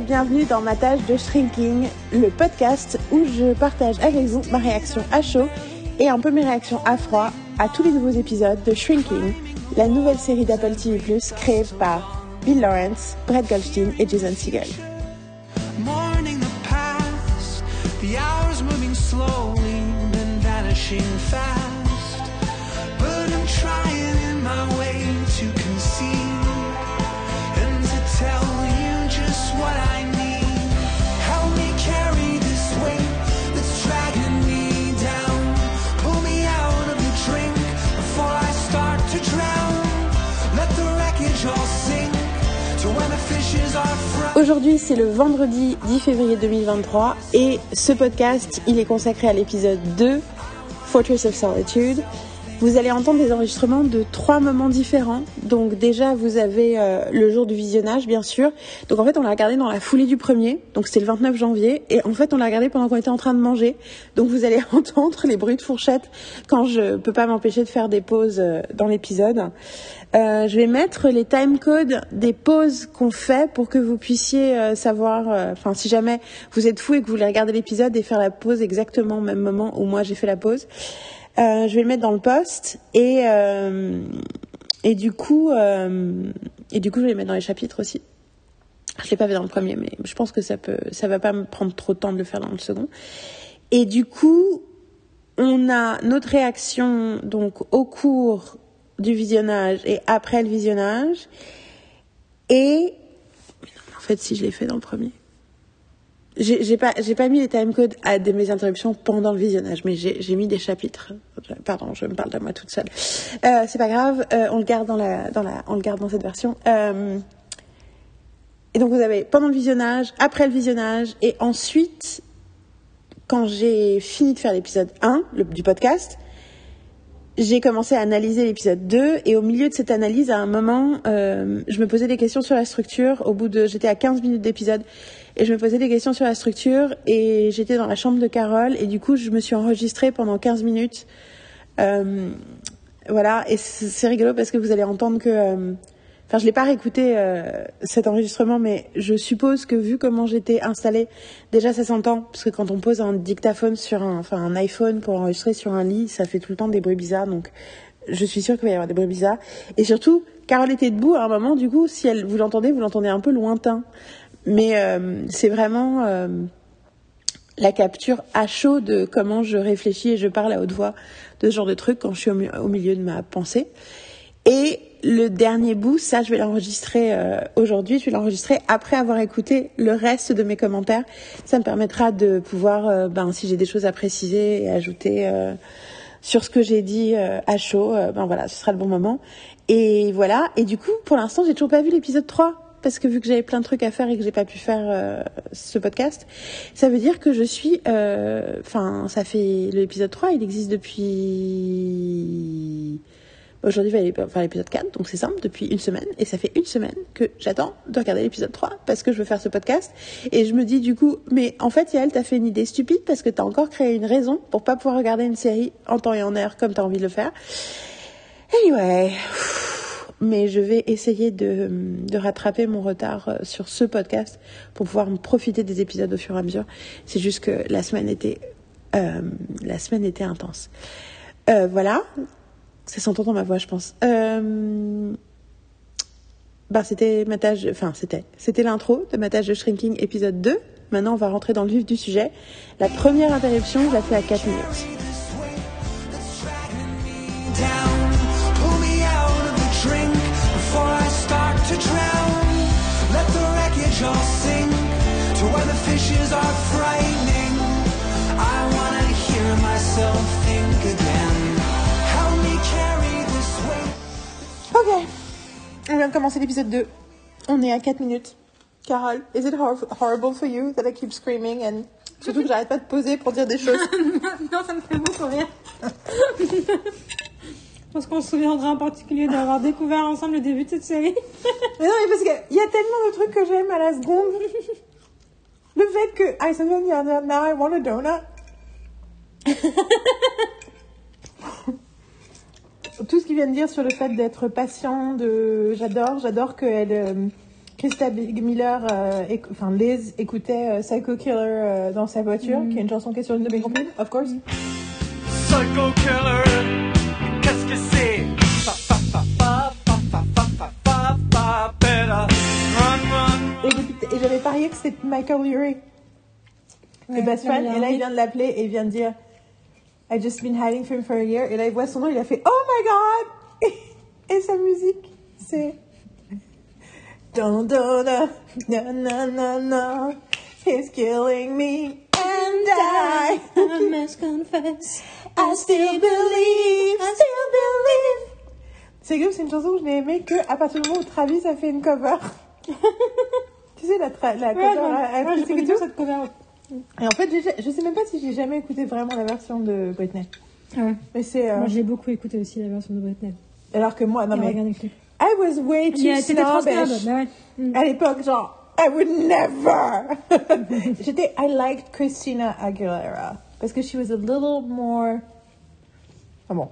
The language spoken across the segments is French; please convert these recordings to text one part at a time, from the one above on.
bienvenue dans ma tâche de Shrinking, le podcast où je partage avec vous ma réaction à chaud et un peu mes réactions à froid à tous les nouveaux épisodes de Shrinking, la nouvelle série d'Apple TV+, créée par Bill Lawrence, Brett Goldstein et Jason Segel. Morning Aujourd'hui, c'est le vendredi 10 février 2023 et ce podcast, il est consacré à l'épisode 2, Fortress of Solitude. Vous allez entendre des enregistrements de trois moments différents. Donc déjà, vous avez euh, le jour du visionnage, bien sûr. Donc en fait, on l'a regardé dans la foulée du premier. Donc c'était le 29 janvier. Et en fait, on l'a regardé pendant qu'on était en train de manger. Donc vous allez entendre les bruits de fourchette quand je peux pas m'empêcher de faire des pauses euh, dans l'épisode. Euh, je vais mettre les time codes des pauses qu'on fait pour que vous puissiez euh, savoir, euh, enfin si jamais vous êtes fou et que vous voulez regarder l'épisode et faire la pause exactement au même moment où moi j'ai fait la pause. Euh, je vais le mettre dans le post et euh, et du coup euh, et du coup je vais le mettre dans les chapitres aussi. Je l'ai pas fait dans le premier, mais je pense que ça peut, ça va pas me prendre trop de temps de le faire dans le second. Et du coup, on a notre réaction donc au cours du visionnage et après le visionnage. Et en fait, si je l'ai fait dans le premier. J'ai pas, j'ai pas mis les timecodes à des, mes interruptions pendant le visionnage, mais j'ai mis des chapitres. Pardon, je me parle de moi toute seule. Euh, c'est pas grave, euh, on le garde dans la, dans la, on le garde dans cette version. Euh, et donc vous avez pendant le visionnage, après le visionnage, et ensuite, quand j'ai fini de faire l'épisode 1 le- du podcast, j'ai commencé à analyser l'épisode 2 et au milieu de cette analyse, à un moment, euh, je me posais des questions sur la structure. Au bout de, j'étais à 15 minutes d'épisode et je me posais des questions sur la structure et j'étais dans la chambre de Carole et du coup, je me suis enregistrée pendant 15 minutes. Euh, voilà, et c'est rigolo parce que vous allez entendre que, euh, enfin, je l'ai pas réécouté euh, cet enregistrement, mais je suppose que vu comment j'étais installée, déjà ça s'entend parce que quand on pose un dictaphone sur un, enfin un iPhone pour enregistrer sur un lit, ça fait tout le temps des bruits bizarres, donc je suis sûre qu'il va y avoir des bruits bizarres. Et surtout, Carole était debout à un moment, du coup, si elle, vous l'entendez, vous l'entendez un peu lointain, mais euh, c'est vraiment euh, la capture à chaud de comment je réfléchis et je parle à haute voix de ce genre de trucs quand je suis au, au milieu de ma pensée. Et le dernier bout, ça, je vais l'enregistrer euh, aujourd'hui. Je vais l'enregistrer après avoir écouté le reste de mes commentaires. Ça me permettra de pouvoir, euh, ben, si j'ai des choses à préciser et ajouter euh, sur ce que j'ai dit euh, à chaud, euh, ben voilà, ce sera le bon moment. Et voilà. Et du coup, pour l'instant, j'ai toujours pas vu l'épisode 3 parce que vu que j'avais plein de trucs à faire et que j'ai pas pu faire euh, ce podcast, ça veut dire que je suis, enfin, ça fait l'épisode 3, il existe depuis Aujourd'hui, il va faire l'épisode 4, donc c'est simple, depuis une semaine. Et ça fait une semaine que j'attends de regarder l'épisode 3 parce que je veux faire ce podcast. Et je me dis du coup, mais en fait, Yael, t'as fait une idée stupide parce que t'as encore créé une raison pour pas pouvoir regarder une série en temps et en heure comme t'as envie de le faire. Anyway. Mais je vais essayer de, rattraper mon retard euh, sur ce podcast pour pouvoir profiter des épisodes au fur et à mesure. C'est juste que la semaine était, euh, la semaine était intense. Euh, voilà, ça s'entend dans ma voix, je pense. Euh... Bah, c'était ma tâche, enfin, c'était, c'était l'intro de ma tâche de shrinking épisode 2. Maintenant, on va rentrer dans le vif du sujet. La première interruption, je la fais à 4 minutes. Ok. On vient de commencer l'épisode 2. On est à 4 minutes. Carole, is it hor- horrible for you that I keep screaming and surtout que j'arrête pas de poser pour dire des choses? Non, ça me fait beaucoup rire. Parce qu'on se souviendra en particulier d'avoir découvert ensemble le début de cette série. Mais non, mais parce qu'il y a tellement de trucs que j'aime à la seconde. Le fait que I yeah, now I want a donut. tout ce qu'il vient de dire sur le fait d'être patient, de j'adore, j'adore que elle, euh, Big Miller, euh, enfin Liz écoutait euh, Psycho Killer euh, dans sa voiture, mm. qui est une chanson qui est sur une de mes compiles, of course. Mm. Psycho Killer, qu'est-ce que c'est? Et, j'avais parié que c'était Michael Urie, ouais, et, ben, et là il vient de l'appeler et il vient de dire I just been hiding from him for a year, et là il voit son nom, il a fait Oh my god Et sa musique, c'est dun, dun, na, na, na, na, He's killing me and I I must confess. I still believe, I still believe. C'est que c'est une chanson que je n'ai aimée que à partir du moment où Travis a fait une cover. tu sais, la, tra- la Ouais, cover à ouais, du tout cette cover. Et en fait, je sais même pas si j'ai jamais écouté vraiment la version de Britney. Ah ouais. Mais c'est. euh, Moi, j'ai beaucoup écouté aussi la version de Britney. alors que moi, non Et mais. I was way too snob. snobbish. Bah ouais. Mm. À l'époque, genre, I would never. J'étais, I liked Christina Aguilera. Parce que she was a little more. Ah bon.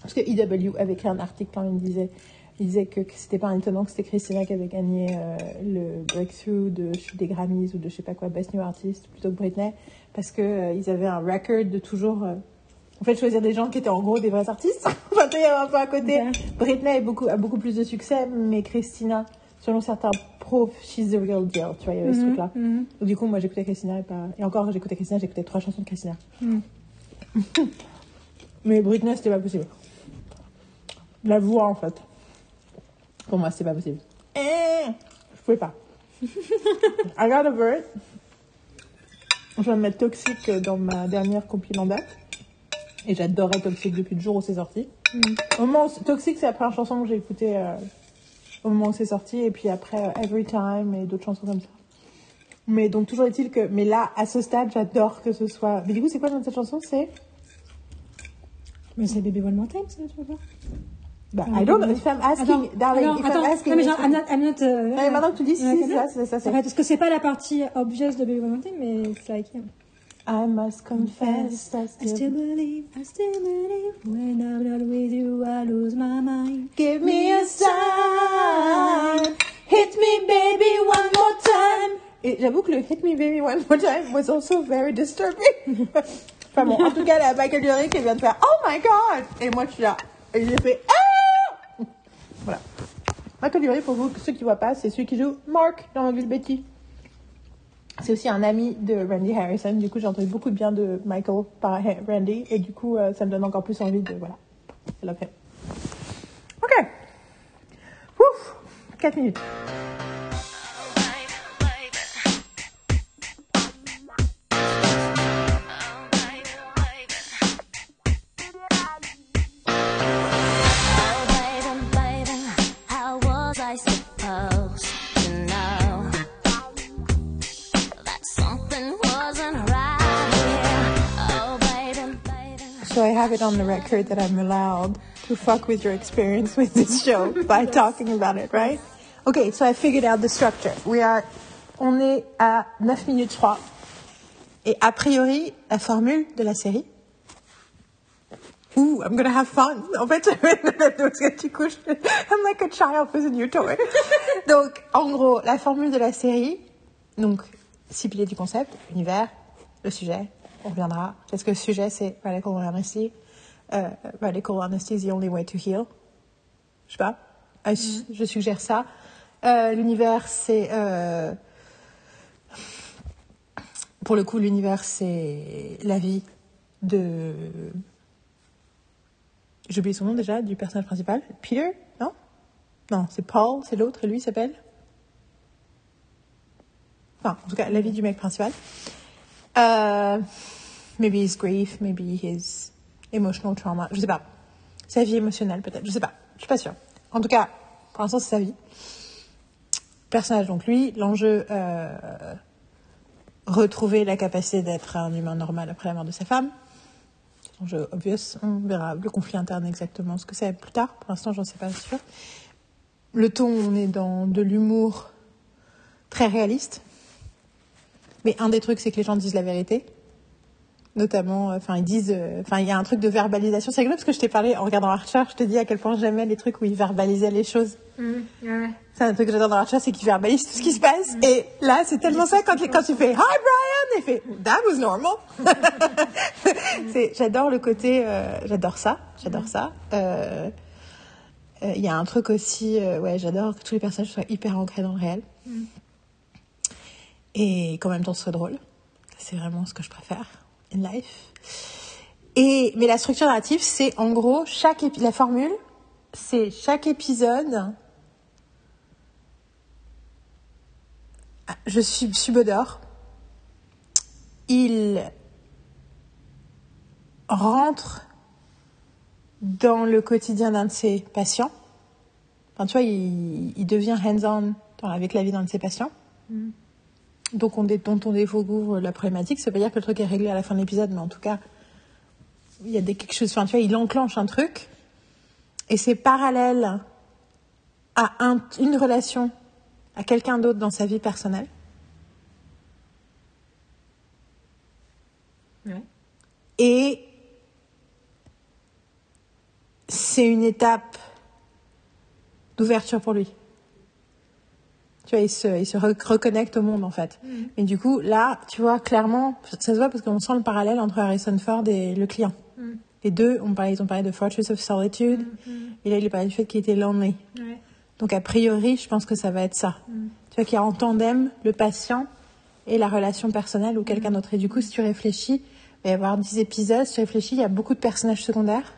Parce que EW avait écrit un article quand il disait, il disait que c'était pas étonnant que c'était Christina qui avait gagné euh, le breakthrough de, des Grammys ou de je sais pas quoi, Best New Artist plutôt que Britney. Parce que euh, ils avaient un record de toujours. euh, en fait, choisir des gens qui étaient en gros des vrais artistes. enfin, tu sais, un peu à côté. Britney a beaucoup, a beaucoup plus de succès, mais Christina, selon certains profs, she's the real deal. Tu vois, il y avait ce Mhm, truc-là. mhm. Du coup, moi, j'écoutais Christina et pas. Et encore, j'écoutais Christina, j'écoutais trois chansons de Christina. Mm. mais Britney, c'était pas possible. La voix, en fait. Pour moi, c'était pas possible. Eh, je pouvais pas. I got over it. Je vais me mettre Toxic dans ma dernière compil en date. Et j'adorais Toxic depuis le jour où c'est sorti. Au moment où- Toxic, c'est la première chanson que j'ai écoutée euh, au moment où c'est sorti. Et puis après, euh, Every Time et d'autres chansons comme ça. Mais donc, toujours est-il que. Mais là, à ce stade, j'adore que ce soit. Mais du coup, c'est quoi de cette chanson? C'est. Mais c'est Baby One More Time, ça, tu vois Bah, Ah, I don't know. If I'm asking, Attends, darling, attends, if attends. I'm asking. Non, mais genre, I'm not, I'm not, euh, Non, mais maintenant que tu dis, si, c'est ça, c'est ça, c'est En fait, parce que c'est pas la partie obvious de Baby Time, mais it's like, yeah. I must confess, I I still still believe, I still believe, when I'm not with you, I lose my mind. Give me a sign. Hit me, baby, one more time. Et j'avoue que le Hit me, baby, one more time was also very disturbing. enfin bon, en tout cas, la Michael Dury qui vient de faire Oh my god! Et moi, je suis là. Et j'ai fait Ah! Voilà. Michael Dury, pour vous, ceux qui voient pas, c'est celui qui joue Mark dans Mobile Betty. C'est aussi un ami de Randy Harrison. Du coup, j'ai entendu beaucoup de bien de Michael par Randy. Et du coup, euh, ça me donne encore plus envie de. Voilà. Je l'a fait. Ok. Ouf. 4 minutes. It on the record that I'm allowed to fuck with your experience with this show by talking about it, right? Okay, so I figured out the structure. We are, on est à 9 minutes 3. Et a priori, la formule de la série. Ooh, I'm gonna have fun. En fait, I'm like a child with a new toy. Donc, en gros, la formule de la série, donc, six piliers du concept, univers, le sujet, on reviendra. Parce que le sujet, c'est Radical Honesty. Euh, Radical Honesty is the only way to heal. Je sais pas. Euh, je- Je suggère ça. Euh, l'univers, c'est... euh, pour le coup, l'univers, c'est la vie de... J'ai oublié son nom déjà, du personnage principal. Peter Non? Non, c'est Paul, c'est l'autre, et lui s'appelle Enfin, en tout cas, la vie du mec principal. Euh, maybe his grief, maybe his emotional trauma, je sais pas. Sa vie émotionnelle peut-être, je sais pas, je suis pas sûre. En tout cas, pour l'instant c'est sa vie. Personnage donc lui, l'enjeu euh, retrouver la capacité d'être un humain normal après la mort de sa femme. Enjeu obvious, on verra le conflit interne exactement ce que c'est plus tard. Pour l'instant, j'en sais pas sûr. Le ton, on est dans de l'humour très réaliste. Mais un des trucs, c'est que les gens disent la vérité. Notamment, euh, enfin, ils disent, euh, enfin, il y a un truc de verbalisation. C'est rigolo parce que je t'ai parlé en regardant Archer, je te dis à quel point j'aimais les trucs où ils verbalisaient les choses. Mm, ouais. C'est un truc que j'adore dans Archer, c'est qu'ils verbalisent tout ce qui se passe. Et là, c'est tellement ça quand, quand tu fais Hi Brian, il fait That was normal. J'adore le côté, euh, j'adore ça, j'adore ça. Euh, euh, Il y a un truc aussi, euh, ouais, j'adore que tous les personnages soient hyper ancrés dans le réel. Et qu'en même temps, ce soit drôle. C'est vraiment ce que je préfère life. Et, mais la structure narrative, c'est en gros, chaque la formule, c'est chaque épisode. Ah, Je suis Subodor. Il rentre dans le quotidien d'un de ses patients. Enfin, tu vois, il, devient hands-on avec la vie d'un de ses patients. Donc, on, dé- dont on découvre la problématique. Ça veut pas dire que le truc est réglé à la fin de l'épisode, mais en tout cas, il y a des, quelque chose. Enfin, tu vois, il enclenche un truc. Et c'est parallèle à un- une relation à quelqu'un d'autre dans sa vie personnelle. Ouais. Et c'est une étape d'ouverture pour lui. Tu vois, il se, il se re- reconnecte au monde en fait. Et du coup, là, tu vois, clairement, ça se voit parce qu'on sent le parallèle entre Harrison Ford et le client. Les deux, on parlait, ils ont parlé de Fortress of Solitude, et là, il est parlé du fait qu'il était lonely. Ouais. Donc, a priori, je pense que ça va être ça. Tu vois, qu'il y a en tandem le patient et la relation personnelle ou quelqu'un d'autre. Et du coup, si tu réfléchis, il va y avoir 10 épisodes. Si tu réfléchis, il y a beaucoup de personnages secondaires.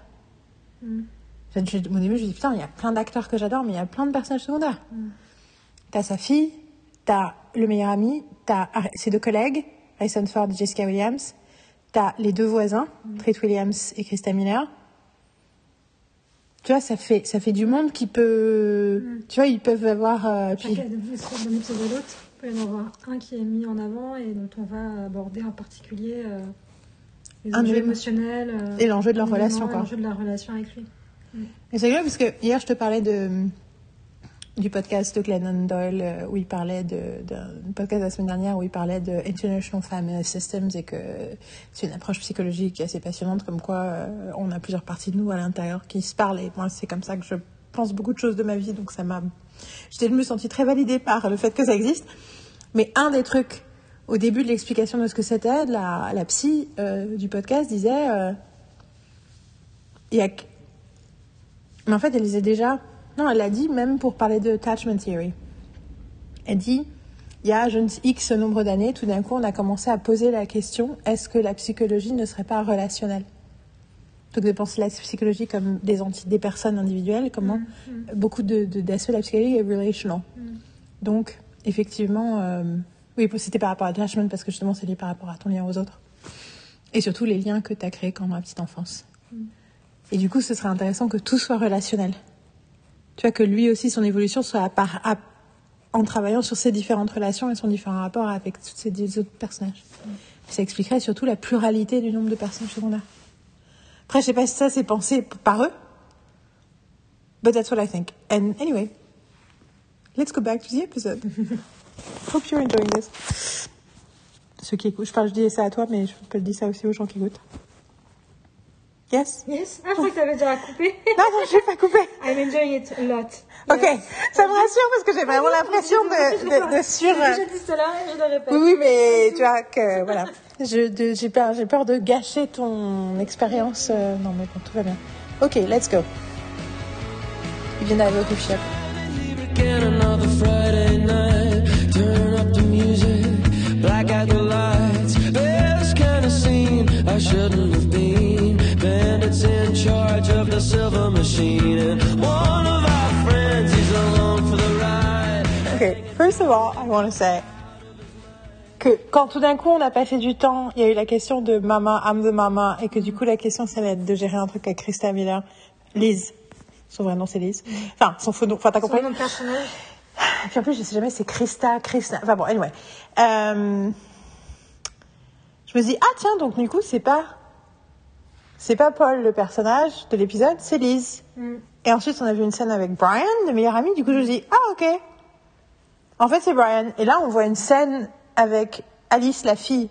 Au début, je me dis, putain, il y a plein d'acteurs que j'adore, mais il y a plein de personnages secondaires. T'as sa fille, t'as le meilleur ami, t'as ses deux collègues, Harrison Ford et Jessica Williams, t'as les deux voisins, Treat Williams et Krista Miller. Tu vois, ça fait, ça fait du monde qui peut. Tu vois, ils peuvent avoir. euh, puis- Chaque d'un épisode à l'autre, il peut y en avoir un qui est mis en avant et dont on va aborder en particulier euh, les Un enjeux émotionnels euh, Et l'enjeu de leur relation, quoi. L'enjeu de la relation avec lui. Et c'est rigolo parce que hier, je te parlais de, du podcast de Glennon Doyle où il parlait de, d'un podcast la semaine dernière où il parlait de International Family Systems et que c'est une approche psychologique assez passionnante comme quoi euh, on a plusieurs parties de nous à l'intérieur qui se parlent et moi c'est comme ça que je pense beaucoup de choses de ma vie donc ça m'a je me sentis très validée par le fait que ça existe mais un des trucs au début de l'explication de ce que c'était la, la psy euh, du podcast disait euh, il y a mais en fait, elle disait déjà. Non, elle l'a dit même pour parler de attachment theory. Elle dit il y a je ne sais, X nombre d'années, tout d'un coup, on a commencé à poser la question est-ce que la psychologie ne serait pas relationnelle? Donc, de penser la psychologie comme des, des personnes individuelles, comment beaucoup de, de, d'aspects de la psychologie est relational. Donc, effectivement, euh, oui, c'était par rapport à attachment parce que justement, c'est lié par rapport à ton lien aux autres. Et surtout les liens que tu as créés quand la petite enfance. Et du coup, ce serait intéressant que tout soit relationnel. Tu vois, que lui aussi, son évolution soit à part, à- en travaillant sur ses différentes relations et son différent rapport avec tous ces dix autres personnages. Ça expliquerait surtout la pluralité du nombre de personnages secondaires. Après, je sais pas si ça c'est pensé par eux, but that's what I think. And anyway, let's go back to the episode. Hope you're enjoying this. Ceux qui écoutent, je parle, je dis ça à toi, mais je peux le dire ça aussi aux gens qui écoutent. Yes? Yes Ah, je crois que tu avais déjà coupé. Non, non, je vais pas couper. I'm enjoying it a lot. Ok, ça me rassure parce que j'ai vraiment l'impression de, de, de sur. J'ai déjà dit cela et je le répète. Oui, oui, mais tu vois que voilà, Je- de- j'ai peur, j'ai peur de gâcher ton expérience. euh, Non, mais bon, tout va bien. Ok, let's go. Il vient d'arriver au gift shop. Again another Friday night. Turn up the music, black out the lights. This kind of scene I shouldn't have charge of the silver machine, and one of our friends is along for the ride. Ok, first of all, I want to say que quand tout d'un coup on a passé du temps, il y a eu la question de Mama, I'm the Mama, et que du coup la question ça allait être de gérer un truc avec Krista Miller, Liz. Son vrai nom c'est Liz. Enfin, son faux nom, enfin t'as Son compris nom de personnage. Et puis en plus, je sais jamais, c'est Christa, Krista. Enfin bon, anyway. Euh, je me dis, ah tiens, donc du coup, c'est pas. C'est pas Paul le personnage de l'épisode, c'est Liz. Mm. Et ensuite, on a vu une scène avec Brian, le meilleur ami. Du coup, je me dis, ah ok. En fait, c'est Brian. Et là, on voit une scène avec Alice, la fille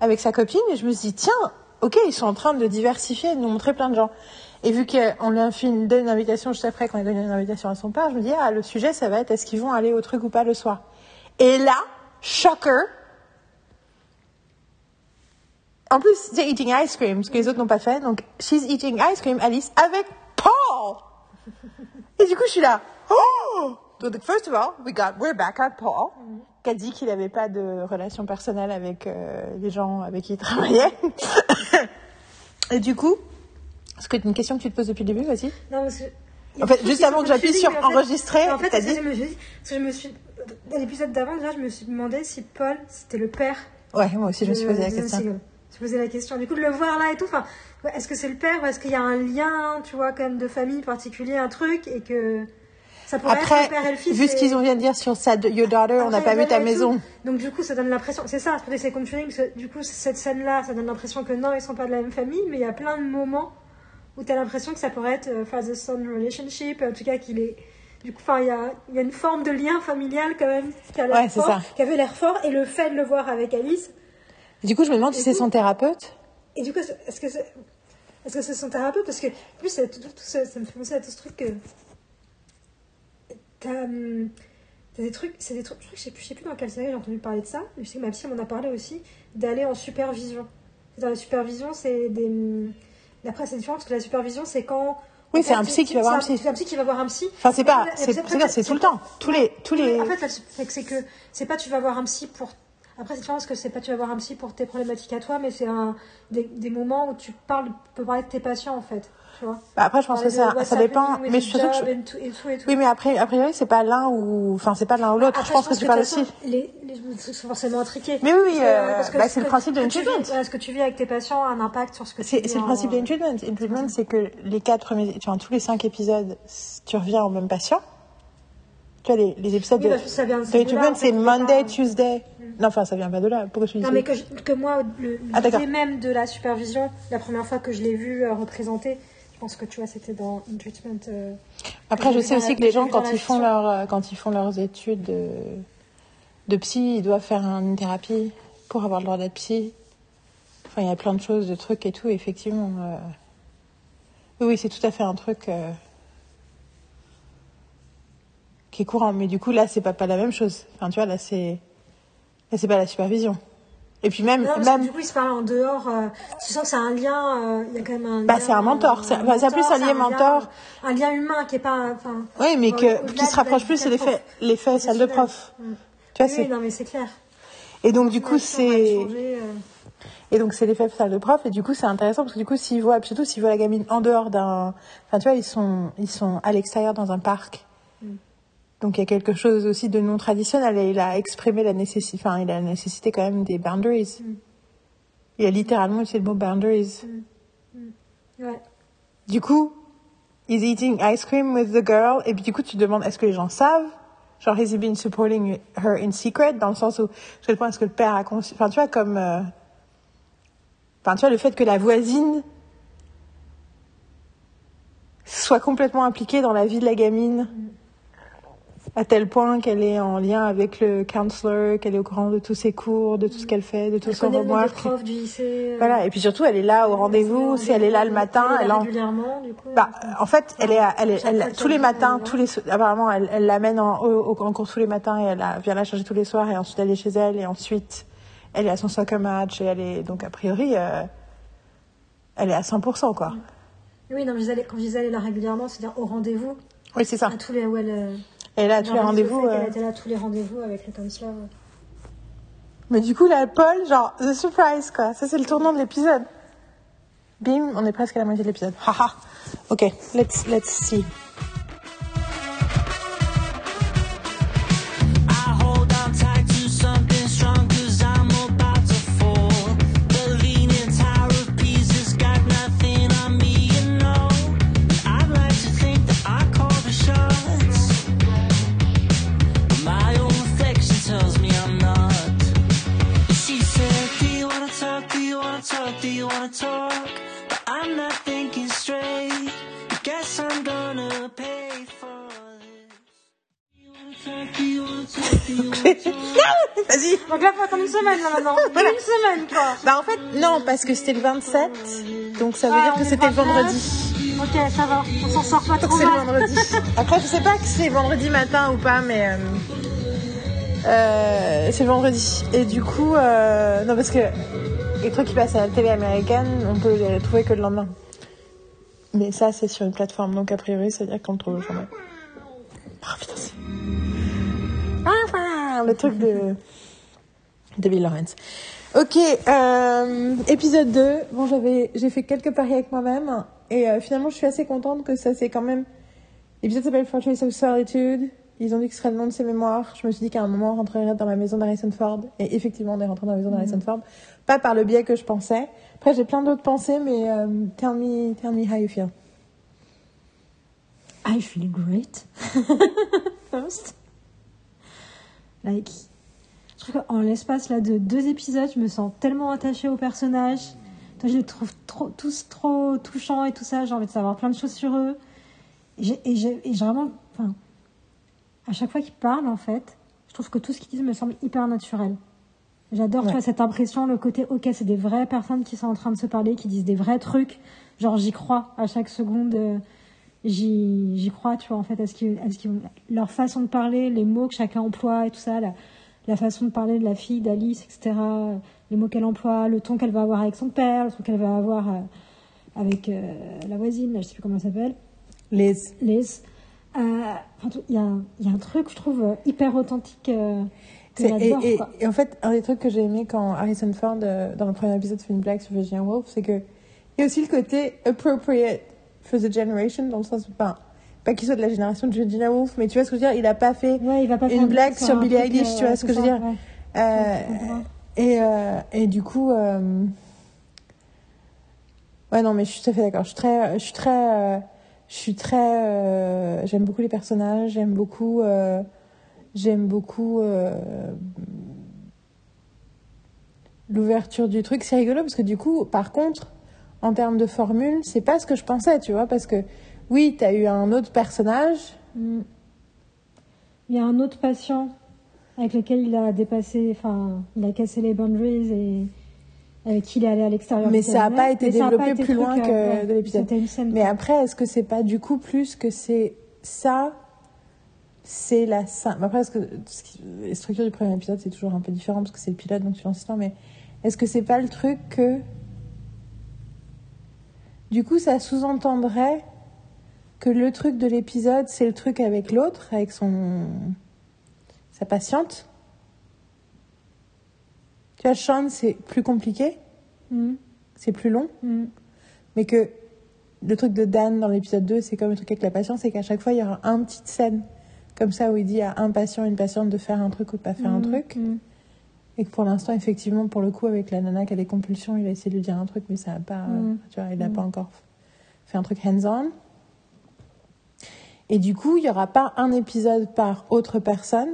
avec sa copine et je me suis dit, tiens, ok, ils sont en train de diversifier, de nous montrer plein de gens. Et vu qu'on lui a fait une, donné une invitation juste après, qu'on a donné une invitation à son père, je me dis, ah, le sujet, ça va être est-ce qu'ils vont aller au truc ou pas le soir? Et là, shocker. En plus, c'est eating ice cream, ce que les autres n'ont pas fait. Donc, she's eating ice cream, Alice, avec Paul. Et du coup, je suis là. Oh! Donc, first of all, we got, we're back at Paul, qui a dit qu'il n'avait pas de relation personnelle avec euh, les gens avec qui il travaillait. Et du coup, est-ce que c'est une question que tu te poses depuis le début, vas-y? Non, parce que. En fait, juste avant que j'appuie sur enregistrer, En fait, t'as dit que je me suis dit. Parce que je me suis. Dans l'épisode d'avant, déjà, je me suis demandé si Paul, c'était le père. Ouais, moi aussi, je me suis posé la question. Suis posé la question. Du coup, de le voir là et tout, enfin, est-ce que c'est le père ou est-ce qu'il y a un lien, tu vois, quand même, de famille particulier, un truc, et que ça pourrait être le père et le fils. vu ce qu'ils ont vient de dire sur sa, Your Daughter, on n'a pas vu ta tout. maison. Donc du coup, ça donne l'impression, c'est ça, c'est ça contradicting, parce que du coup, cette scène-là, ça donne l'impression que non, ils sont pas de la même famille, mais il y a plein de moments où tu as l'impression que ça pourrait être euh, father-son relationship, en tout cas qu'il est... Du coup, il y a, il y a une forme de lien familial quand même qui, a Ouais, fort, ça. qui avait l'air fort, et le fait de le voir avec Alice, Du coup, je me demande si c'est son thérapeute. et du coup, c'est- est-ce que c'est... Que c'est son thérapeute? Parce que, en plus, c'est tout, tout ça, ça me fait penser à tout ce truc que... T'as... hum, des trucs... C'est des trucs... Je sais plus, je sais plus dans quelle série j'ai entendu parler de ça, mais je sais que ma psy m'en a parlé aussi, d'aller en supervision. Dans la supervision, c'est des... hum, D'après, c'est différent, parce que la supervision, c'est quand... Oui, c'est un psy qui va voir un c'est psy. un psy qui va voir un psy. Enfin, c'est pas, c'est, c'est- c'est, c'est tout le temps. Tous les, tous les. En fait, c'est c'est que c'est pas tu vas voir un psy pour. Après, c'est différent parce que c'est pas tu vas voir un psy pour tes problématiques à toi, mais c'est un des, des moments où tu parles, tu peux parler de tes patients en fait. Tu vois. Bah, après, je pense que ça, ça dépend. Mais je suis sûre que job je- and tout- et tout et tout. Oui, mais après, a priori, c'est pas l'un ou, enfin, c'est pas l'un ou l'autre. Je pense que tu parles aussi. Les, les sont forcément intriqués. Mais oui, oui, que- euh, que bah, ce c'est le que- principe de que treatment. Ce que tu vis avec tes patients a un impact sur ce que C'est, le principe d'une treatment. Une treatment, c'est que les quatre premiers, enfin, tous les cinq épisodes, tu reviens au même patient. Tu vois, les, les épisodes Oui, de, que fait, c'est Monday, Tuesday. Non, enfin, ça vient pas de là. Pourquoi tu dis Non, mais que, je- que moi, le- Ah, l'idée même de la supervision, la première fois que je l'ai vu euh, représenté, je pense que tu vois, c'était dans In Treatment. euh, Après, je sais aussi que les gens, quand ils font leur, euh, quand ils font leurs études de, de psy, ils doivent faire une thérapie pour avoir le droit d'être psy. Enfin, il y a plein de choses, de trucs et tout, effectivement. euh, Oui, oui, c'est tout à fait un truc euh, qui est courant. Mais du coup, là, c'est pas, pas la même chose. Enfin, tu vois, là, c'est, là, c'est pas la supervision. Et puis même, Non, parce que même, du coup, ils se parlent en dehors. euh, tu sens que c'est un lien. euh, Il y a quand même un. Bah, c'est un mentor, c'est- bah, plus un lien mentor. Un lien humain qui est pas. Oui, mais que, qui se rapproche plus, c'est l'effet, l'effet salle de prof. Tu vois, oui, non, mais c'est clair. et donc, du coup, c'est, euh, Et donc c'est l'effet salle de prof et du coup c'est intéressant parce que du coup s'ils voient surtout s'ils voient la gamine en dehors d'un enfin tu vois ils sont ils sont à l'extérieur dans un parc. Donc il y a quelque chose aussi de non traditionnel et il a exprimé la nécessité enfin il a la nécessité quand même des boundaries. Il a littéralement utilisé le mot boundaries. Ouais. Du coup, he's eating ice cream with the girl et puis du coup tu te demandes est-ce que les gens savent? Genre, has he been supporting her in secret? Dans le sens où, je quel point est-ce que le père a conscience, enfin, tu vois, comme, euh, enfin, tu vois, le fait que la voisine soit complètement impliquée dans la vie de la gamine, à tel point qu'elle est en lien avec le counselor, qu'elle est au courant de tous ses cours, de tout ce qu'elle fait, de tout Elle son homework. profs du lycée. euh, Voilà, et puis surtout, elle est là au rendez-vous, si elle est là le matin, elle est elle en, régulièrement, du coup. bah, en fait, elle est, à- elle est, elle, tous les matins, tous les, apparemment, elle, elle l'amène en, au, au- en cours tous les matins et elle vient la chercher tous les soirs et ensuite elle est chez elle et ensuite elle est à son soccer match et elle est, donc a priori, euh, elle est à 100%, quoi. Oui, non, mais je disais, quand je disais elle est là régulièrement, c'est-à-dire au rendez-vous, Oui, c'est ça. à tous les. Où elle, euh, là, à tous les elle rendez-vous. euh, Elle était là à tous les rendez-vous avec le counselor. ouais. Mais du coup, là, Paul, genre, the surprise, quoi. Ça, c'est le tournant de l'épisode. Bim, on est presque à la moitié de l'épisode. Haha. Ok, let's, let's see. Talk? Do you wanna talk? But I'm not thinking straight. Guess I'm gonna pay for this. Do you wanna talk? Do you wanna Vas-y. Donc là, faut attendre une semaine, là, maintenant. Voilà. Une semaine, quoi. Bah en fait, non, parce que c'était le 27, donc ça veut Ah, dire que c'était le 29. vendredi. Ok, ça va. On s'en sort pas Donc trop c'est le vendredi. Après, je sais pas que c'est vendredi matin ou pas, mais euh, euh, c'est le vendredi. Et du coup, euh, non, parce que les trucs qui passent à la télé américaine, on peut les retrouver que le lendemain. Mais ça, c'est sur une plateforme, donc a priori, ça veut dire qu'on le trouve le journal. Ah putain, c'est. Le truc de. de Bill Lawrence. Ok, euh, épisode 2. Bon, j'avais, j'ai fait quelques paris avec moi-même. Et euh, finalement, je suis assez contente que ça c'est quand même. L'épisode s'appelle Fortress of Solitude. Ils ont dit que ce serait le nom de ses mémoires. Je me suis dit qu'à un moment, on rentrerait dans la maison d'Harrison Ford. Et effectivement, on est rentré dans la maison d'Harrison Ford. Pas par le biais que je pensais. Après, j'ai plein d'autres pensées, mais euh, tell, me, tell me how you feel. I feel great. First. Like, je trouve qu'en l'espace là de deux épisodes, je me sens tellement attachée aux personnages. Je les trouve tous trop touchants et tout ça. J'ai envie de savoir plein de choses sur eux. Et j'ai vraiment, enfin, à chaque fois qu'ils parlent, en fait, je trouve que tout ce qu'ils disent me semble hyper naturel. J'adore, tu Ouais. vois, cette impression, le côté, ok, c'est des vraies personnes qui sont en train de se parler, qui disent des vrais trucs. Genre, j'y crois à chaque seconde. euh, j'y, crois, tu vois, en fait, à ce qu'ils, qu'ils- leur façon de parler, les mots que chacun emploie et tout ça, la, la façon de parler de la fille d'Alice, etc. Les mots qu'elle emploie, le ton qu'elle va avoir avec son père, le ton qu'elle va avoir euh, avec euh, la voisine, là, je sais plus comment elle s'appelle. Liz. Liz. Euh, Il y, a un- il y a un truc, je trouve, euh, hyper authentique euh, et, en fait, un des trucs que j'ai aimé quand Harrison Ford, euh, dans le premier épisode, fait une blague sur Virginia Woolf, c'est que il y a aussi le côté appropriate for the generation, dans le sens, enfin, pas qu'il soit de la génération de Virginia Woolf, mais tu vois ce que je veux dire, il a pas fait Ouais, il va pas une blague sur Billie Eilish, tu vois ce que je veux dire. ouais. Euh, et, euh, et du coup, ouais, non, mais je suis tout à fait d'accord. Je suis très, je suis très, je suis très, euh, j'aime beaucoup les personnages, j'aime beaucoup, euh, j'aime beaucoup euh, l'ouverture du truc. C'est rigolo parce que du coup, par contre, en termes de formule, c'est pas ce que je pensais, tu vois, parce que oui, t'as eu un autre personnage. Il y a un autre patient avec lequel il a dépassé, enfin, il a cassé les boundaries et avec qui il est allé à l'extérieur. Mais ça a cabinet. pas été développé été plus loin que ouais, de l'épisode. Mais après, est-ce que c'est pas du coup plus que c'est ça C'est la fin. Après, est-ce que les structures du premier épisode, c'est toujours un peu différent parce que c'est le pilote, donc tu lances l'histoire, mais est-ce que c'est pas le truc que. Du coup, ça sous-entendrait que le truc de l'épisode, c'est le truc avec l'autre, avec son. sa patiente? Tu vois, Sean, c'est plus compliqué, Mm, c'est plus long. mm. Mais que le truc de Dan dans l'épisode 2, c'est comme le truc avec la patience, c'est qu'à chaque fois, il y aura une petite scène comme ça où il dit à un patient, une patiente de faire un truc ou de pas faire un Mm, truc. Et que pour l'instant, effectivement, pour le coup, avec la nana qui a des compulsions, il a essayé de lui dire un truc, mais ça a pas, tu vois, il n'a pas encore fait un truc hands-on. Et du coup, il n'y aura pas un épisode par autre personne.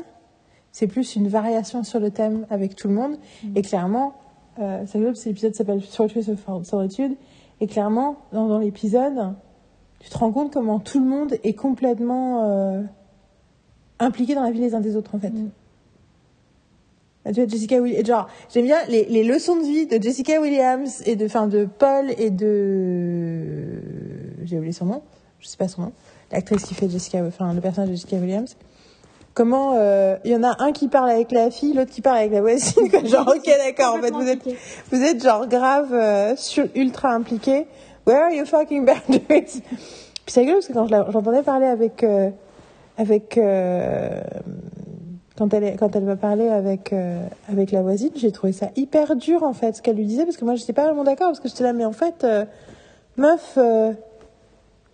C'est plus une variation sur le thème avec tout le monde. Et clairement, euh, l'épisode s'appelle Fortress of Solitude. Et clairement, dans, dans l'épisode, tu te rends compte comment tout le monde est complètement euh, impliqué dans la vie les uns des autres, en fait. Mm. Là, Tu vois, Jessica Williams, genre, j'aime bien les, les leçons de vie de Jessica Williams et de, enfin, de Paul et de, j'ai oublié son nom, je sais pas son nom, l'actrice qui fait Jessica, enfin, le personnage de Jessica Williams. Comment, euh, il y en a un qui parle avec la fille, l'autre qui parle avec la voisine, quoi. genre, ok, d'accord, en fait, vous êtes, vous êtes genre grave, euh, sur, ultra impliqué. Where are you fucking boundaries? Puis c'est rigolo parce que quand j'entendais parler avec, euh, avec, euh, quand elle, quand elle m'a parlé avec, euh, avec la voisine, j'ai trouvé ça hyper dur en fait, ce qu'elle lui disait, parce que moi j'étais pas vraiment d'accord, parce que j'étais là, mais en fait, euh, meuf, euh,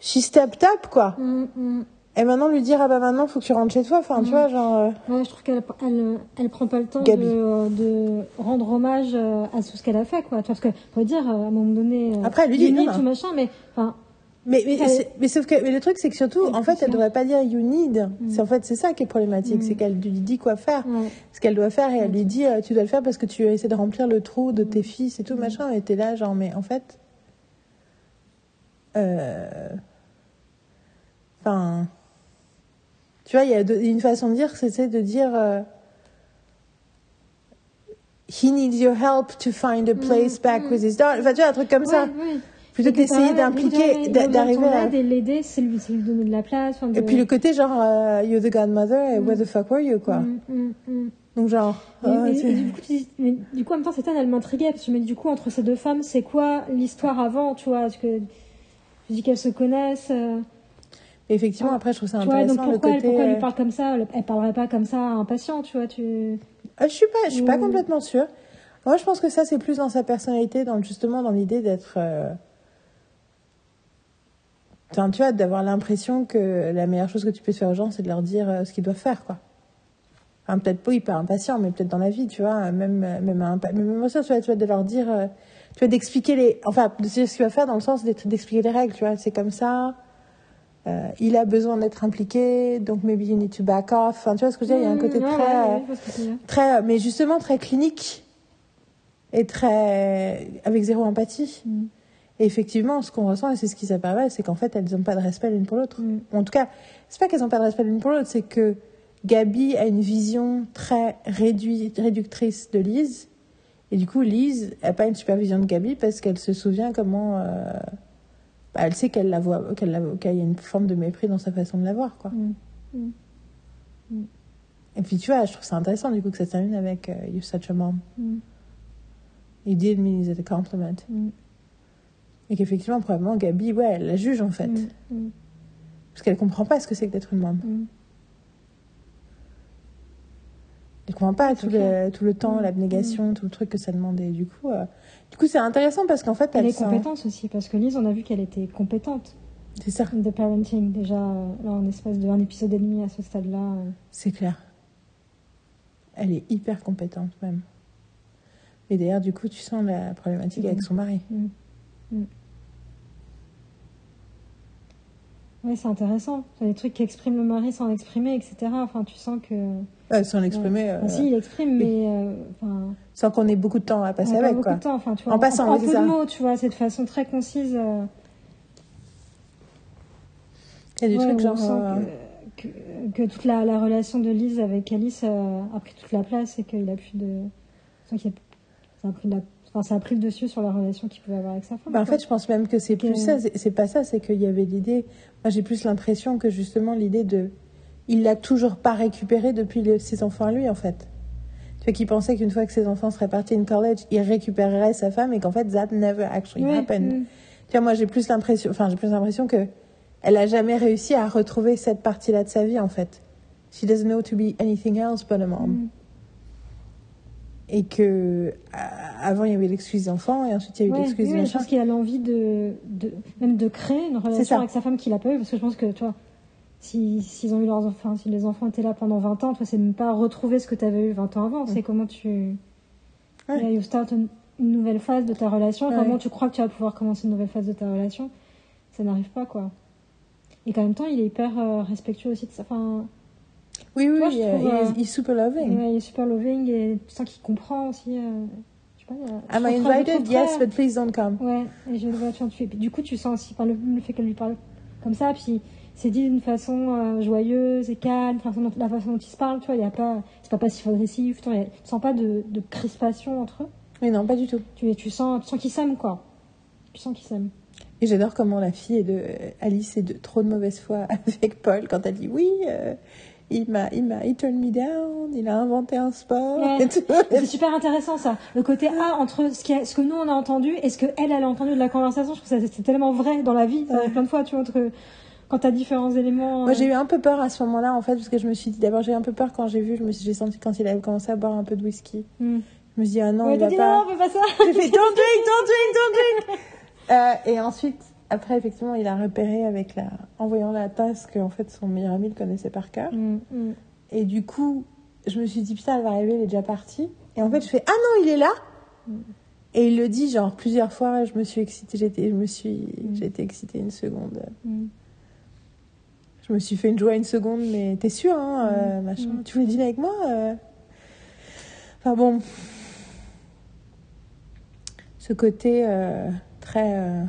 she stepped up quoi. Mm, mm. Et maintenant lui dire, ah bah maintenant faut que tu rentres chez toi, enfin tu Mm. vois, genre. euh, Ouais, je trouve qu'elle elle, elle prend pas le temps de, euh, de rendre hommage euh, à tout ce qu'elle a fait, quoi. Tu vois, Parce que, faut dire, à un moment donné. Après, elle lui dit, non, tout machin, mais, enfin, Mais, mais, mais sauf que mais le truc c'est que surtout en fait elle devrait pas dire you need Mm. c'est en fait c'est ça qui est problématique Mm. c'est qu'elle lui dit quoi faire ce qu'elle doit faire et elle Mm. lui dit tu dois le faire parce que tu essaies de remplir le trou de tes Mm. fils et tout Mm. machin et t'es là genre mais en fait euh, enfin Tu vois, il y a une façon de dire, c'est de dire euh, He needs your help to find a place back with his daughter. Enfin, tu vois, un truc comme ça. Ouais. Plutôt que qu'essayer pareil, d'impliquer, d'arriver à. Et l'aider, c'est lui, lui donner de la place. enfin, de- Et puis le côté genre, euh, you're the godmother, et where the fuck were you, quoi. Mm, mm, mm. Donc, genre. Et- et- tu- et du coup, tu dis- mais du coup, en même temps, cette scène, elle m'intriguait parce que dis, du coup, entre ces deux femmes, c'est quoi l'histoire avant, tu vois? Parce que je dis qu'elles se connaissent. euh, effectivement, Ah. après, je trouve ça tu vois, donc intéressant le pourquoi, elle, côté. pourquoi elle euh, lui parle comme ça elle, parlerait pas comme ça à un patient, tu vois tu... Ah, je suis pas, je suis pas complètement sûre. Moi, je pense que ça, c'est plus dans sa personnalité, dans justement dans l'idée d'être. euh, Enfin, tu vois, d'avoir l'impression que la meilleure chose que tu peux faire aux gens, c'est de leur dire euh, ce qu'ils doivent faire, quoi. Enfin, peut-être pas hyper impatient, mais peut-être dans la vie, tu vois, même euh, même un même ça, tu vois, tu vois, de leur dire, euh, tu vois, d'expliquer les, enfin, de dire ce qu'il va faire dans le sens d'expliquer les règles, tu vois, c'est comme ça. Euh, il a besoin d'être impliqué, donc maybe you need to back off. Enfin, tu vois ce que je veux dire Il y a un côté Mm, ouais, très, ouais, euh, très, mais justement très clinique et très avec zéro empathie. Mm. Et effectivement, ce qu'on ressent, et c'est ce qui s'apparaît, c'est qu'en fait, elles n'ont pas de respect l'une pour l'autre. Mm. En tout cas, c'est pas qu'elles n'ont pas de respect l'une pour l'autre, c'est que Gabi a une vision très réduite, réductrice de Lise. Et du coup, Lise n'a pas une supervision de Gabi parce qu'elle se souvient comment. euh, bah, elle sait qu'elle la voit, qu'elle la- qu'il y a une forme de mépris dans sa façon de la voir, quoi. Mm. Et puis, tu vois, je trouve ça intéressant, du coup, que ça termine avec euh, You're such a mom. Mm. He did mean it a compliment. Mm. Et qu'effectivement, probablement, Gabi, ouais, elle la juge en fait. Mm. Mm. Parce qu'elle comprend pas ce que c'est que d'être une maman. Mm. Elle comprend pas tout le, tout le temps, Mm. l'abnégation, tout le truc que ça demandait. Du coup, euh, du coup c'est intéressant parce qu'en fait, elle les sent- compétences aussi, parce que Lise, on a vu qu'elle était compétente C'est ça, de parenting, déjà, euh, là, en espace de un épisode et demi à ce stade-là. euh. c'est clair. Elle est hyper compétente même. Et d'ailleurs, du coup, tu sens la problématique Mm. avec son mari. Mm. Mm. Ouais, c'est intéressant. C'est des trucs qu'exprime le mari sans l'exprimer, etc. Enfin, tu sens que. Euh, sans l'exprimer, euh, si, il exprime, mais. euh, enfin, sans qu'on ait beaucoup de temps à passer on a avec. beaucoup Quoi. de temps. Enfin, tu vois, En passant, en, oui, c'est peu ça. de mots, tu vois, c'est de façon très concise. euh, Il y a des ouais, trucs genre. euh, que, que, toute la, la relation de Lise avec Alice euh, a pris toute la place et qu'il a plus de. sent qu'il y a- ça, a pris de la- enfin, ça a pris le dessus sur la relation qu'il pouvait avoir avec sa femme. Bah, en fait, je pense même que c'est plus ça. C'est pas ça, c'est qu'il y avait l'idée. Moi, j'ai plus l'impression que justement l'idée de. Il l'a toujours pas récupéré depuis ses enfants à lui, en fait. Tu vois, qu'il pensait qu'une fois que ses enfants seraient partis in college, il récupérerait sa femme et qu'en fait, that never actually Ouais, happened. mm. Tu vois, moi, j'ai plus l'impression. Enfin, j'ai plus l'impression que. Elle a jamais réussi à retrouver cette partie-là de sa vie, en fait. She doesn't know to be anything else but a mom. Mm. Et que. à- Avant, il y avait l'excuse des enfants et ensuite, il y a eu Ouais, l'excuse oui, du oui, je pense qu'il a l'envie de, de même de créer une relation avec sa femme qu'il a pas eu parce que je pense que toi si s'ils ont eu leurs enfants si les enfants étaient là pendant 20 ans toi c'est même pas retrouver ce que tu avais eu 20 ans avant c'est comment tu Ouais. Yeah, you start une, une nouvelle phase de ta relation Ouais. comment tu crois que tu vas pouvoir commencer une nouvelle phase de ta relation ça n'arrive pas quoi et qu'en même temps il est hyper euh, respectueux aussi de sa enfin Oui, oui, Moi, oui, je euh, trouve, il, est, euh, il est super loving. ouais, il est super loving et tu sens qu'il comprend aussi euh, je sais pas il y a- Am je I je invited? Yes, but please don't come. Ouais, et je vois tu puis du coup tu sens aussi par le, le fait qu'elle lui parle comme ça, puis c'est dit d'une façon euh, joyeuse et calme, la façon dont, la façon dont ils se parlent, tu vois, il y a pas, c'est pas passif agressif, tu tu sens pas de, de crispation entre eux, Mais non, pas du tout. tu, tu sens, tu sens qu'ils s'aiment quoi, tu sens qu'ils s'aiment. Et j'adore comment la fille est de Alice est de trop de mauvaise foi avec Paul quand elle dit oui, euh, il m'a, il m'a, he turned me down, il a inventé un sport. Ouais. C'est super intéressant ça, le côté A entre ce, qui a- ce que nous on a entendu et ce que elle, elle a entendu de la conversation, je trouve que c'est tellement vrai dans la vie, Ouais. plein de fois, tu vois, entre, quand t'as différents éléments. Moi, j'ai euh, eu un peu peur à ce moment-là, en fait, parce que je me suis dit, d'abord, j'ai eu un peu peur quand j'ai vu, je me suis, j'ai senti quand il avait commencé à boire un peu de whisky. hmm. Je me suis dit, ah non, Ouais, il va dit pas. non, fais pas ça J'ai fait, don't drink, don't drink, don't drink. Euh, et ensuite, après, effectivement, il a repéré avec la, en voyant la tasse que, en fait, son meilleur ami le connaissait par cœur. Hmm, hmm. Et du coup, je me suis dit, putain, elle va arriver, elle est déjà partie. Et en fait, je fais, ah non, il est là. Et il le dit, genre, plusieurs fois, je me suis excitée, j'étais, je me suis, excitée une seconde. Je me suis fait une joie une seconde, mais t'es sûre, hein, euh, machin. Mm. Tu voulais dîner avec moi euh? Enfin bon. Ce côté euh, très.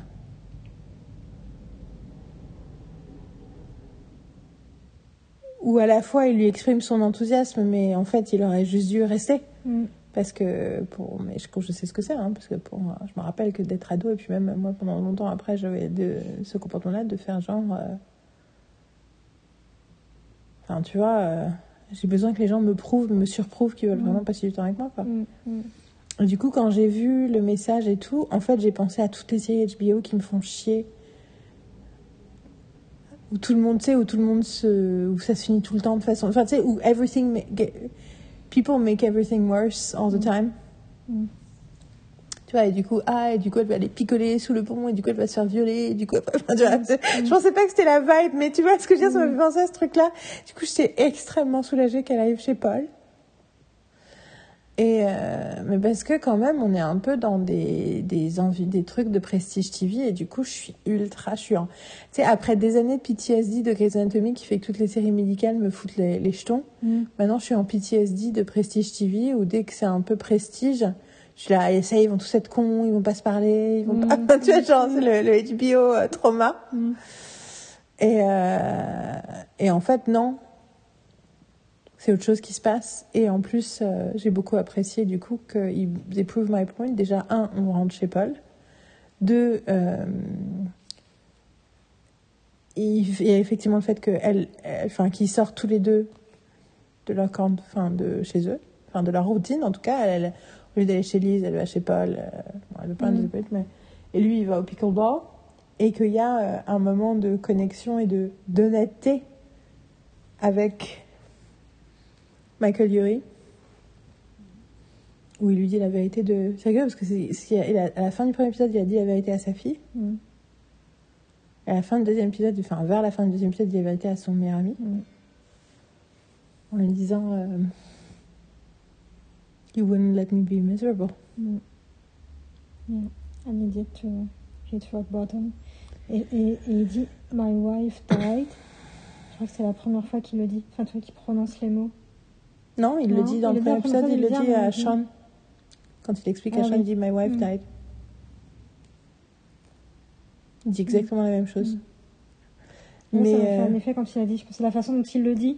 Où à la fois il lui exprime son enthousiasme, mais en fait il aurait juste dû rester. Mm. Parce que pour mais je, je sais ce que c'est hein, parce que pour je me rappelle que d'être ado et puis même moi pendant longtemps après j'avais de ce comportement-là de faire genre euh, enfin tu vois euh, j'ai besoin que les gens me prouvent me surprouvent qu'ils veulent Mm. vraiment passer du temps avec moi quoi. Mm. Mm. Et du coup quand j'ai vu le message et tout en fait j'ai pensé à toutes les séries HBO qui me font chier où tout le monde tu sais où tout le monde se où ça se finit tout le temps de façon enfin tu sais où everything ma- people make everything worse all the time. Mm. tu vois et du coup ah et du coup elle va aller picoler sous le pont et du coup elle va se faire violer et du coup enfin, tu vois, c'est- je pensais pas que c'était la vibe mais tu vois ce que je veux dire ça m'a fait penser à ce truc là du coup j'étais extrêmement soulagée qu'elle arrive chez Paul et euh, mais parce que quand même on est un peu dans des, des envies des trucs de prestige TV et du coup je suis ultra en- tu sais après des années de PTSD de Grey's Anatomy qui fait que toutes les séries médicales me foutent les, les jetons Mm. Maintenant, je suis en PTSD de Prestige TV où dès que c'est un peu prestige, je suis là, et ça, ils vont tous être cons, ils vont pas se parler, ils vont Mm. pas. tu vois, genre, c'est le, le HBO euh, trauma. Mm. Et, euh, et en fait, non. C'est autre chose qui se passe. Et en plus, euh, j'ai beaucoup apprécié du coup qu'ils prove my point. Déjà, un, on rentre chez Paul. Deux, euh, il y a effectivement le fait enfin, qu'ils sortent tous les deux de leur camp, enfin, de chez eux, enfin, de leur routine en tout cas. Elle, elle- au lieu d'aller chez Lise, elle va chez Paul. euh, bon, elle veut pas Mhm. Elizabeth, mais et lui, il va au pickleball. Et qu'il y a euh, un moment de connexion et de d'honnêteté avec Michael Urie, où il lui dit la vérité de. C'est rigolo parce que c'est, a- à la fin du premier épisode, il a dit la vérité à sa fille. Mm. À la fin du deuxième épisode, enfin vers la fin du deuxième épisode, il dit la vérité à son meilleur ami. Mm. En lui disant euh, You wouldn't let me be miserable. Mm. Yeah. I needed to hit rock bottom. Et, et, et il dit My wife died. Je crois que c'est la première fois qu'il le dit. Enfin, tu vois, qu'il prononce les mots. Non, il le dit il dans le premier épisode, il il le dit à en- Sean. Quand il explique à Ah Sean, oui. il dit My wife Mm. died. Il dit exactement la même chose. Moi, Mais ça m'a fait euh, un effet quand il a dit. Je pense que c'est la façon dont il le dit.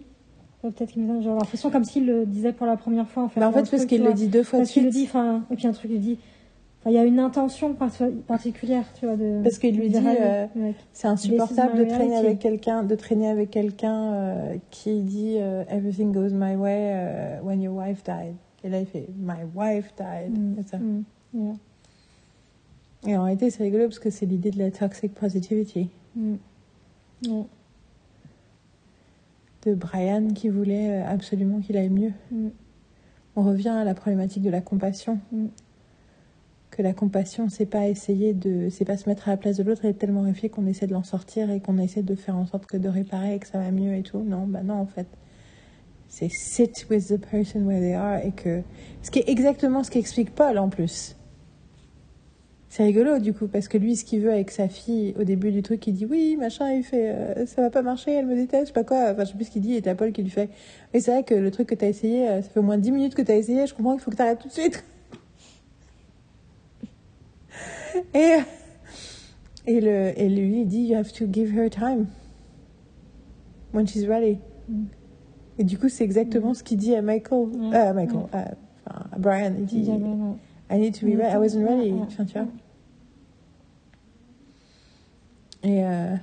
Peut-être qu'il me donne l'impression comme s'il le disait pour la première fois. En fait, bah, en fait, parce qu'il le dit deux fois de Parce qu'il le suite. dit, enfin, et puis un truc, il dit. Il y a une intention par- particulière, tu vois. De, Parce qu'il lui dit, euh. C'est insupportable de traîner avec quelqu'un, de traîner avec quelqu'un euh, qui dit euh, Everything goes my way when your wife died. Et là, il fait My wife died. Mm, ça. mm, yeah. Et en réalité, c'est rigolo parce que c'est l'idée de la toxic positivity Mm. De Brian qui voulait absolument qu'il aille mieux. On revient à la problématique de la compassion. Que la compassion, c'est pas essayer de, c'est pas se mettre à la place de l'autre et être tellement horrifié qu'on essaie de l'en sortir et qu'on essaie de faire en sorte que de réparer et que ça va mieux et tout. Non, bah non, en fait. C'est sit with the person where they are et que, ce qui est exactement ce qu'explique Paul en plus. C'est rigolo du coup parce que lui, ce qu'il veut avec sa fille au début du truc, il dit oui, machin, il fait euh, ça va pas marcher, elle me déteste, je sais pas quoi. Enfin, je sais plus ce qu'il dit et t'as Paul qui lui fait. Et c'est vrai que le truc que t'as essayé, euh, ça fait au moins 10 minutes que t'as essayé, je comprends qu'il faut que t'arrêtes tout de suite. et, et, le, et lui, il dit You have to give her time when she's ready. Mm. Et du coup, c'est exactement mm. ce qu'il dit à Michael, Ouais. euh, à Michael, Ouais. à, à Brian. Il dit Il dit, ben, non. I need to be ready, I wasn't ready. Ouais, Enfin, tu vois. Et euh,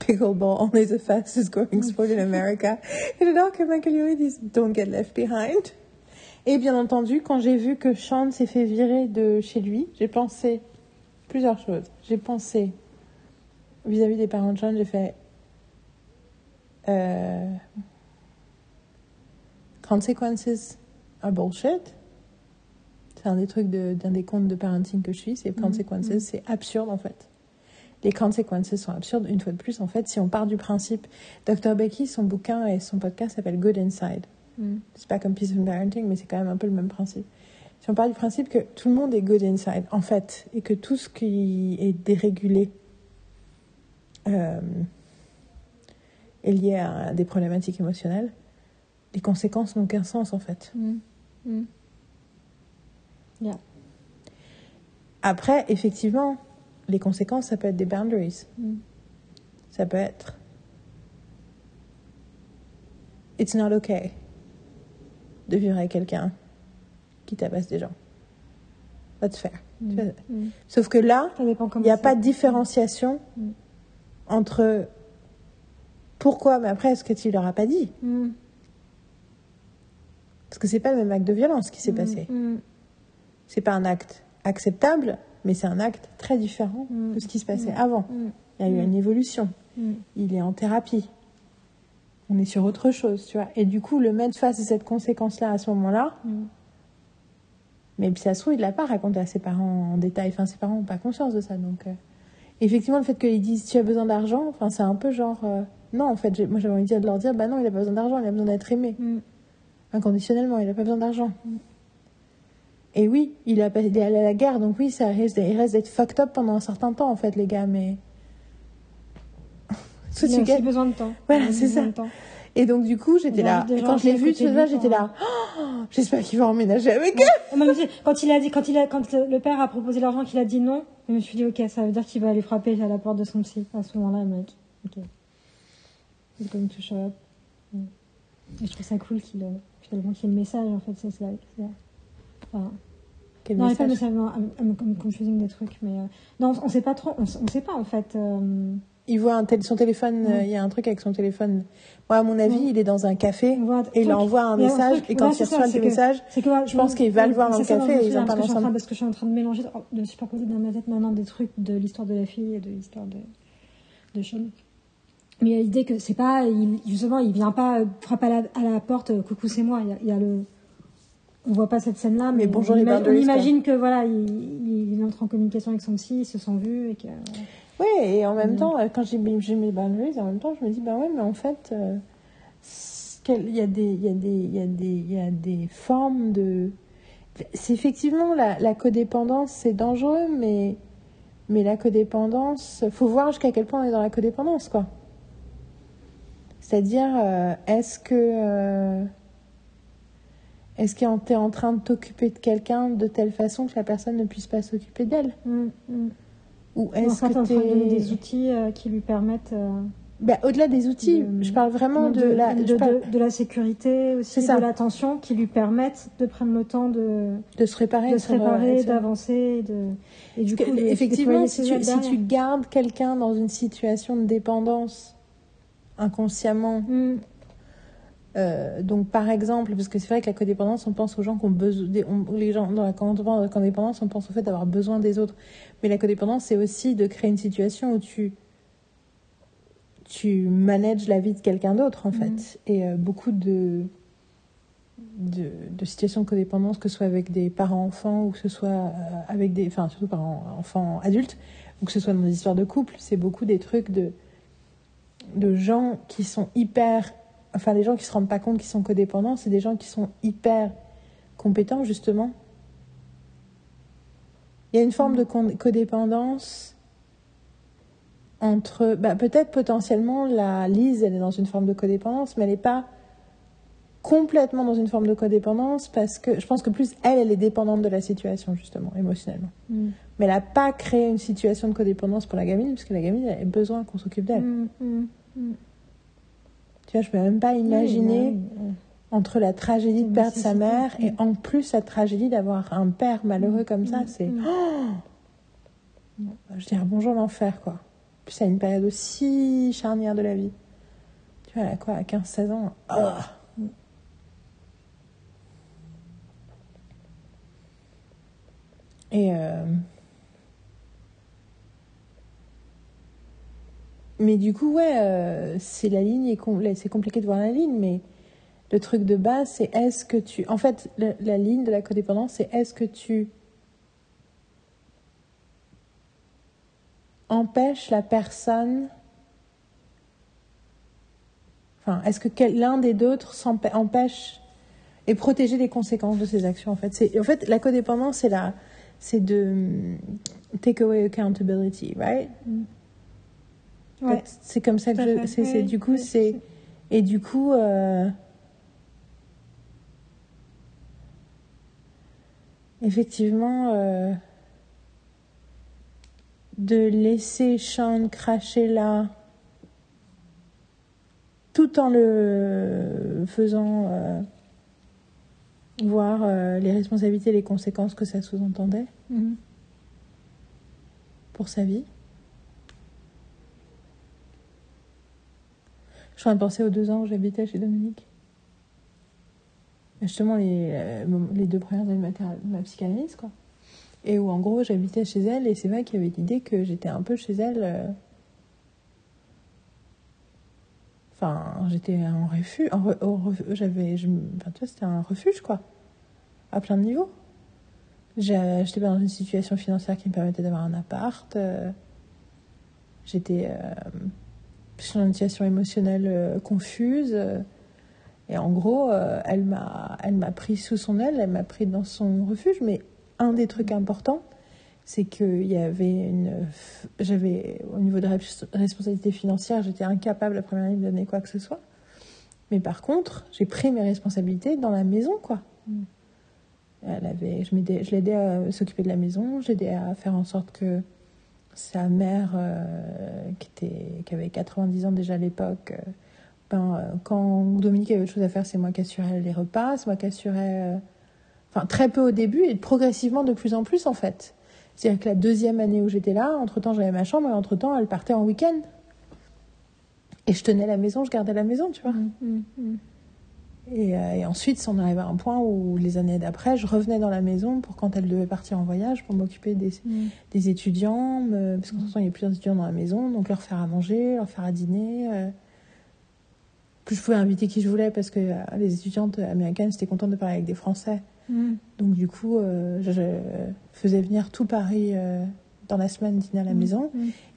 pickleball, only the fastest growing sport in America. Et j'adore que Michael Urie dise Don't get left behind. Et bien entendu, quand j'ai vu que Sean s'est fait virer de chez lui, j'ai pensé plusieurs choses. J'ai pensé vis-à-vis des parents de Sean, j'ai fait euh, consequences are bullshit. C'est un des trucs de- d'un des comptes de parenting que je suis, c'est consequences, mhm. c'est absurde en fait. Les consequences sont absurdes, une fois de plus, en fait, si on part du principe. Dr. Becky, son bouquin et son podcast s'appelle Good Inside. Mm. C'est pas comme Peaceful Parenting, mais c'est quand même un peu le même principe. Si on part du principe que tout le monde est good inside, en fait, et que tout ce qui est dérégulé euh, est lié à des problématiques émotionnelles, les conséquences n'ont aucun sens, en fait. Mm. Mm. Yeah. Après, effectivement, les conséquences, ça peut être des boundaries. Mm. Ça peut être it's not okay de vivre avec quelqu'un qui tabasse des gens. That's fair. Tu vois. Mm. Sauf que là, il n'y a pas de différenciation Mm. entre pourquoi, mais après, est-ce que tu leur as pas dit Mm. Parce que c'est pas le même acte de violence qui s'est passé. Mm. C'est pas un acte acceptable, mais c'est un acte très différent de ce qui se passait avant. Il y a eu une évolution. Il est en thérapie. On est sur autre chose, tu vois. Et du coup, le mettre face à cette conséquence-là à ce moment-là, Mm. mais puis ça se trouve, il l'a pas raconté à ses parents en détail. Enfin, ses parents n'ont pas conscience de ça. Donc, euh, effectivement, le fait qu'ils disent tu as besoin d'argent, enfin, c'est un peu genre. euh, Non, en fait, moi j'avais envie de leur dire bah non, il a pas besoin d'argent, il a besoin d'être aimé. Mm. Inconditionnellement, il a pas besoin d'argent. Et oui, il, a, pas- il est allé à la guerre, donc oui, ça reste, il reste d'être fucked up pendant un certain temps, en fait, les gars, mais. A tu gagnes- besoin de temps. Voilà, c'est ça. Et donc, du coup, j'étais là. Et quand je l'ai vu, tu vois, j'étais là. Oh, J'espère qu'il va emménager avec dis, quand il a dit, quand il a, quand le père a proposé l'argent, qu'il a dit non, je me suis dit, ok, ça veut dire qu'il va aller frapper à la porte de son psy. À ce moment-là, mec. Ok. C'est comme to show up. Et je trouve ça cool qu'il, euh, finalement, qu'il y ait le message, en fait, c'est ça. c'est- Enfin, Quel non, mais pas message. message, non, I'm, I'm- I'm confusing des trucs, mais, euh, non, on, on sait pas trop, on, on sait pas, en fait, euh, Il voit un tel- son téléphone, euh, il y a un truc avec son téléphone. Moi, à mon avis, Ouais. il est dans un café et il envoie un message. et quand ouais, il reçoit le message, que, Je pense qu'il va le voir dans le café et ils en parlent ensemble. Parce que je suis en train de mélanger, de superposer dans ma tête maintenant des trucs de l'histoire de la fille et de l'histoire de, de Sean. Mais il y a l'idée que c'est pas, il, justement, il vient pas euh, frapper à la, à la porte, euh, coucou, c'est moi. Il y, a, il y a le. On voit pas cette scène-là, mais, Mais bonjour on, les ima- on imagine que voilà, il, il- il entre en communication avec son psy, ils se sont vus et que. Oui, et en même Mm. temps, euh, quand j'ai les boundaries, en même temps, je me dis, bah ouais, mais en fait, euh, il y, a des- il y, a des- il y, a des- il y a des formes de. C'est effectivement la, la codépendance, c'est dangereux, mais, mais la codépendance, faut voir jusqu'à quel point on est dans la codépendance, quoi. C'est-à-dire, euh, est-ce que. euh, est-ce que tu es en train de t'occuper de quelqu'un de telle façon que la personne ne puisse pas s'occuper d'elle? Mm, Ou En est-ce fait, que tu train de donner des outils euh, qui lui permettent. bah, Au-delà des outils, De- je parle vraiment de, de, la. de, parle de- la sécurité aussi, de l'attention qui lui permettent de prendre le temps de, de se réparer. de se réparer, d'avancer, et de, et du coup, que, effectivement, si tu, si gardes quelqu'un dans une situation de dépendance inconsciemment, Mm, euh, donc par exemple, parce que c'est vrai que la codépendance, on pense aux gens qui ont besoin, on- les gens dans la codépendance, on pense au fait d'avoir besoin des autres. Mais la codépendance, c'est aussi de créer une situation où tu tu manages la vie de quelqu'un d'autre en fait. Mhm. Et euh, beaucoup de, de de situations de codépendance, que ce soit avec des parents-enfants ou que ce soit euh, avec des, enfin surtout parents-enfants adultes, ou que ce soit dans des histoires de couple, c'est beaucoup des trucs de de gens qui sont hyper, enfin les gens qui se rendent pas compte qu'ils sont codépendants, c'est des gens qui sont hyper compétents justement. Il y a une forme de codépendance entre, bah, peut-être potentiellement la Lise, elle est dans une forme de codépendance, mais elle n'est pas complètement dans une forme de codépendance parce que je pense que plus elle, elle est dépendante de la situation justement, émotionnellement. mm, Mais elle n'a pas créé une situation de codépendance pour la gamine parce que la gamine elle a besoin qu'on s'occupe d'elle. mm, mm. Tu vois, je peux même pas imaginer Oui, bah oui, entre la tragédie de perdre sa mère et en plus la tragédie d'avoir un père malheureux comme ça, c'est mm. je dirais bonjour l'enfer quoi. Puis c'est une période aussi charnière de la vie. Tu vois, elle a quoi, à 15-16 ans? Ah Et euh, mais du coup, ouais, euh, c'est la ligne, c'est compliqué de voir la ligne, mais le truc de base, c'est est-ce que tu. En fait, la, ligne de la codépendance, c'est est-ce que tu empêches la personne. Enfin, est-ce que l'un des deux empêche et protéger les conséquences de ses actions en fait? En fait la codépendance c'est la de hum, take away accountability right? Ouais. C'est comme ça que je c'est du coup c'est et du coup euh, effectivement euh, de laisser Sean cracher là tout en le faisant euh, voir les responsabilités et les conséquences que ça sous-entendait Mhm. pour sa vie. Je suis en train de penser aux deux ans où j'habitais chez Dominique. Justement, les, euh, les deux premières années de ma, psychanalyse, quoi. Et où, en gros, j'habitais chez elle, et c'est vrai qu'il y avait l'idée que j'étais un peu chez elle. euh, Enfin, j'étais en refuge. J'avais, enfin, tu vois, c'était un refuge, quoi. À plein de niveaux. J'étais pas dans une situation financière qui me permettait d'avoir un appart. euh, J'étais sur une situation émotionnelle euh, confuse. euh, et en gros, euh, elle m'a, elle m'a pris sous son aile, elle m'a pris dans son refuge. Mais un des trucs importants, c'est qu'il y avait une, j'avais au niveau de res- responsabilité financière, j'étais incapable la première année de donner quoi que ce soit. Mais par contre, j'ai pris mes responsabilités dans la maison, quoi. Elle avait, je m'aidais- je l'aidais à s'occuper de la maison, j'aidais à faire en sorte que sa mère, euh, qui, était, qui avait 90 ans déjà à l'époque, euh, ben, euh, quand Dominique avait autre chose à faire, c'est moi qui assurais les repas, c'est moi qui assurais. Enfin, très peu au début et progressivement de plus en plus en fait. C'est-à-dire que la deuxième année où j'étais là, entre-temps j'avais ma chambre et entre-temps elle partait en week-end. Et je tenais la maison, je gardais la maison, tu vois. Mhm. Mhm. Et, euh, et ensuite, on arrivait à un point où les années d'après, je revenais dans la maison pour quand elle devait partir en voyage, pour m'occuper des, des étudiants, me- parce qu'en ce temps, il y a plusieurs étudiants dans la maison, donc leur faire à manger, leur faire à dîner. euh, que je pouvais inviter qui je voulais, parce que euh, les étudiantes américaines, j'étais contente de parler avec des Français. Mhm. Donc du coup, euh, je, je faisais venir tout Paris dans la semaine dîner à la maison.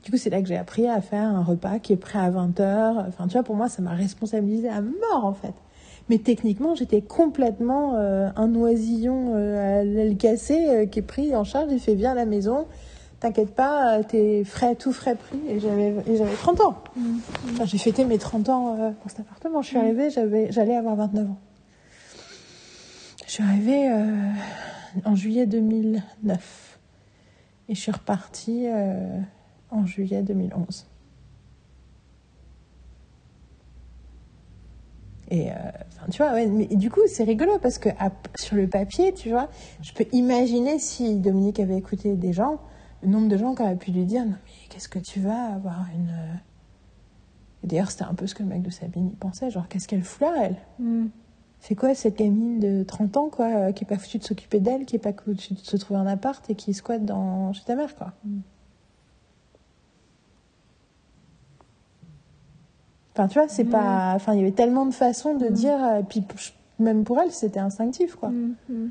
Du coup, c'est là que j'ai appris à faire un repas qui est prêt à 20h. Enfin, tu vois, pour moi, ça m'a responsabilisée à mort, en fait. Mais techniquement, j'étais complètement euh, un oisillon euh, à l'aile cassée euh, qui est pris en charge et fait viens à la maison. T'inquiète pas, t'es frais, tout frais pris. Et j'avais, j'avais 30 ans. Enfin, j'ai fêté mes 30 ans pour cet appartement. Je suis arrivée, j'avais, j'allais avoir 29 ans. Je suis arrivée euh, en juillet 2009. Et je suis repartie euh, en juillet 2011. Et euh, enfin, tu vois, ouais, mais du coup, c'est rigolo parce que à- sur le papier, tu vois, je peux imaginer si Dominique avait écouté des gens, le nombre de gens qui auraient pu lui dire Non, mais qu'est-ce que tu vas avoir une. euh, D'ailleurs, c'était un peu ce que le mec de Sabine y pensait genre, qu'est-ce qu'elle fout là, elle Mhm. C'est quoi cette gamine de 30 ans, quoi, euh, qui est pas foutue de s'occuper d'elle, qui est pas foutue de se trouver un appart et qui squatte dans... chez ta mère, quoi Enfin, tu vois, c'est pas. Enfin, il y avait tellement de façons de dire. euh, Puis même pour elle, c'était instinctif, quoi. Mhm.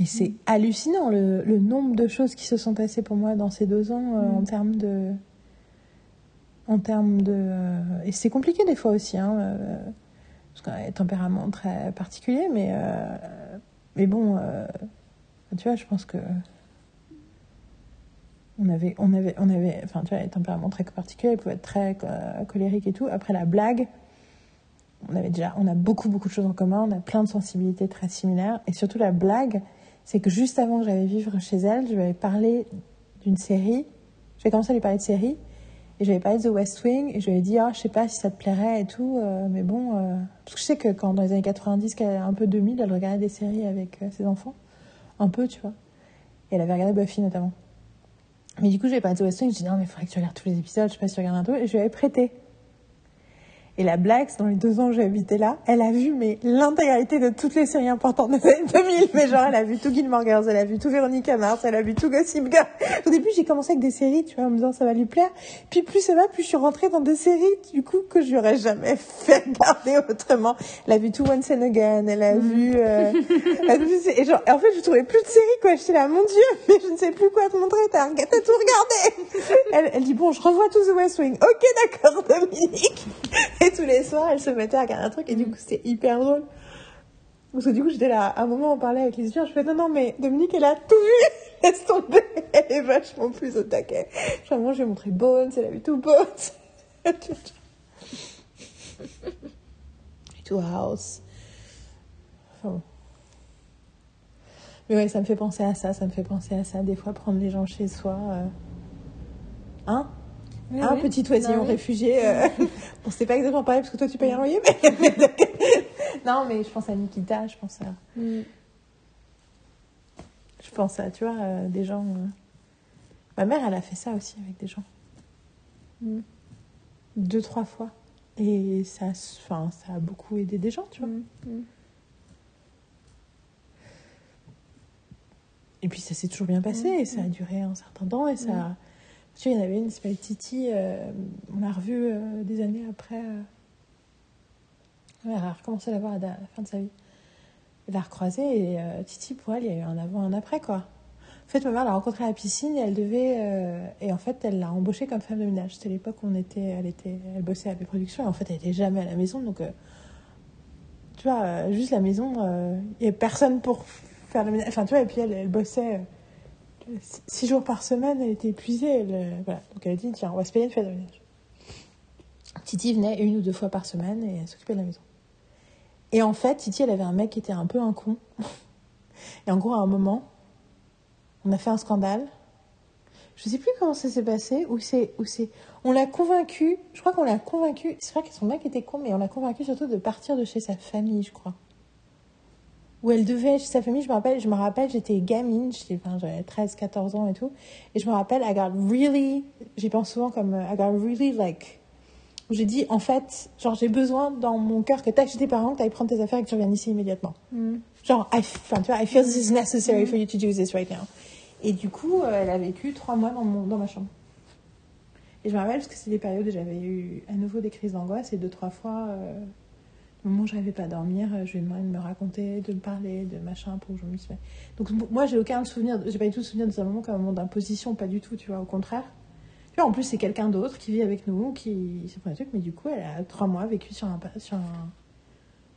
Et c'est hallucinant le, le nombre de choses qui se sont passées pour moi dans ces deux ans euh, Mm. en termes de. En termes de. euh, et c'est compliqué des fois aussi, hein, euh, parce qu'on a un tempérament très particulier, mais. mais bon, tu vois, je pense que. On avait, on avait, on avait, enfin, tu vois, les tempéraments très particuliers, ils pouvaient être très euh, colériques et tout. Après la blague, on avait déjà, on a beaucoup, beaucoup de choses en commun, on a plein de sensibilités très similaires. Et surtout, la blague, c'est que juste avant que j'allais vivre chez elle, je lui avais parlé d'une série. J'ai commencé à lui parler de série. Et je lui avais parlé de The West Wing. Et je lui avais dit, ah, je sais pas si ça te plairait et tout. euh, mais bon, euh, parce que je sais que quand dans les années 90, qu'elle- un peu 2000, elle regardait des séries avec euh, ses enfants. Un peu, tu vois. Et elle avait regardé Buffy notamment. Mais du coup, je parlé de The West Wing. Je dit, non, mais il faudrait que tu regardes tous les épisodes. Je sais pas si tu regardes un peu. Et je lui avais prêté. Et la c'est dans les deux ans que j'ai habité là, elle a vu mais l'intégralité de toutes les séries importantes des années 2000. Mais genre, elle a vu tout Gilmore Girls, elle a vu tout Véronique Mars, elle a vu tout Gossip Girl. Au début, j'ai commencé avec des séries, tu vois, en me disant ça va lui plaire. Puis plus ça va, plus je suis rentrée dans des séries, du coup, que je n'aurais jamais fait regarder autrement. Elle a vu tout Once and Again, elle a vu... euh, elle a vu et genre, en fait, je trouvais plus de séries, quoi. J'étais là, mon Dieu, mais je ne sais plus quoi te montrer, t'as t'as tout regardé. Elle, elle dit, bon, je revois tout The West Wing. Ok, d'accord, Dominique. Et tous les soirs, elle se mettait à regarder un truc et du coup, c'était hyper drôle. Parce que du coup, j'étais là, à un moment, on parlait avec les étudiants, je fais, non, non, mais Dominique, elle a tout vu. Laisse tomber. Elle est vachement plus au taquet. Genre, moi, je lui ai montré Bones, elle a vu tout Bones. tout House. Enfin bon. Mais ouais, ça me fait penser à ça, ça me fait penser à ça. Des fois, prendre les gens chez soi. euh, Hein? Oui, Un oui. petit oisillon Bah réfugié. euh, bon, c'est pas exactement pareil parce que toi tu payes un loyer, mais. non, mais je pense à Nikita, je pense à. Mm. Je pense à, tu vois, euh, des gens. euh, Ma mère, elle a fait ça aussi avec des gens. Mm. Deux, trois fois. Et ça, a- enfin, ça a beaucoup aidé des gens, tu vois. Mm. Et puis ça s'est toujours bien passé et ça a duré un certain temps et ça. Tu sais, il y en avait une s'appelle Titi, euh, on l'a revue euh, des années après. euh, Elle a recommencé à la voir à la fin de sa vie. Elle l'a recroisée et euh, Titi, pour elle, il y a eu un avant, un après, quoi. En fait, ma mère l'a rencontrée à la piscine et elle devait. euh, et en fait, elle l'a embauchée comme femme de ménage. C'était l'époque où on était, elle, était, elle bossait à la production et en fait, elle était jamais à la maison. Donc, euh, tu vois, euh, juste la maison, euh, il n'y avait personne pour faire le ménage. Enfin, tu vois, et puis elle, elle bossait euh, six- jours par semaine, elle était épuisée. Elle, euh, voilà. Donc, elle a dit tiens, on va se payer une fête de ménage. Titi venait une ou deux fois par semaine et elle s'occupait de la maison. Et en fait, Titi, elle avait un mec qui était un peu un con. Et en gros, à un moment, on a fait un scandale. Je sais plus comment ça s'est passé, ou c'est, ou c'est, on l'a convaincu, je crois qu'on l'a convaincu, c'est vrai que son mec était con, mais on l'a convaincu surtout de partir de chez sa famille, je crois. Où elle devait sa famille, je me rappelle, je me rappelle, j'étais gamine, j'étais, enfin, j'avais 13, 14 ans et tout, et je me rappelle, I got really, j'y pense souvent comme, euh, I got really, like, où j'ai dit, en fait, genre, j'ai besoin dans mon cœur que t'ailles chez tes parents, que t'ailles prendre tes affaires et que tu reviennes ici immédiatement. Mm. Genre, I, enfin, tu vois, I feel this is necessary for you to do this right now. Et du coup, euh, elle a vécu trois mois dans, mon, dans ma chambre. Et je me rappelle parce que c'est des périodes où j'avais eu à nouveau des crises d'angoisse et deux, trois fois, euh, au moment où je n'arrivais pas à dormir, euh, je lui ai demandé de me raconter, de me parler, de machin pour que je me dise. Donc, moi, j'ai aucun souvenir, j'ai pas du tout souvenir de ce moment comme un moment d'imposition, pas du tout, tu vois, au contraire. Tu vois, en plus, c'est quelqu'un d'autre qui vit avec nous, qui. C'est pas un truc, mais du coup, elle a trois mois vécu sur un. Sur un...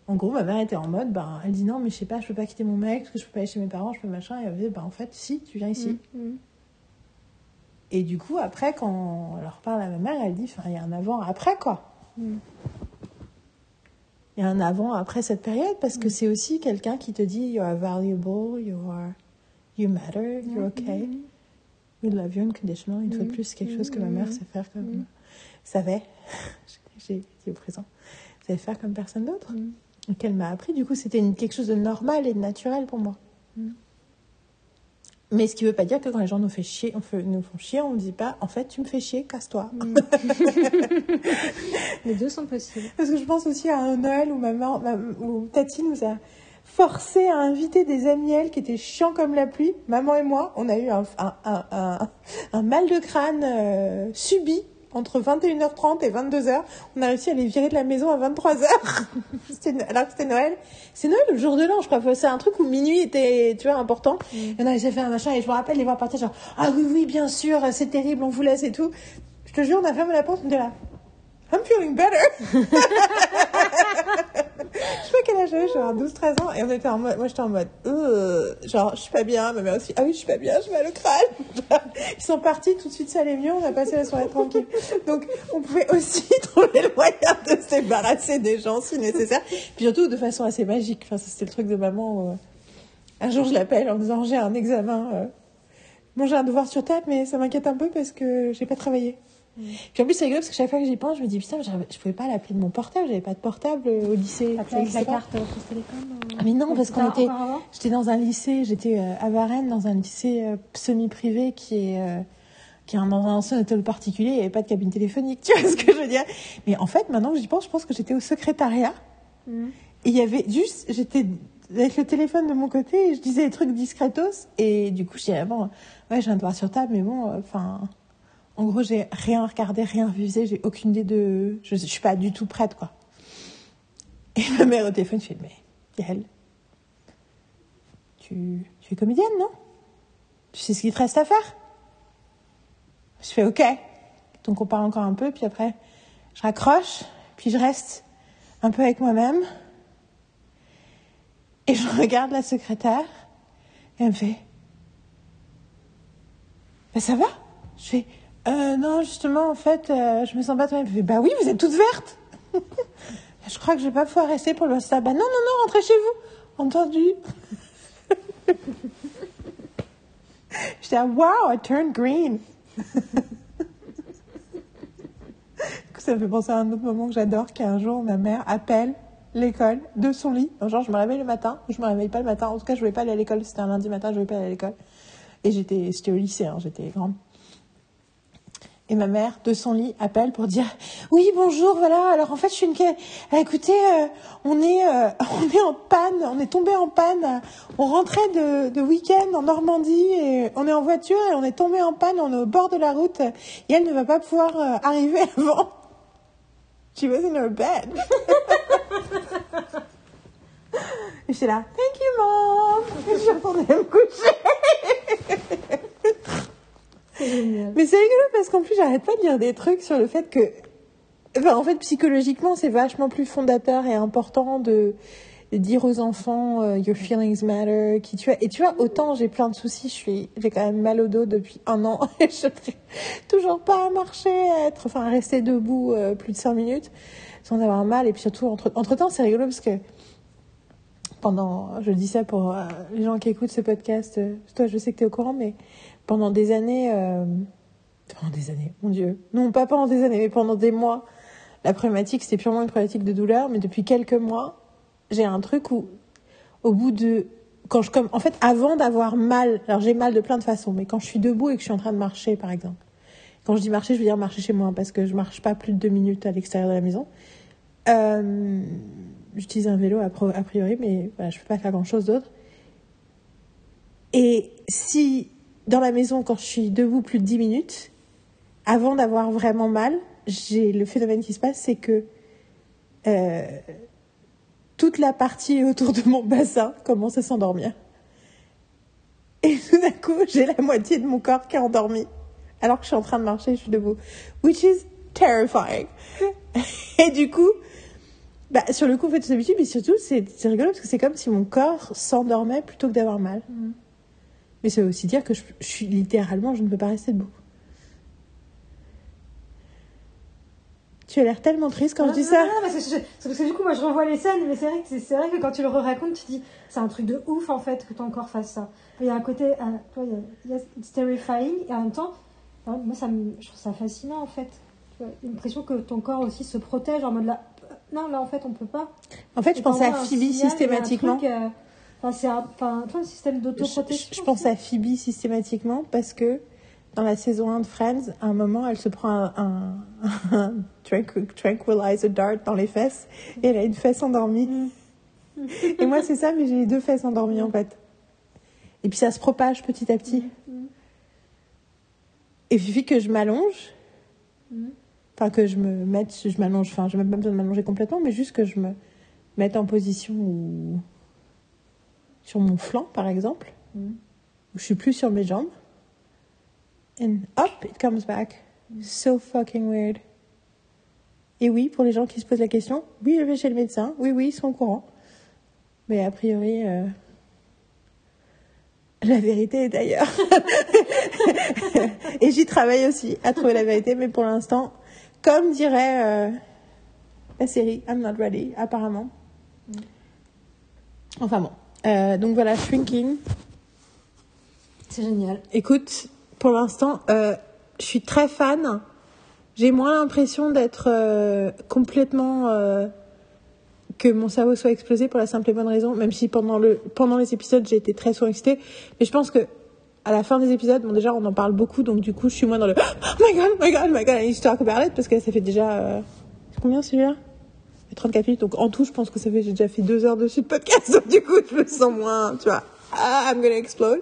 En gros, ma mère était en mode, ben, elle dit non, mais je sais pas, je peux pas quitter mon mec, parce que je peux pas aller chez mes parents, je peux machin. Et elle avait, ben, en fait, si, tu viens ici. Mm. Et du coup, après, quand elle leur parle à ma mère, elle dit, enfin, il y a un avant, après, quoi. Mm. A un avant, après cette période, parce que c'est aussi quelqu'un qui te dit, you are valuable, you are, you matter, you're okay. We love you unconditional. Une fois de plus, c'est quelque chose que ma mère sait faire comme, savait, j'ai au présent, savait faire comme personne d'autre. Mm. Et qu'elle m'a appris, du coup, c'était quelque chose de normal et de naturel pour moi. Mm. Mais ce qui veut pas dire que quand les gens nous, fait chier, on fait- nous font chier, on ne dit pas, en fait, tu me fais chier, casse-toi. Les deux sont possibles. Parce que je pense aussi à un Noël où maman, ma- où Tati nous a forcé à inviter des amis elle qui étaient chiants comme la pluie. Maman et moi, on a eu un, un, un, un- un mal de crâne euh, subi entre 21h30 et 22h. On a réussi à les virer de la maison à 23h. C'était- alors que c'était Noël. C'est Noël le jour de l'an, je crois. C'est un truc où minuit était, tu vois, important. Et on a réussi à faire un machin et je me rappelle les voir partir genre, ah oui, oui, bien sûr, c'est terrible, on vous laisse et tout. Je te jure, on a fermé la porte, on était là. I'm feeling better. je sais pas quel âge j'avais, genre 12-13 ans, et on était en mode, moi j'étais en mode, euh, genre, je suis pas bien, ma mère aussi, ah oui, je suis pas bien, je mal au crâne. Ils sont partis, tout de suite ça allait mieux, on a passé la soirée tranquille. Donc, on pouvait aussi trouver le moyen de se débarrasser des gens si nécessaire, puis surtout de façon assez magique. Enfin, c'était le truc de maman. euh, un jour, je l'appelle en disant, j'ai un examen, euh, bon, j'ai un devoir sur table, mais ça m'inquiète un peu parce que j'ai pas travaillé. Puis en plus, c'est rigolo parce que chaque fois que j'y pense, je me dis putain, je pouvais pas l'appeler de mon portable, j'avais pas de portable euh, au lycée. T'as avec la carte euh, France Télécom euh, Ah, mais non, parce qu'on était. J'étais dans un lycée, j'étais euh, à Varennes, dans un lycée euh, semi-privé qui est. euh, qui est un, dans un ancien hôtel particulier, il n'y avait pas de cabine téléphonique, tu vois ce que je veux dire Mais en fait, maintenant que j'y pense, je pense que j'étais au secrétariat Mm. et il y avait juste, j'étais avec le téléphone de mon côté et je disais des trucs discretos et du coup je disais, ah bon, ouais, j'ai un devoir sur table, mais bon, euh, enfin, en gros, j'ai rien regardé, rien révisé, j'ai aucune idée de. Je, je suis pas du tout prête, quoi. Et ma mère au téléphone fait, mais Yael, tu, tu es comédienne, non? Tu sais ce qu'il te reste à faire? Je fais, ok. Donc on parle encore un peu, puis après, je raccroche, puis je reste un peu avec moi-même. Et je regarde la secrétaire, et elle me fait, bah ça va? Je fais, euh, non, justement, en fait, euh, je me sens pas très bien. Bah oui, vous êtes toute verte Je crois que je vais pas pouvoir rester pour le reste. Bah non, non, non, rentrez chez vous Entendu J'étais là, wow, I turned green ça me fait penser à un autre moment que j'adore, qu'un jour, ma mère appelle l'école de son lit. Genre, je me réveille le matin, ou je me réveille pas le matin. En tout cas, je voulais pas aller à l'école. C'était un lundi matin, je voulais pas aller à l'école. Et j'étais, j'étais au lycée, hein, j'étais grande. Et ma mère, de son lit, appelle pour dire Oui, bonjour, voilà. Alors en fait, je suis une. Ah, écoutez, euh, on, est, euh, on est en panne, on est tombé en panne. On rentrait de, de week-end en Normandie et on est en voiture et on est tombé en panne, on est au bord de la route et elle ne va pas pouvoir euh, arriver avant. She was in her bed. et j'étais là Thank you, mom. Je retournée me coucher. Mais c'est rigolo parce qu'en plus, j'arrête pas de lire des trucs sur le fait que. Enfin, en fait, psychologiquement, c'est vachement plus fondateur et important de, dire aux enfants euh, Your feelings matter. Qui tu as. Et tu vois, autant j'ai plein de soucis, je suis, j'ai quand même mal au dos depuis un an et je n'arrive toujours pas à marcher, à être, enfin, à rester debout euh, plus de 5 minutes sans avoir mal. Et puis surtout, entre, entre temps, c'est rigolo parce que pendant, je dis ça pour euh, les gens qui écoutent ce podcast, toi, je sais que tu es au courant, mais pendant des années, euh, pendant des années, mon Dieu, non pas pendant des années, mais pendant des mois, la problématique c'était purement une problématique de douleur, mais depuis quelques mois, j'ai un truc où, au bout de, quand je comme, en fait, avant d'avoir mal, alors j'ai mal de plein de façons, mais quand je suis debout et que je suis en train de marcher, par exemple, quand je dis marcher, je veux dire marcher chez moi, parce que je marche pas plus de deux minutes à l'extérieur de la maison. Euh, J'utilise un vélo a priori, mais voilà, je peux pas faire grand chose d'autre. Et si dans la maison, quand je suis debout plus de 10 minutes, avant d'avoir vraiment mal, j'ai le phénomène qui se passe, c'est que euh, toute la partie autour de mon bassin commence à s'endormir. Et tout d'un coup, j'ai la moitié de mon corps qui est endormi, alors que je suis en train de marcher, je suis debout. Which is terrifying. Et du coup, bah, sur le coup, en fait, c'est habitude, mais surtout, c'est rigolo parce que c'est comme si mon corps s'endormait plutôt que d'avoir mal. Mais ça veut aussi dire que je, je suis littéralement, je ne peux pas rester debout. Tu as l'air tellement triste quand je dis Non, ça. non, non, parce que, je- parce que du coup, moi, je revois les scènes, mais c'est vrai que vrai que quand tu le racontes, tu dis, c'est un truc de ouf en fait que ton corps fasse ça. Il y a un côté, euh, toi, il y a, it's terrifying, et en même temps, moi, ça me, je trouve ça fascinant en fait. Tu vois, l'impression que ton corps aussi se protège en mode là, non, là en fait, on peut pas. En fait, je pensais à Phoebe systématiquement. truc, euh, Enfin, c'est un, enfin, d'autoprotection. je- je pense à Phoebe systématiquement parce que dans la saison 1 de Friends, à un moment, elle se prend un, un, un tranqu- tranquilizer dart dans les fesses et elle a une fesse endormie. Et moi, c'est ça, mais j'ai les deux fesses endormies en fait. Et puis ça se propage petit à petit. Et il suffit que je m'allonge, enfin que je me mette, je m'allonge, enfin, je n'ai même pas besoin de m'allonger complètement, mais juste que je me mette en position où sur mon flanc, par exemple, où je suis plus sur mes jambes. And hop, it comes back. So fucking weird. Et oui, pour les gens qui se posent la question, oui, je vais chez le médecin. Oui, oui, ils sont au courant. Mais a priori, euh, la vérité est ailleurs. Et j'y travaille aussi à trouver la vérité, mais pour l'instant, comme dirait euh, la série I'm Not Ready, apparemment. Enfin bon. Euh, donc voilà, Shrinking. C'est génial. Écoute, pour l'instant, euh, je suis très fan. J'ai moins l'impression d'être euh, complètement euh, que mon cerveau soit explosé pour la simple et bonne raison, même si pendant le pendant les épisodes j'ai été très surexcitée. Mais je pense que à la fin des épisodes, bon déjà on en parle beaucoup, donc du coup je suis moins dans le oh my god, oh my god, oh my god, talk about it parce que ça fait déjà euh, combien celui-là fait 34 minutes, donc en tout je pense que ça fait j'ai déjà fait deux heures dessus de podcast, donc du coup je me sens moins, tu vois, ah, I'm gonna explode.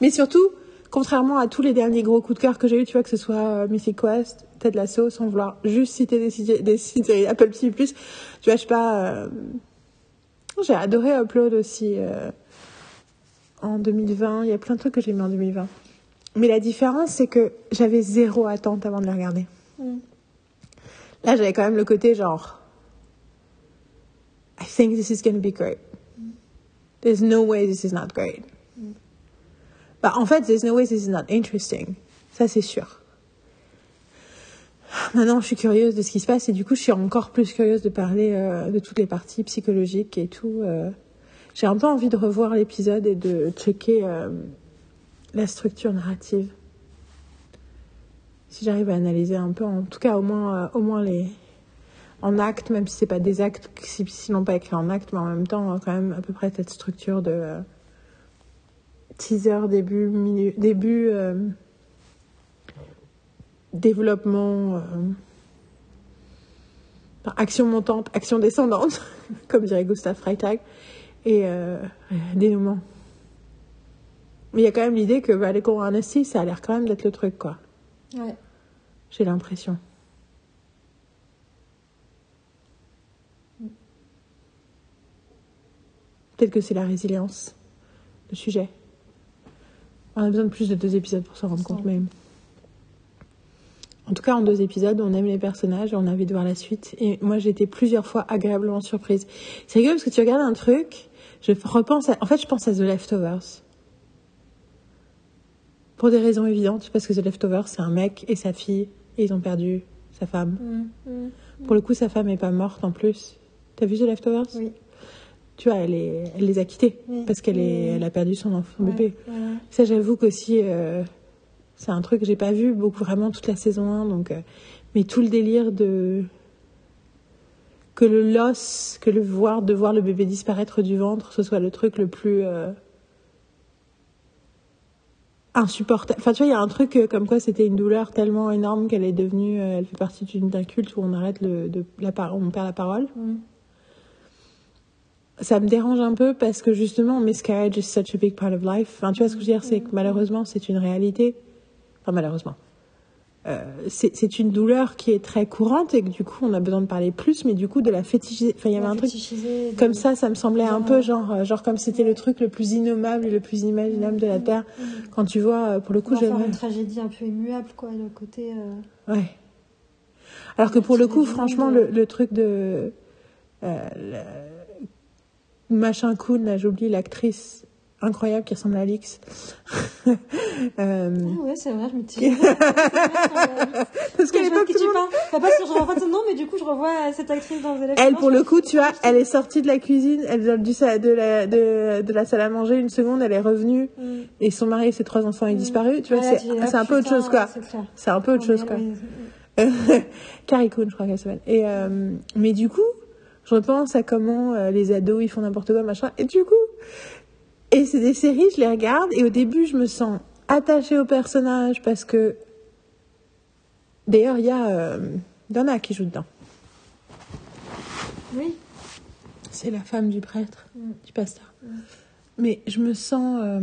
Mais surtout, contrairement à tous les derniers gros coups de cœur que j'ai eu, tu vois, que ce soit euh, Mythic Quest, Ted Lasso, sans vouloir juste citer des, séries- des séries Apple TV+, tu vois, je sais pas, euh, j'ai adoré Upload aussi euh, en 2020, il y a plein de trucs que j'ai mis en 2020. Mais la différence, c'est que j'avais zéro attente avant de les regarder. Là, j'avais quand même le côté genre, I think this is gonna be great. There's no way this is not great. Bah, en fait, there's no way this is not interesting. Ça, c'est sûr. Maintenant, je suis curieuse de ce qui se passe et du coup, je suis encore plus curieuse de parler euh, de toutes les parties psychologiques et tout. euh. J'ai un peu envie de revoir l'épisode et de checker euh, la structure narrative. si j'arrive à analyser un peu, en tout cas au moins, au moins les en actes, même si c'est pas des actes, si, sinon pas écrit en actes, mais en même temps quand même à peu près cette structure de euh, teaser, début, milieu, début, euh, développement, euh, action montante, action descendante, comme dirait Gustave Freitag, et dénouement. Mais il y a quand même l'idée que bah, les cours Honesty, ça a l'air quand même d'être le truc, quoi. Ouais. J'ai l'impression. Peut-être que c'est la résilience, le sujet. On a besoin de plus de deux épisodes pour s'en rendre compte, mais. En tout cas, en deux épisodes, on aime les personnages et on a envie de voir la suite. Et moi, j'ai été plusieurs fois agréablement surprise. C'est rigolo parce que tu regardes un truc, je repense à... En fait, je pense à The Leftovers. Pour des raisons évidentes, parce que The Leftovers, c'est un mec et sa fille, et ils ont perdu sa femme. Mm, mm. Pour le coup, sa femme est pas morte en plus. T'as vu The Leftovers? Oui. Tu vois, elle, est, elle les a quittés Oui. parce qu'elle est, elle a perdu son enfant Ouais, bébé. ouais. Ça, j'avoue qu'aussi, euh, c'est un truc que j'ai pas vu beaucoup vraiment toute la saison 1. Donc, euh, mais tout le délire de que le loss, que le voir, de voir le bébé disparaître du ventre, ce soit le truc le plus euh, insupportable. Enfin, tu vois, il y a un truc euh, comme quoi c'était une douleur tellement énorme qu'elle est devenue, elle fait partie d'un culte où on arrête le, de, la on perd la parole. Mm. Ça me dérange un peu parce que justement, miscarriage is such a big part of life. Enfin, tu vois ce que je veux dire, c'est que malheureusement, c'est une réalité. Enfin, malheureusement. Euh, c'est c'est une douleur qui est très courante et que du coup, on a besoin de parler plus, mais du coup, de la fétichiser. Enfin, il y avait un truc de- comme ça, ça me semblait un peu euh, genre, euh, genre comme c'était le truc le plus innommable et le plus inimaginable de la Terre. Quand tu vois, euh, pour le coup, j'aimerais. une tragédie un peu immuable, quoi, le côté. euh, Ouais. Alors que pour le coup, franchement, le, le truc de. euh, le- Machin cool, là, j'oublie l'actrice incroyable qui ressemble à Alix. Euh, Ah ouais, c'est vrai, je me dis. parce qu'à l'époque, tu le monde- parles. Enfin, pas que je revois son nom, mais du coup, je revois cette actrice dans Leftovers. Elle, pour le coup, tu vois, elle est sortie de la cuisine, elle vient du de, la, de, de la salle à manger une seconde, elle est revenue, Mm. et son mari et ses trois enfants est disparu. Tu vois, Ouais, c'est dis, ah, un peu autre chose, quoi. c'est un peu autre chose, Ouais, quoi. Carrie Coon, je crois qu'elle s'appelle. Et euh, mais du coup, je repense à comment euh, les ados ils font n'importe quoi machin. Et du coup, et c'est des séries, je les regarde et au début je me sens attachée au personnage parce que d'ailleurs il y a euh, Donna qui joue dedans. Oui. C'est la femme du prêtre, Mm. du pasteur. Mais je me sens euh,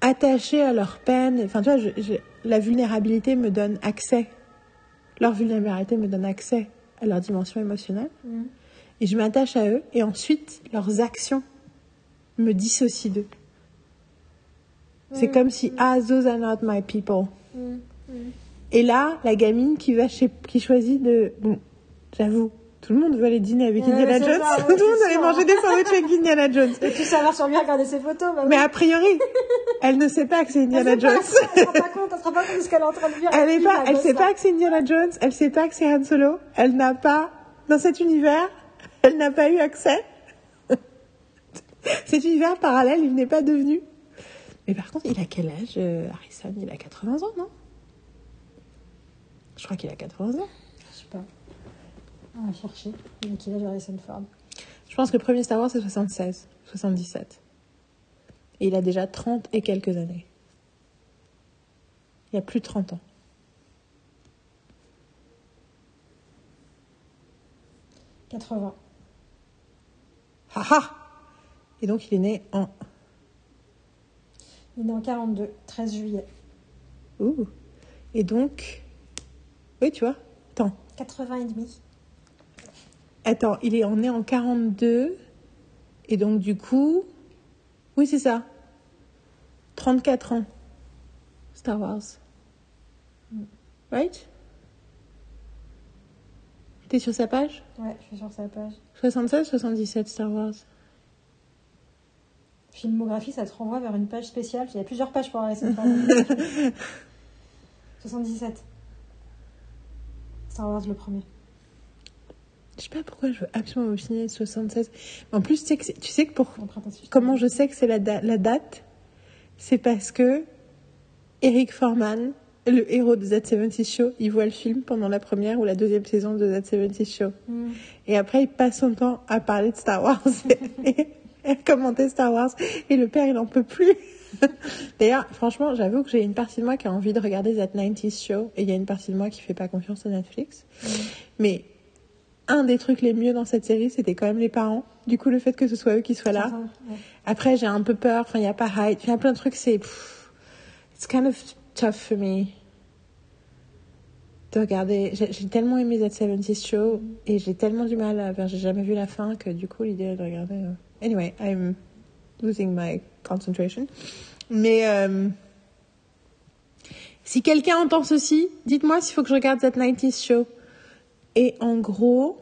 attachée à leur peine. Enfin, tu vois, je- je- la vulnérabilité me donne accès. Leur vulnérabilité me donne accès à leur dimension émotionnelle. Mm. Et je m'attache à eux. Et ensuite, leurs actions me dissocient d'eux. C'est Mm. comme si, ah, those are not my people. Mm. Et là, la gamine qui va chez, qui choisit de, bon, j'avoue, tout le monde veut aller dîner avec Ouais, Indiana Jones. ça, ouais, tout le monde c'est veut aller sûr. manger des sandwichs avec Indiana Jones. Et tout savoir sur lui, regarder ses photos. Bah, Mais oui. a priori, elle ne sait pas que c'est Elle Indiana sait pas, Jones. Elle se rend pas compte, elle se rend pas compte de ce qu'elle est en train de dire. Elle est Puis, pas, elle sait pas que c'est Indiana Jones. Elle sait pas que c'est Han Solo. Elle n'a pas, dans cet univers, elle n'a pas eu accès. cet univers parallèle, il n'est pas devenu. Mais par contre, il a quel âge, euh, Harrison? Il a 80 ans, non? Je crois qu'il a 80 ans. On va chercher. Il a Harrison Ford Je pense que le premier Star Wars, c'est 76, 77. Et il a déjà 30 et quelques années. Il y a plus de 30 ans. 80. Haha Et donc, il est né en... Il est né en 42, 13 juillet. Ouh Et donc... Oui, tu vois Attends. 80 et demi. Attends, il est en- né en 42. Et donc, du coup... Oui, c'est ça. 34 ans. Star Wars. Right? T'es sur sa page? Ouais, je suis sur sa page. 76, 77 Star Wars. Filmographie, ça te renvoie vers une page spéciale. Il y a plusieurs pages pour Ford. 77. Star Wars le premier. Je sais pas pourquoi je veux absolument m'obstiner 76. Mais en plus, tu sais que, c'est- tu sais que pour comment je sais que c'est la, da- la date, c'est parce que Eric Forman, le héros de That 70 Show, il voit le film pendant la première ou la deuxième saison de That 70 Show. Mm. Et après, il passe son temps à parler de Star Wars et à commenter Star Wars. Et le père, il n'en peut plus. D'ailleurs, franchement, j'avoue que j'ai une partie de moi qui a envie de regarder That 90s Show et il y a une partie de moi qui fait pas confiance à Netflix. Mais un des trucs les mieux dans cette série, c'était quand même les parents. Du coup, le fait que ce soit eux qui soient là. Ouais. Après, j'ai un peu peur. Enfin, il n'y a pas hype. Il y a plein de trucs, c'est. It's kind of tough for me. De regarder. J'ai j'ai tellement aimé That 70 Show et j'ai tellement du mal à. enfin, J'ai jamais vu la fin que du coup, l'idée de regarder. euh, Anyway, I'm losing my concentration. Mais. euh, Si quelqu'un entend ceci, dites-moi s'il faut que je regarde That 90s Show. Et en gros.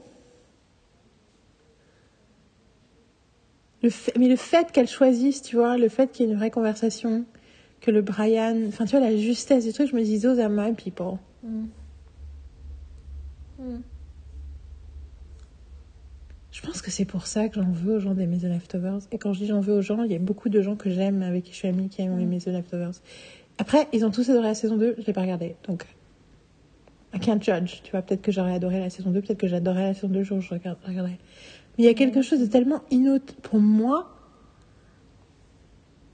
Le fait, mais le fait qu'elle choisisse, tu vois, le fait qu'il y ait une vraie conversation, que le Brian, enfin tu vois, la justesse du truc, je me dis, those are my people. Mm. Mm. Je pense que c'est pour ça que j'en veux aux gens d'aimer The Leftovers. Et quand je dis j'en veux aux gens, il y a beaucoup de gens que j'aime, avec qui je suis amie, qui ont aimé The Leftovers. Après, ils ont tous adoré la saison 2, je l'ai pas regardée. Donc, I can't judge. Tu vois, peut-être que j'aurais adoré la saison 2, peut-être que j'adorais la saison 2 le jour où je regarde- regarderai. Mais il y a quelque chose de tellement inautre. Pour moi,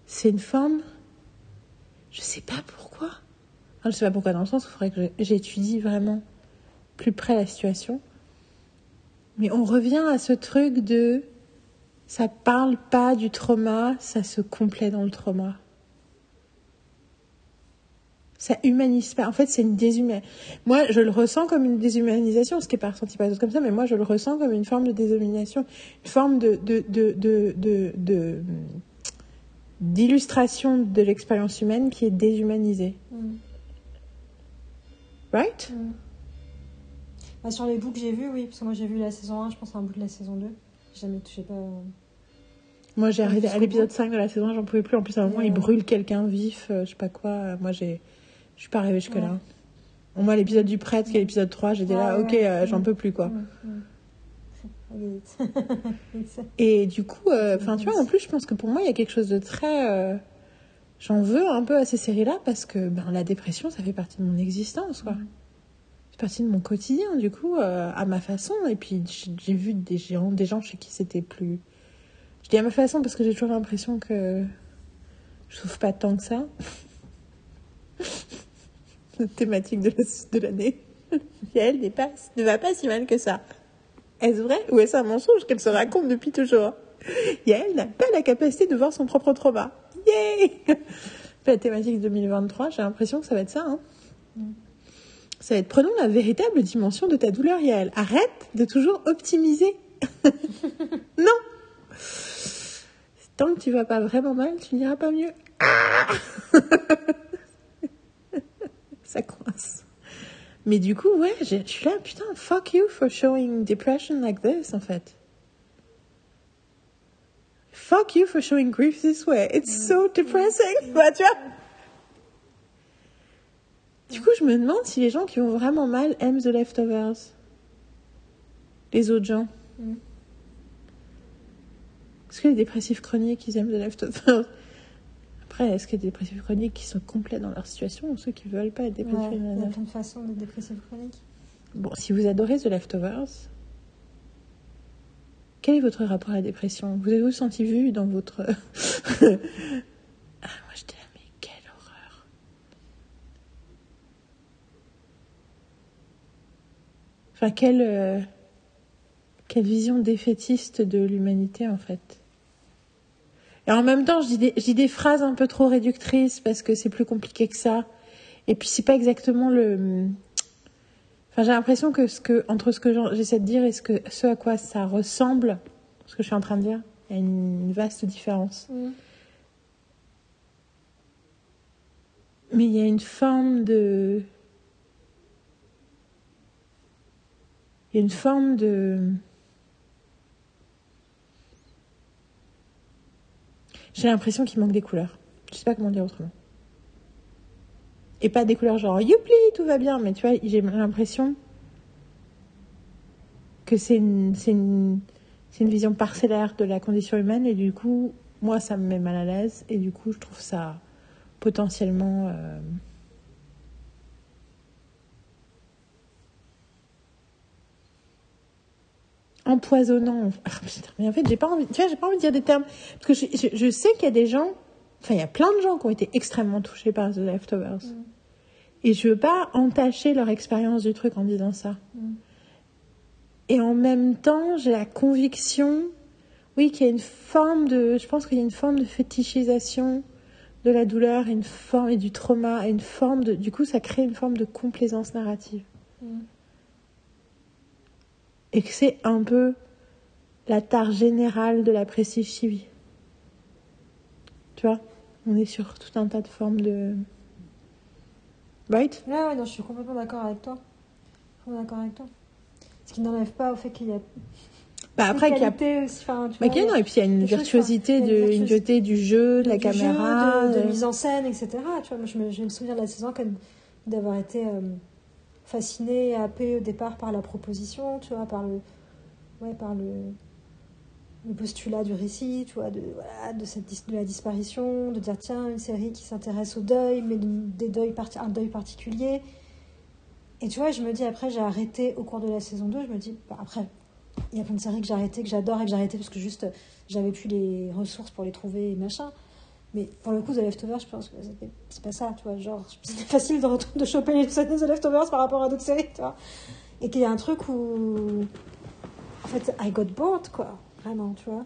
c'est une forme. Je sais pas pourquoi. Enfin, je sais pas pourquoi, dans le sens où il faudrait que j'étudie vraiment plus près la situation. Mais on revient à ce truc de. Ça parle pas du trauma, ça se complaît dans le trauma. Ça humanise pas. En fait, c'est une déshumanisation. Moi, je le ressens comme une déshumanisation, ce qui est pas ressenti pas comme ça, mais moi, je le ressens comme une forme de déshumanisation, une forme de, de, de, de, de, de- d'illustration de l'expérience humaine qui est déshumanisée. Mm. Right? Bah, sur les bouts que j'ai vus, oui, parce que moi j'ai vu la saison 1, je pense à un bout de la saison 2. J'ai jamais touché pas. euh, Moi, j'ai arrêté à l'épisode bout. 5 de la saison 1, j'en pouvais plus. En plus, à un moment, il brûle quelqu'un vif, euh, je sais pas quoi. Moi, j'ai, je suis pas arrivée jusque-là. Ouais. Au moins, l'épisode du prêtre, qui est l'épisode 3, j'étais là, ok, euh, j'en peux plus, quoi. Et du coup, euh, enfin, tu vois, en plus, je pense que pour moi, il y a quelque chose de très. euh, J'en veux un peu à ces séries-là parce que ben, la dépression, ça fait partie de mon existence, quoi. C'est partie de mon quotidien, du coup, euh, à ma façon. Et puis, j'ai j'ai vu des gens, des gens chez qui c'était plus. Je dis à ma façon parce que j'ai toujours l'impression que je souffre pas tant que ça. Thématique de la- de l'année. Elle pas, ne va pas si mal que ça. Est-ce vrai ou est-ce un mensonge qu'elle se raconte depuis toujours? Yael n'a pas la capacité de voir son propre trauma. Yay La thématique 2023, j'ai l'impression que ça va être ça. hein. Ça va être prenons la véritable dimension de ta douleur, Yael. Arrête de toujours optimiser. non Tant que tu vas pas vraiment mal, tu n'iras pas mieux. Ça coince. Mais du coup, ouais, je suis là, putain, fuck you for showing depression like this, en fait. Fuck you for showing grief this way. It's so depressing. Bah, tu vois. Du coup, je me demande si les gens qui vont vraiment mal aiment The Leftovers. Les autres gens. Mm. Est-ce que les dépressifs chroniques, ils aiment The Leftovers Après, est-ce qu'il y a des dépressifs chroniques qui sont complets dans leur situation ou ceux qui veulent pas être dépressifs Ouais, il y a nanana plein de façons d'être dépressif chronique. Bon, si vous adorez The Leftovers, quel est votre rapport à la dépression? Vous avez-vous senti vu dans votre... ah, moi j'étais là, mais quelle horreur Enfin, quelle, euh, quelle vision défaitiste de l'humanité, en fait? Et en même temps, je dis, des, je dis des phrases un peu trop réductrices parce que c'est plus compliqué que ça. Et puis, c'est pas exactement le... Enfin, j'ai l'impression que, ce que entre ce que j'essaie de dire et ce, que, ce à quoi ça ressemble, ce que je suis en train de dire, il y a une, une vaste différence. Mm. Mais il y a une forme de. Il y a une forme de. J'ai l'impression qu'il manque des couleurs. Je sais pas comment dire autrement. Et pas des couleurs genre youpi, tout va bien, mais tu vois, j'ai l'impression que c'est une vision parcellaire de la condition humaine et du coup, moi, ça me met mal à l'aise et du coup, je trouve ça potentiellement euh, empoisonnant. Ah, putain, mais en fait, j'ai pas envie, tu vois, j'ai pas envie de dire des termes parce que je, je- je sais qu'il y a des gens, enfin, il y a plein de gens qui ont été extrêmement touchés par The Leftovers. Et je veux pas entacher leur expérience du truc en disant ça. Et en même temps, j'ai la conviction, oui, qu'il y a une forme de, je pense qu'il y a une forme de fétichisation de la douleur, une forme et du trauma, et une forme de, du coup, ça crée une forme de complaisance narrative. Et que c'est un peu la tare générale de la prestige TV. Tu vois, on est sur tout un tas de formes de, right? Ouais, ouais, non, je suis complètement d'accord avec toi. Complètement d'accord avec toi. Ce qui n'enlève pas au fait qu'il y a Bah après, une qu'il y a aussi. Enfin, tu Mais vois, non, et puis il y a une choses, virtuosité, de, une virtuosité du jeu, de la du jeu, caméra. de, de de- mise en scène, etc. Tu vois, moi, je me, je me souviens de la saison d'avoir été euh, fascinée et happée au départ par la proposition, tu vois, par le, ouais, par le, le postulat du récit, tu vois, de, voilà, de, cette, de la disparition, de dire tiens, une série qui s'intéresse au deuil, mais de- des deuils un deuil particulier. Et tu vois, je me dis après, j'ai arrêté au cours de la saison 2, je me dis, bah, après, il y a plein de séries que j'ai arrêtées, que j'adore et que j'ai arrêtées parce que juste, j'avais plus les ressources pour les trouver et machin. Mais pour le coup, The Leftovers, je pense que c'est pas ça, tu vois. Genre, c'était facile de, de choper les The Leftovers par rapport à d'autres séries, tu vois. Et qu'il y a un truc où. En fait, I got bored, quoi. Vraiment, tu vois.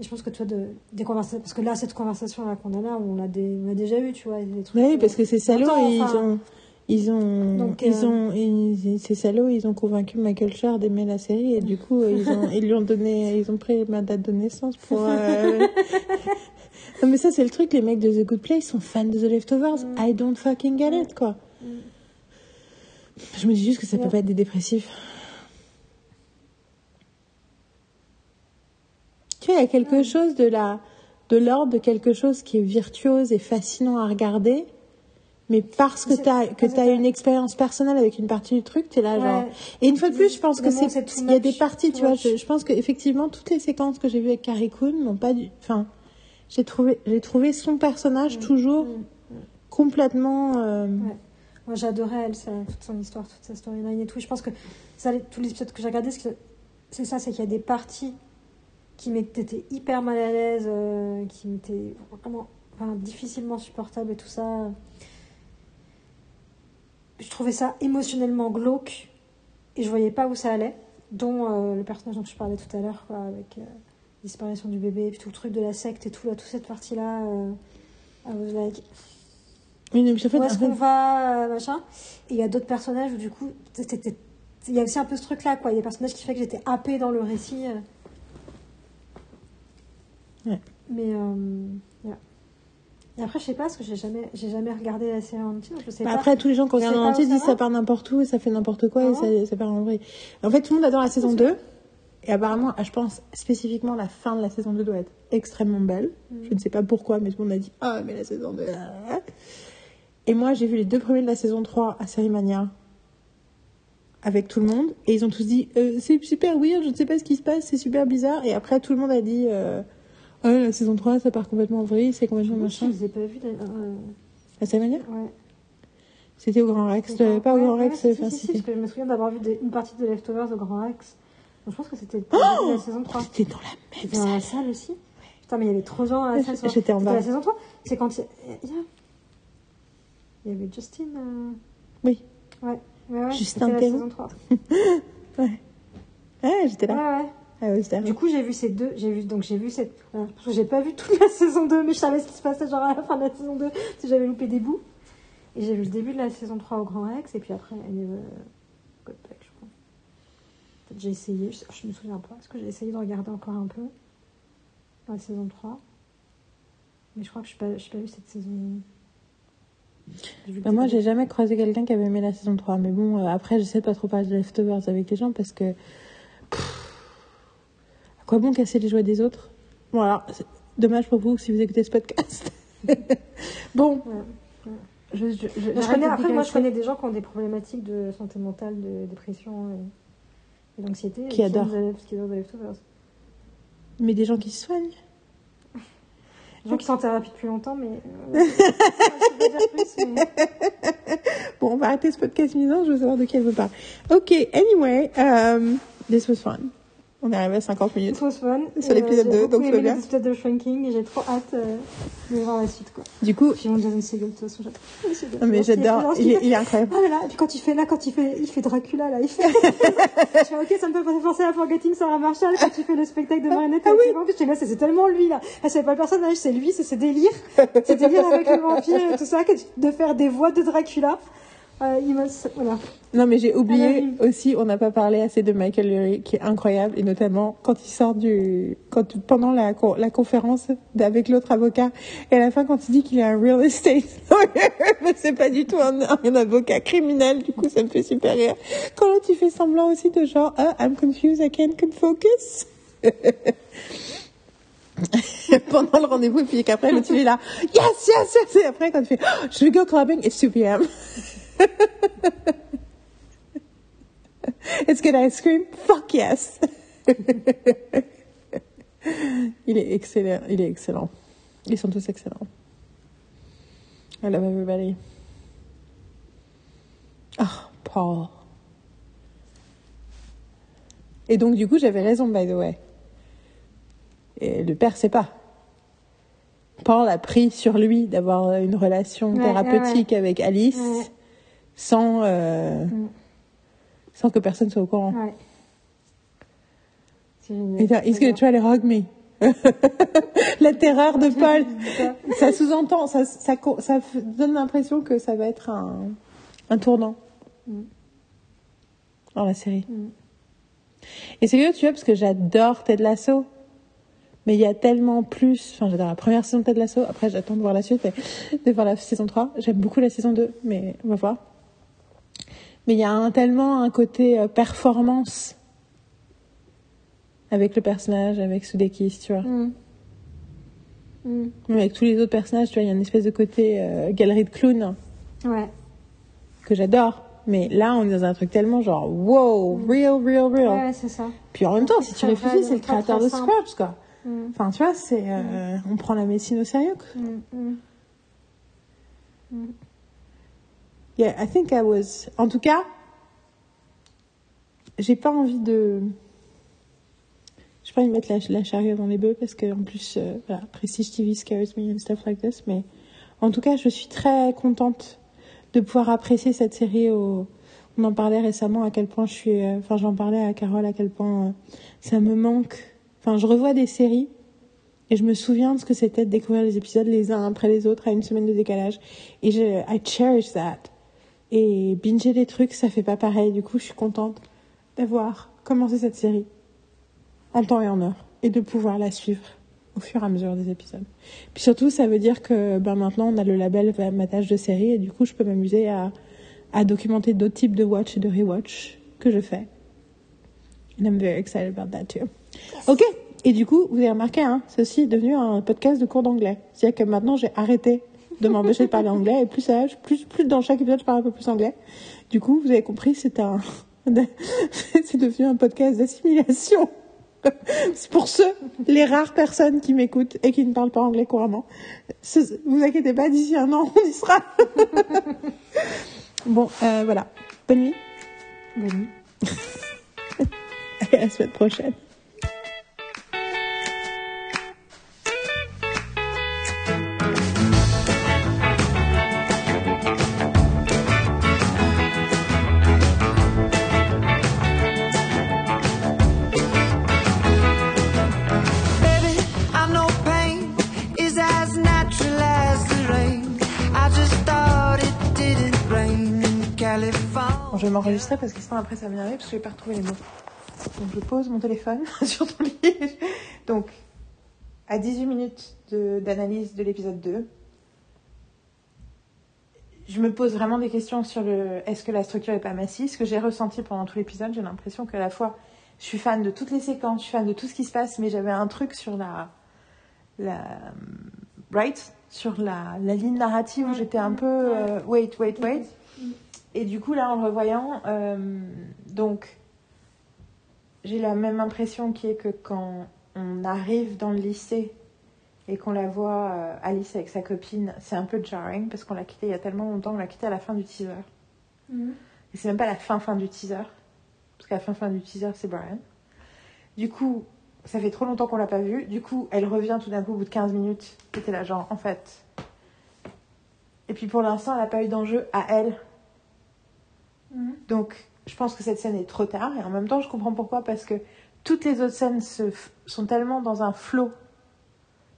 Et je pense que, tu vois, de, des conversations. Parce que là, cette conversation-là qu'on a là, on l'a dé- on l'a déjà eu, tu vois. des trucs, Oui, parce que ces salauds, ils enfin. ont. Ils ont, Donc, ils euh, ont, ils- ces salauds, ils ont convaincu Michael Schur d'aimer la série et du coup, ils ont, ils lui ont donné, ils ont pris ma date de naissance pour. euh, non mais ça c'est le truc, les mecs de The Good Place sont fans de The Leftovers. Mm. I don't fucking get it quoi. Je me dis juste que ça peut pas être des dépressifs. Tu vois, il y a quelque chose de la, de l'ordre de quelque chose qui est virtuose et fascinant à regarder. Mais parce que C'est- tu as, que que t'as t'as- une expérience personnelle avec une partie du truc, tu es là, genre. Et une fois de plus, je pense que c'est, il y a des parties, tu vois, je, je pense qu'effectivement, toutes les séquences que j'ai vues avec Carrie Coon m'ont pas du, enfin, j'ai trouvé, j'ai trouvé son personnage toujours mm, complètement, euh, Ouais. Moi, j'adorais elle, ça, toute son histoire, toute sa storyline et tout. Je pense que ça, tous les épisodes que j'ai regardés, c'est ça, c'est qu'il y a des parties qui m'étaient hyper mal à l'aise, euh, qui m'étaient vraiment enfin, difficilement supportables et tout ça. Je trouvais ça émotionnellement glauque et je voyais pas où ça allait, dont euh, le personnage dont je parlais tout à l'heure, avec disparition du bébé, puis tout le truc de la secte et tout, là, toute cette partie-là. Euh, I was like, oui, mais fait, où est-ce qu'on va, euh, machin. Et il y a d'autres personnages où du coup, il y a aussi un peu ce truc-là, quoi. Il y a des personnages qui fait que j'étais happée dans le récit. euh. Ouais. Mais euh, voilà. Et après, je sais pas, parce que j'ai jamais, j'ai jamais regardé la série en entier, donc je sais Bah, pas. après, tous les gens qui regardent en entier disent ça part n'importe où et ça fait n'importe quoi Ah et ça, ça part en vrille. En fait, tout le monde adore la saison 2. Et apparemment, je pense spécifiquement la fin de la saison 2 doit être extrêmement belle. Mm. Je ne sais pas pourquoi, mais tout le monde a dit Ah, mais la saison 2. ah. Et moi, j'ai vu les deux premiers de la saison 3 à Série Mania avec tout le monde. Et ils ont tous dit Euh, C'est super weird, je ne sais pas ce qui se passe, c'est super bizarre. Et après, tout le monde a dit euh, Ah, la saison 3, ça part complètement en vrille, c'est complètement Moi, je machin. les ai pas vus. d'ailleurs, euh, La Série Mania ouais. C'était au Grand Rex, euh, pas au Grand ouais, Rex, si, enfin, si, si, c'était- parce que je me souviens d'avoir vu des- une partie de Leftovers au Grand Rex. Je pense que c'était de la saison 3. C'était dans la même dans la salle. salle aussi Putain, mais il y avait trop de gens à la salle. J'étais en bas. la saison 3 C'est quand il y, a- il y avait Justin. euh, Oui. Ouais, ouais, ouais. Justin la saison 3. Ouais. Ouais, j'étais Ouais, là. ouais. Ah ouais, c'était Du coup, j'ai vu ces deux. J'ai vu, donc, j'ai vu cette. voilà, parce que j'ai pas vu toute la saison 2, mais je savais ce qui se passait genre à la fin de la saison 2, si j'avais loupé des bouts. Et j'ai vu le début de la saison 3 au Grand Rex, et puis après, I never got back, je crois. Peut-être j'ai essayé, je, je me souviens pas. Est-ce que j'ai essayé de regarder encore un peu la saison 3 Mais je crois que je n'ai pas, pas vu cette saison. Bah, moi, j'ai jamais croisé quelqu'un qui avait aimé la saison 3. Mais bon, euh, après, j'essaie de pas trop parler de Leftovers avec les gens parce que. Pff, à quoi bon casser les joies des autres? Bon, alors, dommage pour vous si vous écoutez ce podcast. bon. Ouais, ouais. Je, je, je, connais, après, moi, je connais des gens qui ont des problématiques de santé mentale, de dépression et, et Qui Qui Leftovers. Mais des gens qui se soignent. Des gens qui sont en thérapie depuis longtemps, mais. euh, plus, mais. Bon, on va arrêter ce podcast maintenant, je veux savoir de qui elle veut parler. Ok, anyway, um, this was fun. On est arrivé à 50 minutes. It was fun. Sur l'épisode j'ai 2, beaucoup donc c'est bien. les épisodes de Shrinking et j'ai trop hâte euh, de voir la suite, quoi. Du coup, Puis mon Jason Segel, de toute façon, j'adore. Segel. non, mais j'adore, il est, il est incroyable. Ah mais là, et puis quand il fait là, quand il fait, il fait Dracula là, il fait. je fais ok, ça me fait penser à Forgetting Sarah Marshall quand il fait le spectacle de marionnette les vampires. Je fais là, c'est c'est tellement lui là. Ah, c'est pas le personnage, c'est lui, c'est ses délires, ses délires avec le vampire et tout ça, de faire des voix de Dracula. Euh, il voilà. Non, mais j'ai oublié Alors, aussi, on n'a pas parlé assez de Michael Lurie, qui est incroyable, et notamment quand il sort du, quand, pendant la, la conférence avec l'autre avocat, et à la fin, quand il dit qu'il est un real estate lawyer, mais c'est pas du tout un, un avocat criminel, du coup, ça me fait super rire. Quand l'autre, il fait semblant aussi de genre, ah, I'm confused, I can't focus. pendant le rendez-vous, et puis qu'après, l'autre, il est là, yes, yes, yes, et après, quand il fait, oh, je vais go clubbing, it's 2 p.m. Let's get ice cream? Fuck yes. il est excellent. Il est excellent. Ils sont tous excellents. I love everybody. Ah, Paul. Et donc, du coup, j'avais raison, by the way. Et le père sait pas. Paul a pris sur lui d'avoir une relation Ouais, thérapeutique avec Alice Ouais. Sans, euh, Mm. sans que personne soit au courant. Ouais. Là, he's gonna try to hug me? La terreur de Paul. ça sous-entend, ça, ça, donne l'impression que ça va être un, un tournant Mm. dans la série. Mm. Et c'est curieux, tu vois, parce que j'adore Ted Lasso. Mais il y a tellement plus. Enfin, j'adore la première saison de Ted Lasso. Après, j'attends de voir la suite, mais de voir la saison 3. J'aime beaucoup la saison 2, mais on va voir. Mais il y a un, tellement un côté euh, performance avec le personnage, avec Sudeikis, tu vois. Mm. Mm. Avec tous les autres personnages, tu vois, il y a une espèce de côté euh, galerie de clowns Ouais. que j'adore. Mais là, on est dans un truc tellement genre, wow, real, real, real. Ouais, c'est ça. Puis en même temps, si tu réfléchis, c'est le créateur de. Scrubs, quoi. Mm. Enfin, tu vois, c'est, euh, on prend la médecine au sérieux. quoi. Yeah, I think I was. En tout cas, j'ai pas envie de. J'ai pas envie de mettre la, la charrue avant les bœufs parce que en plus, euh, Prestige TV scares me and stuff like this. Mais en tout cas, je suis très contente de pouvoir apprécier cette série. On en parlait récemment à quel point je suis. euh, Enfin, j'en parlais à Carole à quel point euh, ça me manque. Enfin, je revois des séries et je me souviens de ce que c'était de découvrir les épisodes les uns après les autres à une semaine de décalage. Et je, I cherish that. Et binger des trucs, ça fait pas pareil. Du coup, je suis contente d'avoir commencé cette série en temps et en heure et de pouvoir la suivre au fur et à mesure des épisodes. Puis surtout, ça veut dire que ben, maintenant, on a le label matage de série et du coup, je peux m'amuser à, à documenter d'autres types de watch et de rewatch que je fais. And I'm very excited about that too. Ok. Et du coup, vous avez remarqué, hein, ceci est devenu un podcast de cours d'anglais. C'est-à-dire que maintenant, j'ai arrêté de m'empêcher de parler anglais et plus ça, plus, plus dans chaque épisode, je parle un peu plus anglais. Du coup, vous avez compris, c'est un, c'est devenu un podcast d'assimilation. C'est pour ceux, les rares personnes qui m'écoutent et qui ne parlent pas anglais couramment. Vous inquiétez pas, d'ici un an, on y sera. bon, euh, voilà. Bonne nuit. Bonne nuit. Et à la semaine prochaine. Je vais m'enregistrer parce que sinon après ça va m'énerver parce que je vais pas retrouver les mots. Donc je pose mon téléphone sur ton lit. Donc, à 18 minutes de- d'analyse de, l'épisode 2, je me pose vraiment des questions sur le est-ce que la structure est pas massive? Ce que j'ai ressenti pendant tout l'épisode, j'ai l'impression qu'à la fois je suis fan de toutes les séquences, je suis fan de tout ce qui se passe, mais j'avais un truc sur la. la right? Sur la, la ligne narrative où j'étais un peu. euh, wait, wait, wait. Et du coup, là, en le revoyant, euh, donc, j'ai la même impression qui est que quand on arrive dans le lycée et qu'on la voit euh, Alice avec sa copine, c'est un peu jarring parce qu'on l'a quitté il y a tellement longtemps, on l'a quitté à la fin du teaser. Mhm. Et c'est même pas la fin fin du teaser. Parce qu'à la fin fin du teaser, c'est Brian. Du coup, ça fait trop longtemps qu'on l'a pas vue. Du coup, elle revient tout d'un coup au bout de 15 minutes. C'était là, genre, en fait. Et puis pour l'instant, elle n'a pas eu d'enjeu à elle. Mhm. Donc, je pense que cette scène est trop tard. Et en même temps, je comprends pourquoi. Parce que toutes les autres scènes sont tellement dans un flot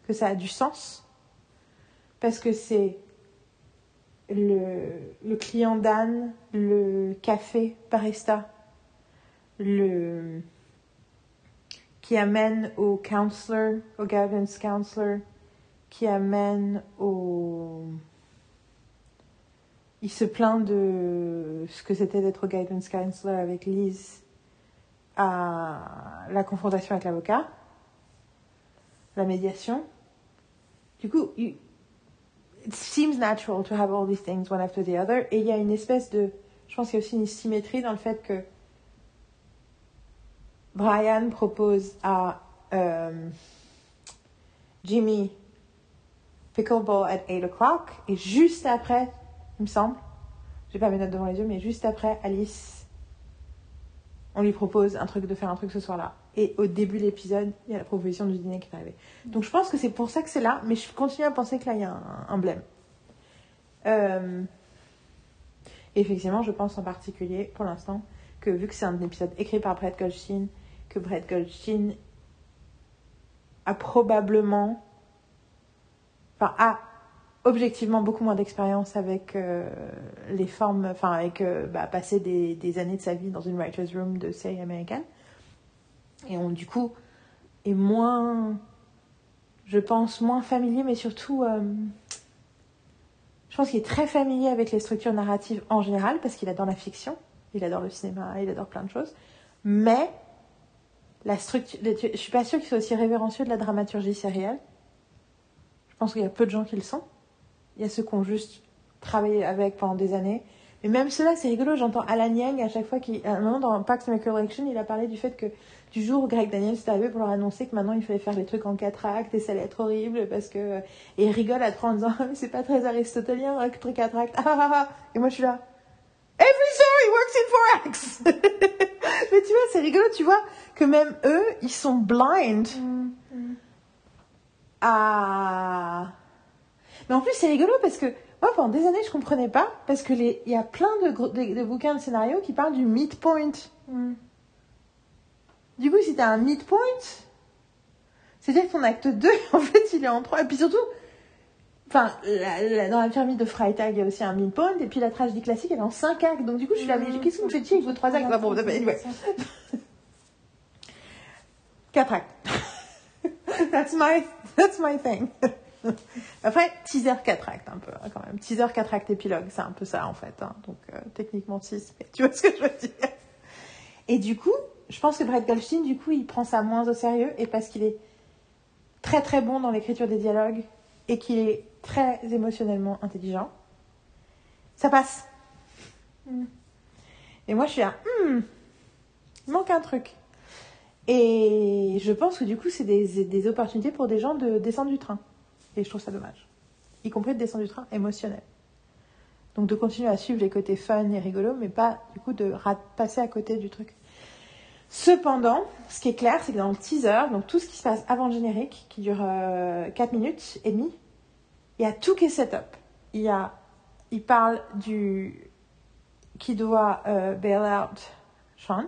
que ça a du sens. Parce que c'est le, le client d'Anne, le café barista, le qui amène au counselor, au guidance counselor, qui amène au il se plaint de ce que c'était d'être guidance counselor avec Liz à la confrontation avec l'avocat, la médiation. Du coup, you- it seems natural to have all these things one after the other. Et il y a une espèce de. Je pense qu'il y a aussi une symétrie dans le fait que Brian propose à euh, Jimmy pickleball at 8 o'clock. Et juste après, il me semble, j'ai pas mes notes devant les yeux, mais juste après, Alice, on lui propose un truc de faire un truc ce soir-là. Et au début de l'épisode, il y a la proposition du dîner qui est arrivée. Donc je pense que c'est pour ça que c'est là, mais je continue à penser que là, il y a un, un blême. Euh, effectivement, je pense en particulier, pour l'instant, que vu que c'est un épisode écrit par Brett Goldstein, que Brett Goldstein a probablement, enfin, a objectivement beaucoup moins d'expérience avec euh, les formes, enfin, avec euh, bah, passer des, des années de sa vie dans une writer's room de série américaine. Et on, du coup, est moins, je pense, moins familier, mais surtout, euh, je pense qu'il est très familier avec les structures narratives en général, parce qu'il adore la fiction, il adore le cinéma, il adore plein de choses. Mais la structure, je suis pas sûre qu'il soit aussi révérencieux de la dramaturgie sérielle. Je pense qu'il y a peu de gens qui le sont. Il y a ceux qui ont juste travaillé avec pendant des années. Mais même cela, c'est rigolo. J'entends Alan Yang à chaque fois qu'il, à un moment dans and Recollection, il a parlé du fait que du jour où Greg Daniels est arrivé pour leur annoncer que maintenant il fallait faire les trucs en quatre actes et ça allait être horrible parce que et il rigole à trop en disant Ah, mais c'est pas très aristotelien un truc quatre actes ah, ah, ah, ah. et moi je suis là Every story works in four acts mais tu vois c'est rigolo tu vois que même eux ils sont blind Mhm. Mhm. à mais en plus c'est rigolo parce que moi pendant des années je comprenais pas parce que les il y a plein de, gros- de, de bouquins de scénarios qui parlent du midpoint Mhm. Du coup, si t'as un midpoint, c'est-à-dire que ton acte 2, en fait, il est en 3. Et puis surtout, enfin, la- la- dans la pyramide de Freitag, il y a aussi un midpoint. Et puis la tragédie classique, elle est en 5 actes. Donc du coup, je suis là, mais qu'est-ce que vous me faites avec vos 3 actes? Ah, bon, anyway, 4 actes. that's, my, that's my thing. Après, teaser 4 actes, un peu, hein, quand même. Teaser 4 actes épilogue, c'est un peu ça, en fait. hein. Donc, euh, techniquement 6, mais tu vois ce que je veux dire. Et du coup, je pense que Brett Goldstein, du coup, il prend ça moins au sérieux et parce qu'il est très très bon dans l'écriture des dialogues et qu'il est très émotionnellement intelligent, ça passe. Mm. Et moi, je suis là, Hmm, il manque un truc. Et je pense que du coup, c'est des, des opportunités pour des gens de descendre du train. Et je trouve ça dommage. Y compris de descendre du train émotionnel. Donc de continuer à suivre les côtés fun et rigolos, mais pas du coup de passer à côté du truc. Cependant, ce qui est clair, c'est que dans le teaser, donc tout ce qui se passe avant le générique, qui dure euh, 4 minutes et demie, il y a tout qui est setup. Il y a, il parle du qui doit euh, bail out Sean.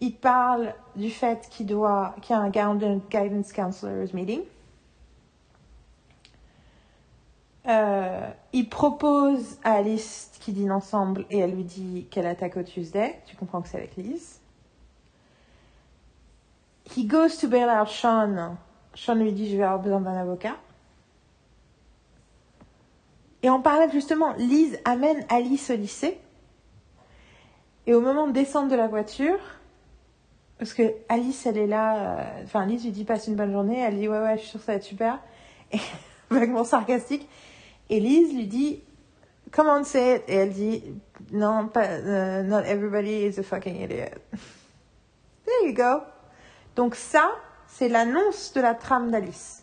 Il parle du fait qu'il doit, qu'il y a un guidance counselors meeting. Euh, il propose à Alice qu'ils dînent ensemble et elle lui dit qu'elle attaque au Tuesday. Tu comprends que c'est avec Liz. He goes to bail out Sean. Sean lui dit je vais avoir besoin d'un avocat. Et en parallèle justement, Liz amène Alice au lycée. Et au moment de descendre de la voiture, parce que Alice elle est là, euh, enfin Liz lui dit passe une bonne journée, elle dit ouais ouais je suis sûre que ça va être super, et vaguement sarcastique. Liz lui dit Come on, say it. Et elle dit Non, pas, euh, not everybody is a fucking idiot. There you go. Donc, ça, c'est l'annonce de la trame d'Alice.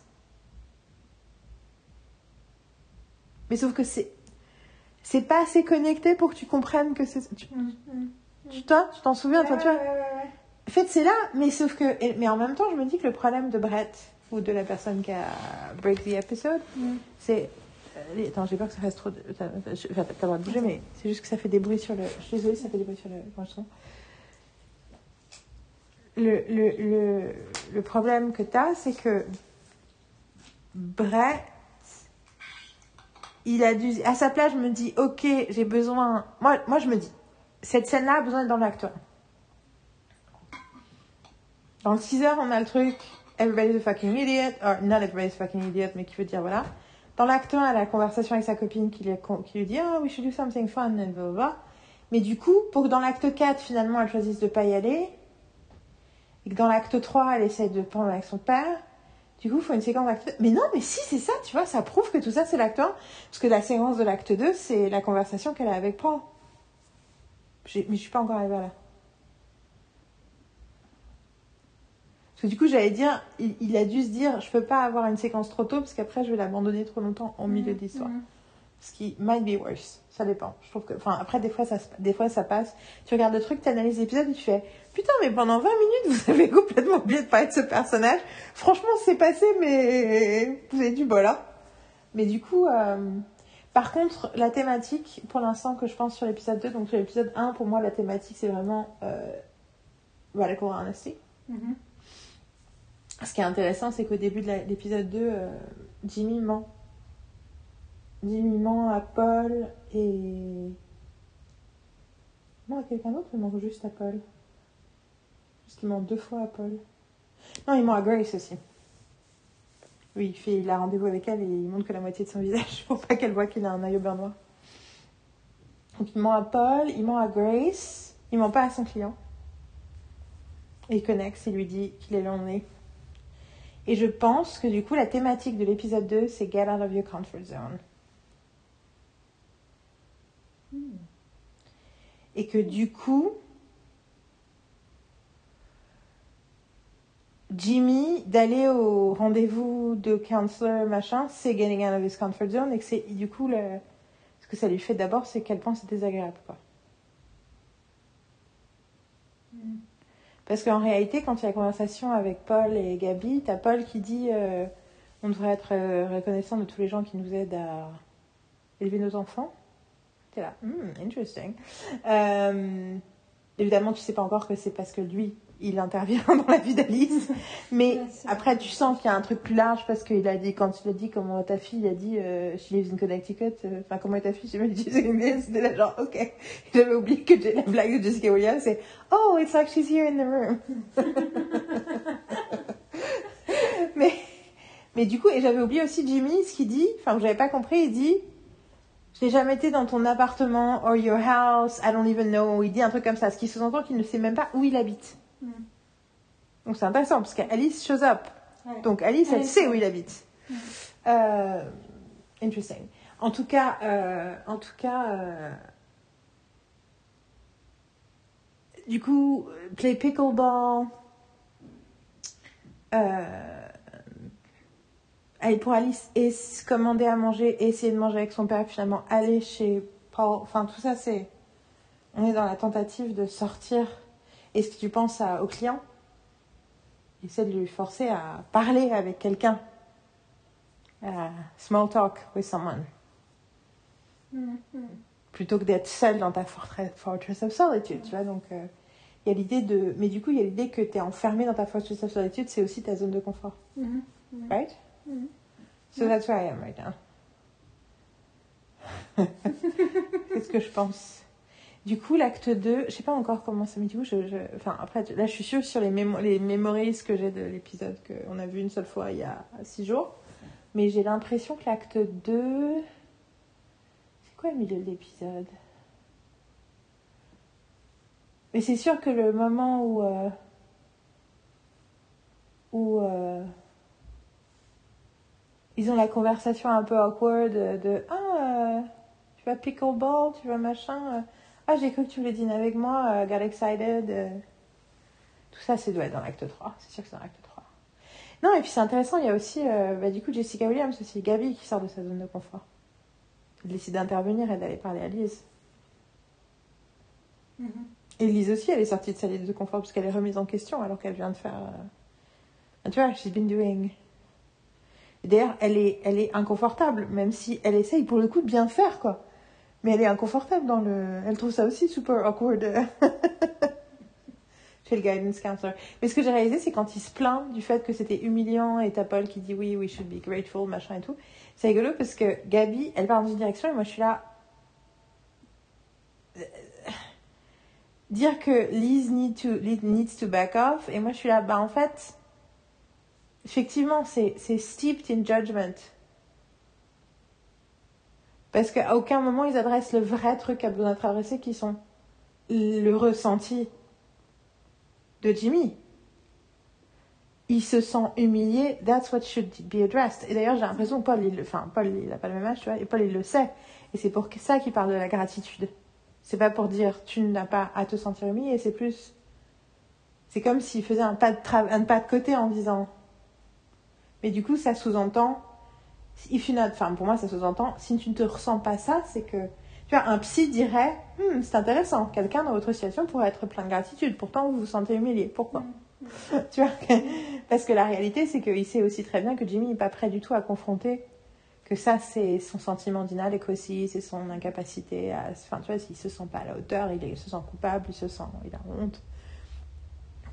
Mais sauf que c'est c'est pas assez connecté pour que tu comprennes que c'est tu, Mm, mm. tu- toi tu t'en souviens toi tu vois? En fait c'est là mais sauf que mais en même temps je me dis que le problème de Brett ou de la personne qui a break the episode Mm. c'est les- attends j'ai peur que ça fasse trop de t'as le droit de bouger mais c'est juste que ça fait des bruits sur le je suis désolée ça fait des bruits sur le le, le, le, le problème que tu as, c'est que Brett, il a dû. À sa place, je me dis, ok, j'ai besoin. Moi, moi, je me dis, cette scène-là a besoin d'être dans l'acteur. Dans le teaser, on a le truc, everybody's a fucking idiot, or not everybody's a fucking idiot, mais qui veut dire voilà. Dans l'acte 1, elle a la conversation avec sa copine qui lui, dit, ah, we should do something fun, blah, blah. Mais du coup, pour que dans l'acte 4, finalement, elle choisisse de pas y aller, et que dans l'acte 3, elle essaie de prendre avec son père, du coup, il faut une séquence d'acte 2. Mais non, mais si, c'est ça, tu vois, ça prouve que tout ça, c'est l'acte 1. Parce que la séquence de l'acte 2, c'est la conversation qu'elle a avec Paul. Mais je suis pas encore arrivée à là. Que du coup, j'allais dire, il, il a dû se dire, je peux pas avoir une séquence trop tôt, parce qu'après, je vais l'abandonner trop longtemps en milieu de l'histoire. Mm. Ce qui might be worse. Ça dépend. Je trouve que, enfin, après, des fois, ça, des fois, ça passe. Tu regardes le truc, tu analyses l'épisode et tu fais, putain, mais pendant 20 minutes, vous avez complètement oublié de parler de ce personnage. Franchement, c'est passé, mais vous avez du bol, hein. Mais du coup, euh, par contre, la thématique, pour l'instant, que je pense sur l'épisode 2, donc sur l'épisode 1, pour moi, la thématique, c'est vraiment, euh, bah, la cour. Ce qui est intéressant, c'est qu'au début de l'épisode 2, euh, Jimmy ment. Jimmy ment à Paul et. Non, à quelqu'un d'autre, il ment juste à Paul. Parce qu'il ment deux fois à Paul. Non, il ment à Grace aussi. Oui, il, fait, il a rendez-vous avec elle et il montre que la moitié de son visage pour pas qu'elle voit qu'il a un œil au beurre noir. Donc il ment à Paul, il ment à Grace, il ment pas à son client. Et il connecte, il lui dit qu'il est lonely. Et je pense que du coup, la thématique de l'épisode 2, c'est Get out of your comfort zone. Et que du coup, Jimmy, d'aller au rendez-vous de counselor, machin, c'est getting out of his comfort zone. Et que c'est du coup, le... ce que ça lui fait d'abord, c'est qu'elle pense que c'est désagréable. Quoi. Parce qu'en réalité, quand il y a la conversation avec Paul et Gabi, t'as Paul qui dit euh, on devrait être euh, reconnaissant de tous les gens qui nous aident à élever nos enfants. T'es là, Hmm, interesting. Euh, évidemment, tu sais pas encore que c'est parce que lui, il intervient dans la vie d'Alice. Mais après, tu sens qu'il y a un truc plus large parce qu'il a dit, quand il a dit comment ta fille, il a dit euh, she lives in Connecticut. euh, Enfin, comment est ta fille? J'ai même dit c'était là genre, ok. J'avais oublié que j'ai- la blague de Jessica Williams, c'est oh, it's like she's here in the room. mais, mais du coup, et j'avais oublié aussi Jimmy, ce qu'il dit, enfin, que j'avais pas compris, il dit Je n'ai jamais été dans ton appartement or your house, I don't even know. Il dit un truc comme ça, ce qui sous-entend qu'il ne sait même pas où il habite. Mm. Donc c'est intéressant, parce qu'Alice shows up. Ouais. Donc Alice, elle sait où il habite. Euh, interesting. En tout cas, euh, en tout cas, euh, du coup, play pickleball. Aller pour Alice et commander à manger et essayer de manger avec son père, finalement aller chez Paul. Enfin, tout ça, c'est. On est dans la tentative de sortir. Est-ce que tu penses à, au client Essaie de lui forcer à parler avec quelqu'un. Euh, small talk with someone. Mm, mm. Plutôt que d'être seul dans ta fortress, of solitude, tu vois. Donc, euh, il y a l'idée de. Mais du coup, il y a l'idée que tu es enfermé dans ta fortress of solitude, c'est aussi ta zone de confort. Mhm. Right? Mhm. So that's where I am right now. c'est ce que je pense. Du coup, l'acte 2, je sais pas encore comment ça, du coup, je, enfin, après, là, je suis sûre sur les, mémo memories que j'ai de l'épisode qu'on a vu une seule fois il y a six jours. Mais j'ai l'impression que l'acte 2. C'est quoi le milieu de l'épisode? Mais c'est sûr que le moment où. euh, où. euh, ils ont la conversation un peu awkward de, ah euh, tu vas pickleball tu vas machin ah j'ai cru que tu voulais dîner avec moi euh, got excited euh. tout ça c'est doit être dans l'acte 3 c'est sûr que c'est dans l'acte 3 Non, et puis c'est intéressant, il y a aussi, euh, bah, du coup, Jessica Williams, aussi Gabi qui sort de sa zone de confort. Elle décide d'intervenir et d'aller parler à Lise. Mhm. Et Lise aussi, elle est sortie de sa zone de confort parce qu'elle est remise en question alors qu'elle vient de faire. euh, Tu vois, she's been doing. D'ailleurs, elle est, elle est inconfortable, même si elle essaye pour le coup de bien faire, quoi. Mais elle est inconfortable dans le. Elle trouve ça aussi super awkward. chez le guidance counselor. Mais ce que j'ai réalisé, c'est quand il se plaint du fait que c'était humiliant et t'as Paul qui dit oui, we should be grateful, machin et tout. C'est rigolo parce que Gabi, elle part dans une direction et moi je suis là. Dire que Liz need to, needs to back off et moi je suis là, bah en fait, effectivement, c'est steeped in judgment. Parce qu'à aucun moment ils adressent le vrai truc à besoin d'être qui sont le ressenti de Jimmy. Il se sent humilié, that's what should be addressed. Et d'ailleurs, j'ai l'impression que Paul, il, enfin, Paul, il n'a pas le même âge, tu vois, et Paul, il le sait. Et c'est pour ça qu'il parle de la gratitude. C'est pas pour dire tu n'as pas à te sentir humilié, c'est plus. C'est comme s'il faisait un pas, de un pas de côté en disant. Mais du coup, ça sous-entend. If not- Enfin, pour moi, ça sous-entend. Si tu ne te ressens pas ça, c'est que. Tu vois, un psy dirait Hmm, c'est intéressant, quelqu'un dans votre situation pourrait être plein de gratitude, pourtant vous vous sentez humilié. Pourquoi? Tu vois Parce que la réalité, c'est qu'il sait aussi très bien que Jimmy n'est pas prêt du tout à confronter que ça, c'est son sentiment d'inadequacy, c'est son incapacité à. Enfin, tu vois, s'il se sent pas à la hauteur, il se sent coupable, il se sent. Il a honte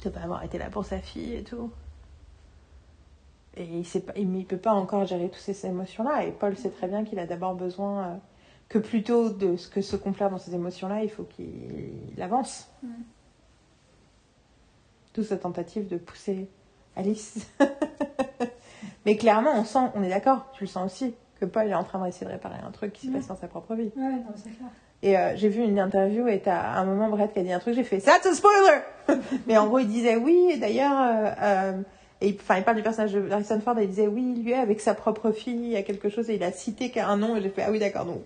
de pas avoir été là pour sa fille et tout. Et il il peut pas encore gérer toutes ces émotions-là. Et Paul sait très bien qu'il a d'abord besoin euh, que plutôt de ce que se complaire dans ces émotions-là, il faut qu'il il avance. Mm. D'où sa tentative de pousser Alice. Mais clairement, on sent, on est d'accord, tu le sens aussi, que Paul est en train d'essayer de réparer un truc qui s'est Mm. passé dans sa propre vie. Ouais, non, c'est clair. Et euh, j'ai vu une interview et t'as un moment Brett qui a dit un truc, j'ai fait That's a spoiler Mais en gros, il disait oui, et d'ailleurs, euh, et enfin, il parle du personnage de Harrison Ford et il disait oui, lui, avec sa propre fille, il y a quelque chose et il a cité qu'un nom et j'ai fait ah oui, d'accord, donc.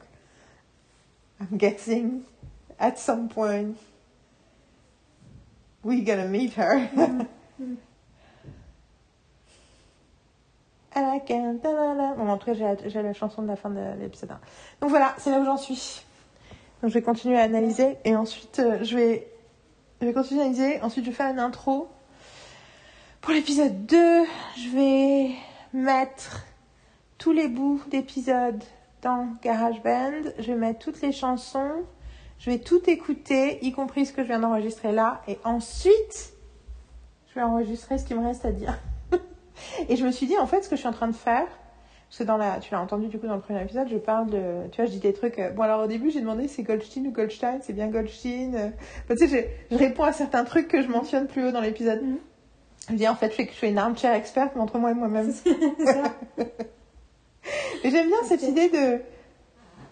I'm guessing at some point we gonna meet her. And I da. Bon, en tout cas, j'ai la, chanson de la fin de l'épisode 1. Donc voilà, c'est là où j'en suis. Donc je vais continuer à analyser et ensuite euh, je vais, je vais continuer à analyser. Ensuite, je vais faire une intro. Pour l'épisode 2, je vais mettre tous les bouts d'épisodes dans GarageBand. Je vais mettre toutes les chansons. Je vais tout écouter, y compris ce que je viens d'enregistrer là. Et ensuite, je vais enregistrer ce qui me reste à dire. et je me suis dit, en fait, ce que je suis en train de faire, parce que dans la, tu l'as entendu du coup dans le premier épisode, je parle de, tu vois, je dis des trucs. euh, bon alors au début j'ai demandé c'est Goldstein ou Goldstein, c'est bien Goldstein? euh, tu sais, je, réponds à certains trucs que je mentionne plus haut dans l'épisode. Je dis en fait je fais, je fais une armchair experte entre moi et moi-même. J'aime bien cette idée de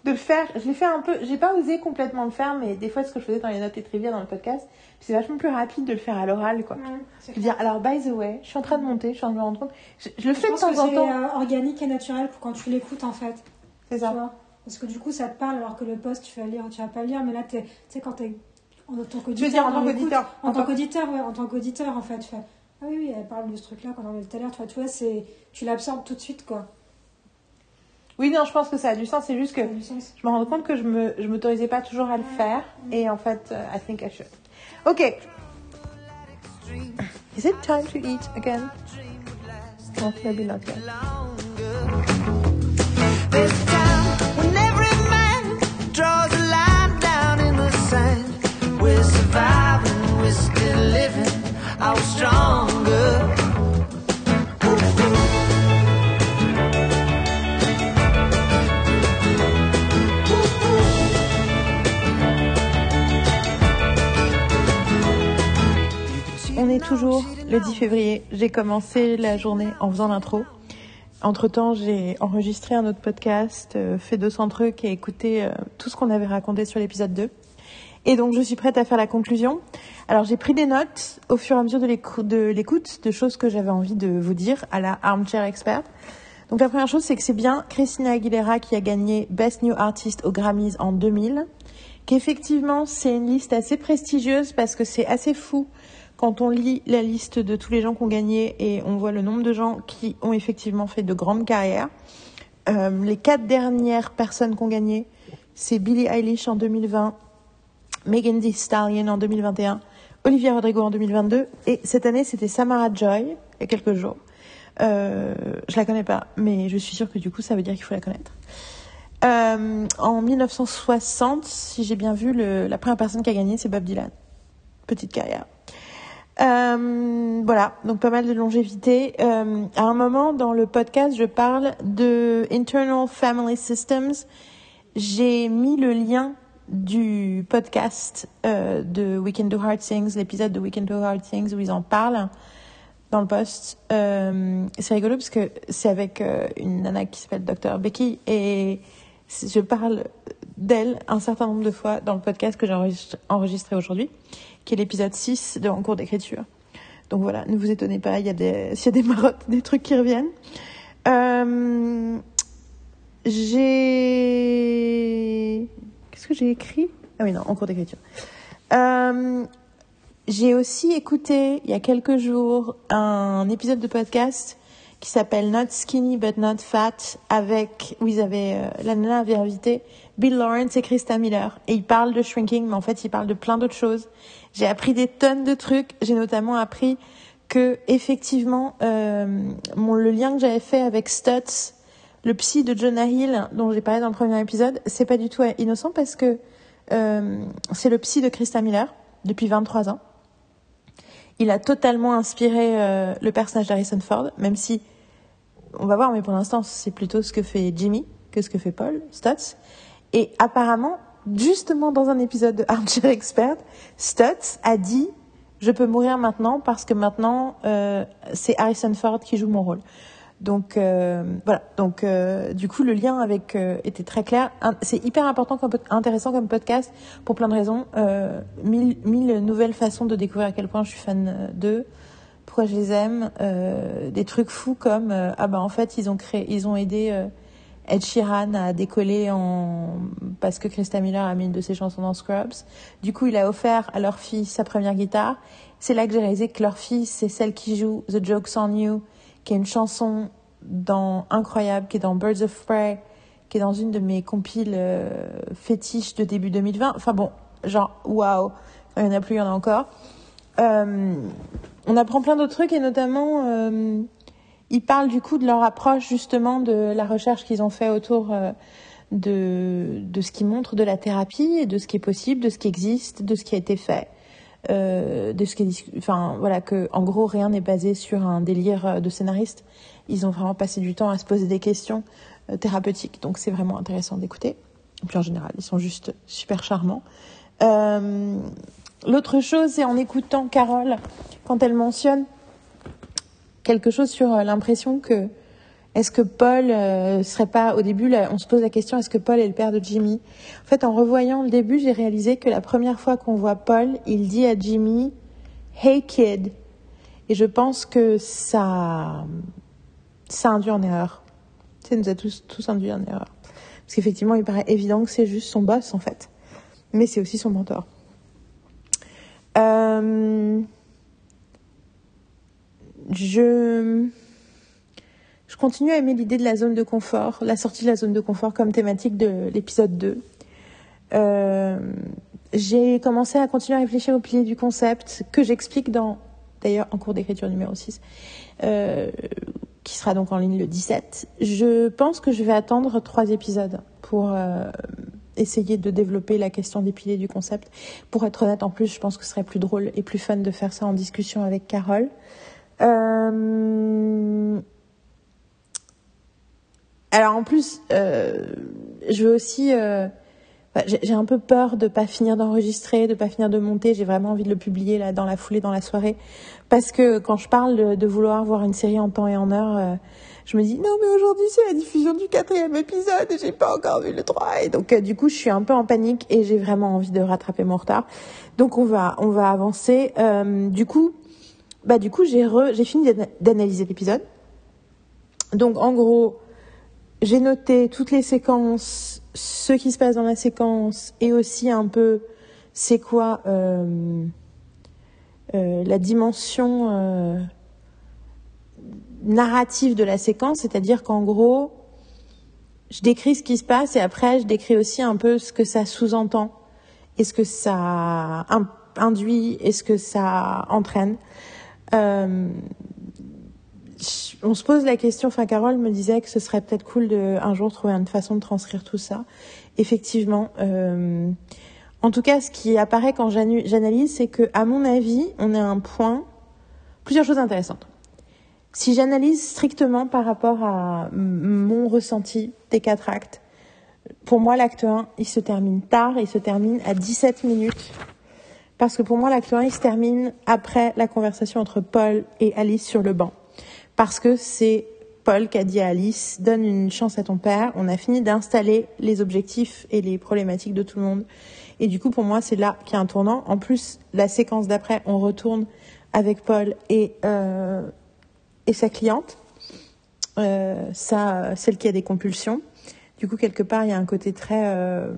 de le faire. Je l'ai fait un peu. J'ai pas osé complètement le faire, mais des fois ce que je faisais dans les notes et trivia dans le podcast, c'est vachement plus rapide de le faire à l'oral quoi. Ouais, c'est Je veux dire alors by the way, je suis en train de monter, je suis en train de me rendre compte. Je, je le Je fais de temps que en c'est temps. euh, organique et naturel pour quand tu l'écoutes en fait. C'est ça. vois? Parce que du coup, ça te parle alors que le post, tu vas lire, tu vas pas le lire, mais là, tu sais, quand t'es en tant qu'auditeur. Tu veux dire en tant qu'auditeur En tant qu'auditeur, ouais, en tant qu'auditeur, en fait, tu fais Ah oui, oui, elle parle de ce truc-là qu'on en avait tout à l'heure, tu vois, tu vois, c'est, tu l'absorbes tout de suite, quoi. Oui non, je pense que ça a du sens. C'est juste que je me rends compte que je me je m'autorisais pas toujours à le faire et en fait euh, I think I should. Ok. Is it time to eat again? No, maybe not yet. A time when every man draws a line down in the sand. We're surviving, we're still living, On est toujours le 10 février. J'ai commencé la journée en faisant l'intro. Entre temps, j'ai enregistré un autre podcast, euh, fait 200 trucs et écouté euh, tout ce qu'on avait raconté sur l'épisode 2. Et donc, je suis prête à faire la conclusion. Alors, j'ai pris des notes au fur et à mesure de l'écou- de l'écoute de choses que j'avais envie de vous dire à la Armchair Expert. Donc, la première chose, c'est que c'est bien Christina Aguilera qui a gagné Best New Artist aux Grammys en 2000. Qu'effectivement, c'est une liste assez prestigieuse parce que c'est assez fou quand on lit la liste de tous les gens qui ont gagné et on voit le nombre de gens qui ont effectivement fait de grandes carrières, euh, les quatre dernières personnes qui ont gagné, c'est Billie Eilish en 2020, Megan Thee Stallion en 2021, Olivia Rodrigo en 2022 et cette année c'était Samara Joy il y a quelques jours. Euh, je la connais pas, mais je suis sûre que du coup ça veut dire qu'il faut la connaître. Euh, en 1960, si j'ai bien vu, le- la première personne qui a gagné c'est Bob Dylan. Petite carrière. Euh, voilà, donc pas mal de longévité. Euh, à un moment dans le podcast, je parle de Internal Family Systems. J'ai mis le lien du podcast euh, de We Can Do Hard Things, l'épisode de We Can Do Hard Things où ils en parlent dans le post. Euh, c'est rigolo parce que c'est avec euh, une nana qui s'appelle Dr Becky et je parle d'elle un certain nombre de fois dans le podcast que j'ai enregistré, aujourd'hui, qui est l'épisode 6 de En cours d'écriture. Donc voilà, ne vous étonnez pas, il y a des, s'il y a des marottes, des trucs qui reviennent. Euh, j'ai... Qu'est-ce que j'ai écrit? Ah oui, non, en cours d'écriture. Euh, j'ai aussi écouté, il y a quelques jours, un épisode de podcast qui s'appelle Not Skinny But Not Fat, avec, où ils avaient, euh, la nana avait invité Bill Lawrence et Krista Miller. Et ils parlent de shrinking, mais en fait, ils parlent de plein d'autres choses. J'ai appris des tonnes de trucs. J'ai notamment appris que, effectivement, euh, mon, le lien que j'avais fait avec Stutz, le psy de Jonah Hill, dont j'ai parlé dans le premier épisode, c'est pas du tout innocent parce que euh, c'est le psy de Krista Miller depuis 23 ans. Il a totalement inspiré euh, le personnage d'Harrison Ford, même si on va voir, mais pour l'instant, c'est plutôt ce que fait Jimmy que ce que fait Paul Stutz. Et apparemment, justement dans un épisode de Armchair Expert, Stutz a dit je peux mourir maintenant parce que maintenant euh, c'est Harrison Ford qui joue mon rôle. Donc euh, voilà. Donc euh, du coup le lien avec euh, était très clair. C'est hyper important, intéressant comme podcast pour plein de raisons. Euh, mille, mille nouvelles façons de découvrir à quel point je suis fan euh, d'eux, pourquoi je les aime. Euh, des trucs fous comme ah bah en fait ils ont créé, ils ont aidé Ed Sheeran a décollé en parce que Krista Miller a mis une de ses chansons dans Scrubs. Du coup, il a offert à leur fille sa première guitare. C'est là que j'ai réalisé que leur fille, c'est celle qui joue The Joke's on You, qui est une chanson dans incroyable, qui est dans Birds of Prey, qui est dans une de mes compiles euh, fétiches de début 2020. Enfin bon, genre waouh, il y en a plus, il y en a encore. Euh, on apprend plein d'autres trucs et notamment euh, ils parlent du coup de leur approche justement de la recherche qu'ils ont fait autour euh, de, de ce qui montre de la thérapie et de ce qui est possible, de ce qui existe, de ce qui a été fait, euh, de ce qui enfin voilà que en gros rien n'est basé sur un délire euh, de scénariste. Ils ont vraiment passé du temps à se poser des questions euh, thérapeutiques, donc c'est vraiment intéressant d'écouter. Puis en général, ils sont juste super charmants. L'autre chose, c'est en écoutant Carole quand elle mentionne quelque chose sur l'impression que est-ce que Paul euh, serait pas au début là, on se pose la question est-ce que Paul est le père de Jimmy? En fait, en revoyant le début, j'ai réalisé que la première fois qu'on voit Paul, il dit à Jimmy "Hey kid" et je pense que ça ça induit en erreur. Ça nous a tous tous induit en erreur parce qu'effectivement, il paraît évident que c'est juste son boss en fait, mais c'est aussi son mentor. Euh, je je continue à aimer l'idée de la zone de confort, la sortie de la zone de confort comme thématique de l'épisode 2. Euh, j'ai commencé à continuer à réfléchir au pilier du concept que j'explique dans, d'ailleurs, en cours d'écriture numéro 6, euh, qui sera donc en ligne le 17. Je pense que je vais attendre trois épisodes pour euh, essayer de développer la question des piliers du concept. Pour être honnête, en plus, je pense que ce serait plus drôle et plus fun de faire ça en discussion avec Carole. Alors en plus, euh, je veux aussi... euh, j'ai un peu peur de pas finir d'enregistrer, de pas finir de monter. J'ai vraiment envie de le publier là dans la foulée, dans la soirée, parce que quand je parle de, de vouloir voir une série en temps et en heure, euh, je me dis non mais aujourd'hui c'est la diffusion du quatrième épisode et j'ai pas encore vu le 3 et donc euh, du coup je suis un peu en panique et j'ai vraiment envie de rattraper mon retard. Donc on va on va avancer. Euh, du coup bah du coup j'ai j'ai fini d'ana- d'analyser l'épisode. Donc en gros j'ai noté toutes les séquences, ce qui se passe dans la séquence et aussi un peu c'est quoi euh, euh, la dimension euh, narrative de la séquence, c'est-à-dire qu'en gros, je décris ce qui se passe et après je décris aussi un peu ce que ça sous-entend et ce que ça in- induit et ce que ça entraîne? On se pose la question, enfin Carole me disait que ce serait peut-être cool de un jour trouver une façon de transcrire tout ça. Effectivement, euh, en tout cas, ce qui apparaît quand j'analyse, c'est que, à mon avis, on à un point, plusieurs choses intéressantes. Si j'analyse strictement par rapport à mon ressenti des quatre actes, pour moi, l'acte 1, il se termine tard, il se termine à 17 minutes. Parce que pour moi, l'acte 1, il se termine après la conversation entre Paul et Alice sur le banc. Parce que c'est Paul qui a dit à Alice, donne une chance à ton père, on a fini d'installer les objectifs et les problématiques de tout le monde. Et du coup, pour moi, c'est là qu'il y a un tournant. En plus, la séquence d'après, on retourne avec Paul et, euh, et sa cliente, euh, ça, celle qui a des compulsions. Du coup, quelque part, il y a un côté très euh,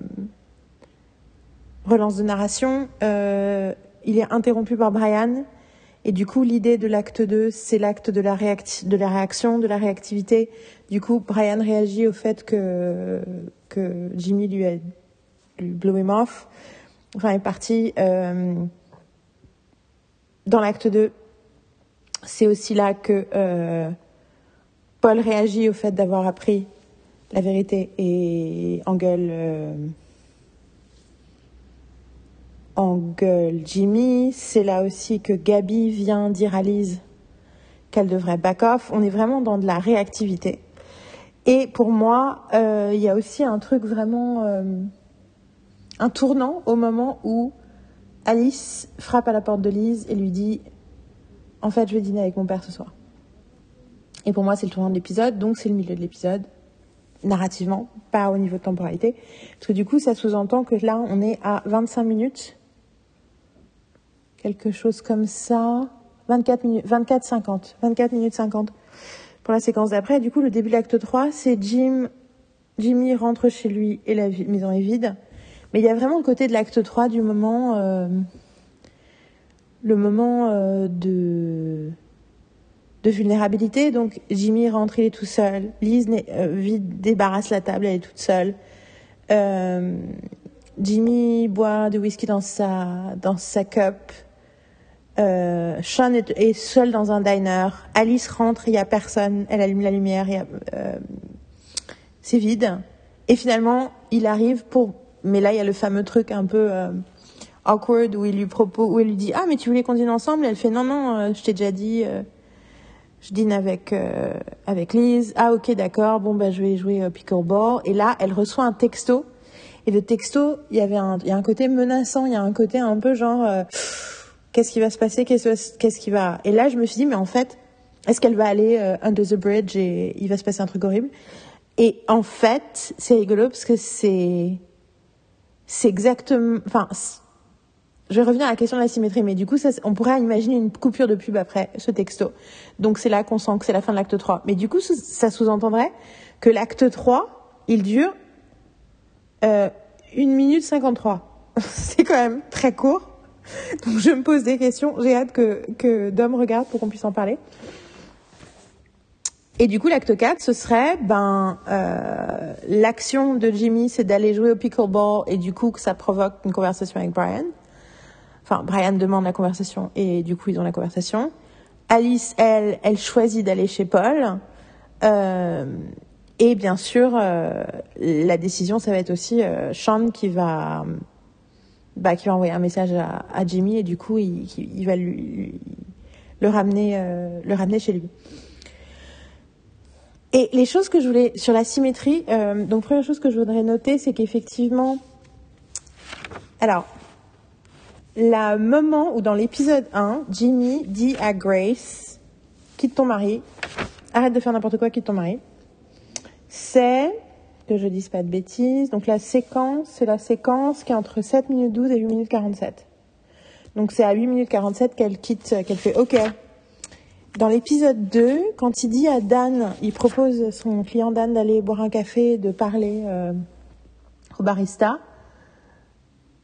relance de narration. Euh, il est interrompu par Brian. Et du coup, l'idée de l'acte 2, c'est l'acte de, la de la réaction, de la réactivité. Du coup, Brian réagit au fait que, que Jimmy lui a lui him off. Enfin, est parti. Euh, dans l'acte 2, c'est aussi là que euh, Paul réagit au fait d'avoir appris la vérité et engueule, engueule Jimmy. C'est là aussi que Gabi vient dire à Lise qu'elle devrait back off. On est vraiment dans de la réactivité. Et pour moi, euh, il y a aussi un truc vraiment, euh, un tournant au moment où Alice frappe à la porte de Lise et lui dit En fait, je vais dîner avec mon père ce soir. Et pour moi, c'est le tournant de l'épisode, donc c'est le milieu de l'épisode, narrativement, pas au niveau de temporalité. Parce que du coup, ça sous-entend que là, on est à 25 minutes, quelque chose comme ça, 24 minutes, 24, 50, 24 minutes 50 pour la séquence d'après. Du coup, le début de l'acte 3, c'est Jim, Jimmy rentre chez lui et la maison est vide. Mais il y a vraiment le côté de l'acte 3 du moment, euh, le moment euh, de, de vulnérabilité. Donc Jimmy rentre, il est tout seul. N'est- euh, vide, débarrasse la table, elle est toute seule. Jimmy boit du whisky dans sa, dans sa cup. Euh, Sean est, est seul dans un diner. Alice rentre, il y a personne. Elle allume la lumière, euh, c'est vide. Et finalement, il arrive pour. Mais là, il y a le fameux truc un peu euh, awkward où il lui propose, où il lui dit ah mais tu voulais qu'on dîne ensemble? Elle fait non non, euh, je t'ai déjà dit. euh, je dîne avec euh, avec Lise. Ah ok d'accord. Bon bah je vais jouer pickleball. Et là, elle reçoit un texto. Et le texto, il y avait un, il y a un côté menaçant. Il y a un côté un peu genre euh, qu'est-ce qui va se passer Qu'est-ce qui va Et là, je me suis dit mais en fait, est-ce qu'elle va aller euh, under the bridge et il va se passer un truc horrible? Et en fait, c'est rigolo parce que c'est exactement. Enfin, je vais revenir à la question de la symétrie, mais du coup, on pourrait imaginer une coupure de pub après ce texto. Donc c'est là qu'on sent que c'est la fin de l'acte 3. Mais du coup, ça sous-entendrait que l'acte 3, il dure euh, 1 minute 53. c'est quand même très court. Donc je me pose des questions. J'ai hâte que, que Dom regarde pour qu'on puisse en parler. Et du coup, l'acte 4, ce serait, ben, euh, l'action de Jimmy, c'est d'aller jouer au pickleball et du coup, que ça provoque une conversation avec Brian. Enfin, Brian demande la conversation et du coup, ils ont la conversation. Alice, elle, elle choisit d'aller chez Paul. Euh, et bien sûr, euh, la décision, ça va être aussi Sean qui va, bah, qui va envoyer un message à, à Jimmy et du coup, il, il va lui, le ramener, euh, le ramener chez lui. Et les choses que je voulais sur la symétrie, euh, donc première chose que je voudrais noter, c'est qu'effectivement, alors, le moment où dans l'épisode 1, Jimmy dit à Grace, quitte ton mari, arrête de faire n'importe quoi, quitte ton mari, c'est, que je dise pas de bêtises, donc la séquence, c'est la séquence qui est entre 7 minutes 12 et 8 minutes 47. Donc c'est à 8 minutes 47 qu'elle quitte, qu'elle fait OK. Dans l'épisode 2, quand il dit à Dan, il propose à son client Dan d'aller boire un café, de parler euh, au barista,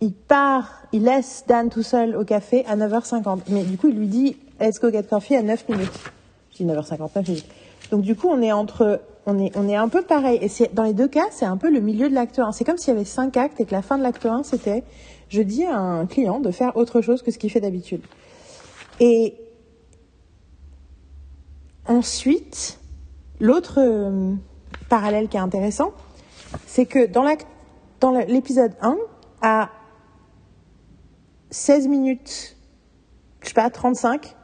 il part, il laisse Dan tout seul au café à 9h50. Mais du coup, il lui dit Let's go get coffee à 9 minutes? Je dis 9h59 minutes. Donc du coup, on est entre, on est, on est un peu pareil. Et c'est dans les deux cas, c'est un peu le milieu de l'acte 1. C'est comme s'il y avait cinq actes et que la fin de l'acte 1, c'était je dis à un client de faire autre chose que ce qu'il fait d'habitude. Et ensuite, l'autre euh, parallèle qui est intéressant, c'est que dans dans l'épisode 1, à 16 minutes, je sais pas, 35,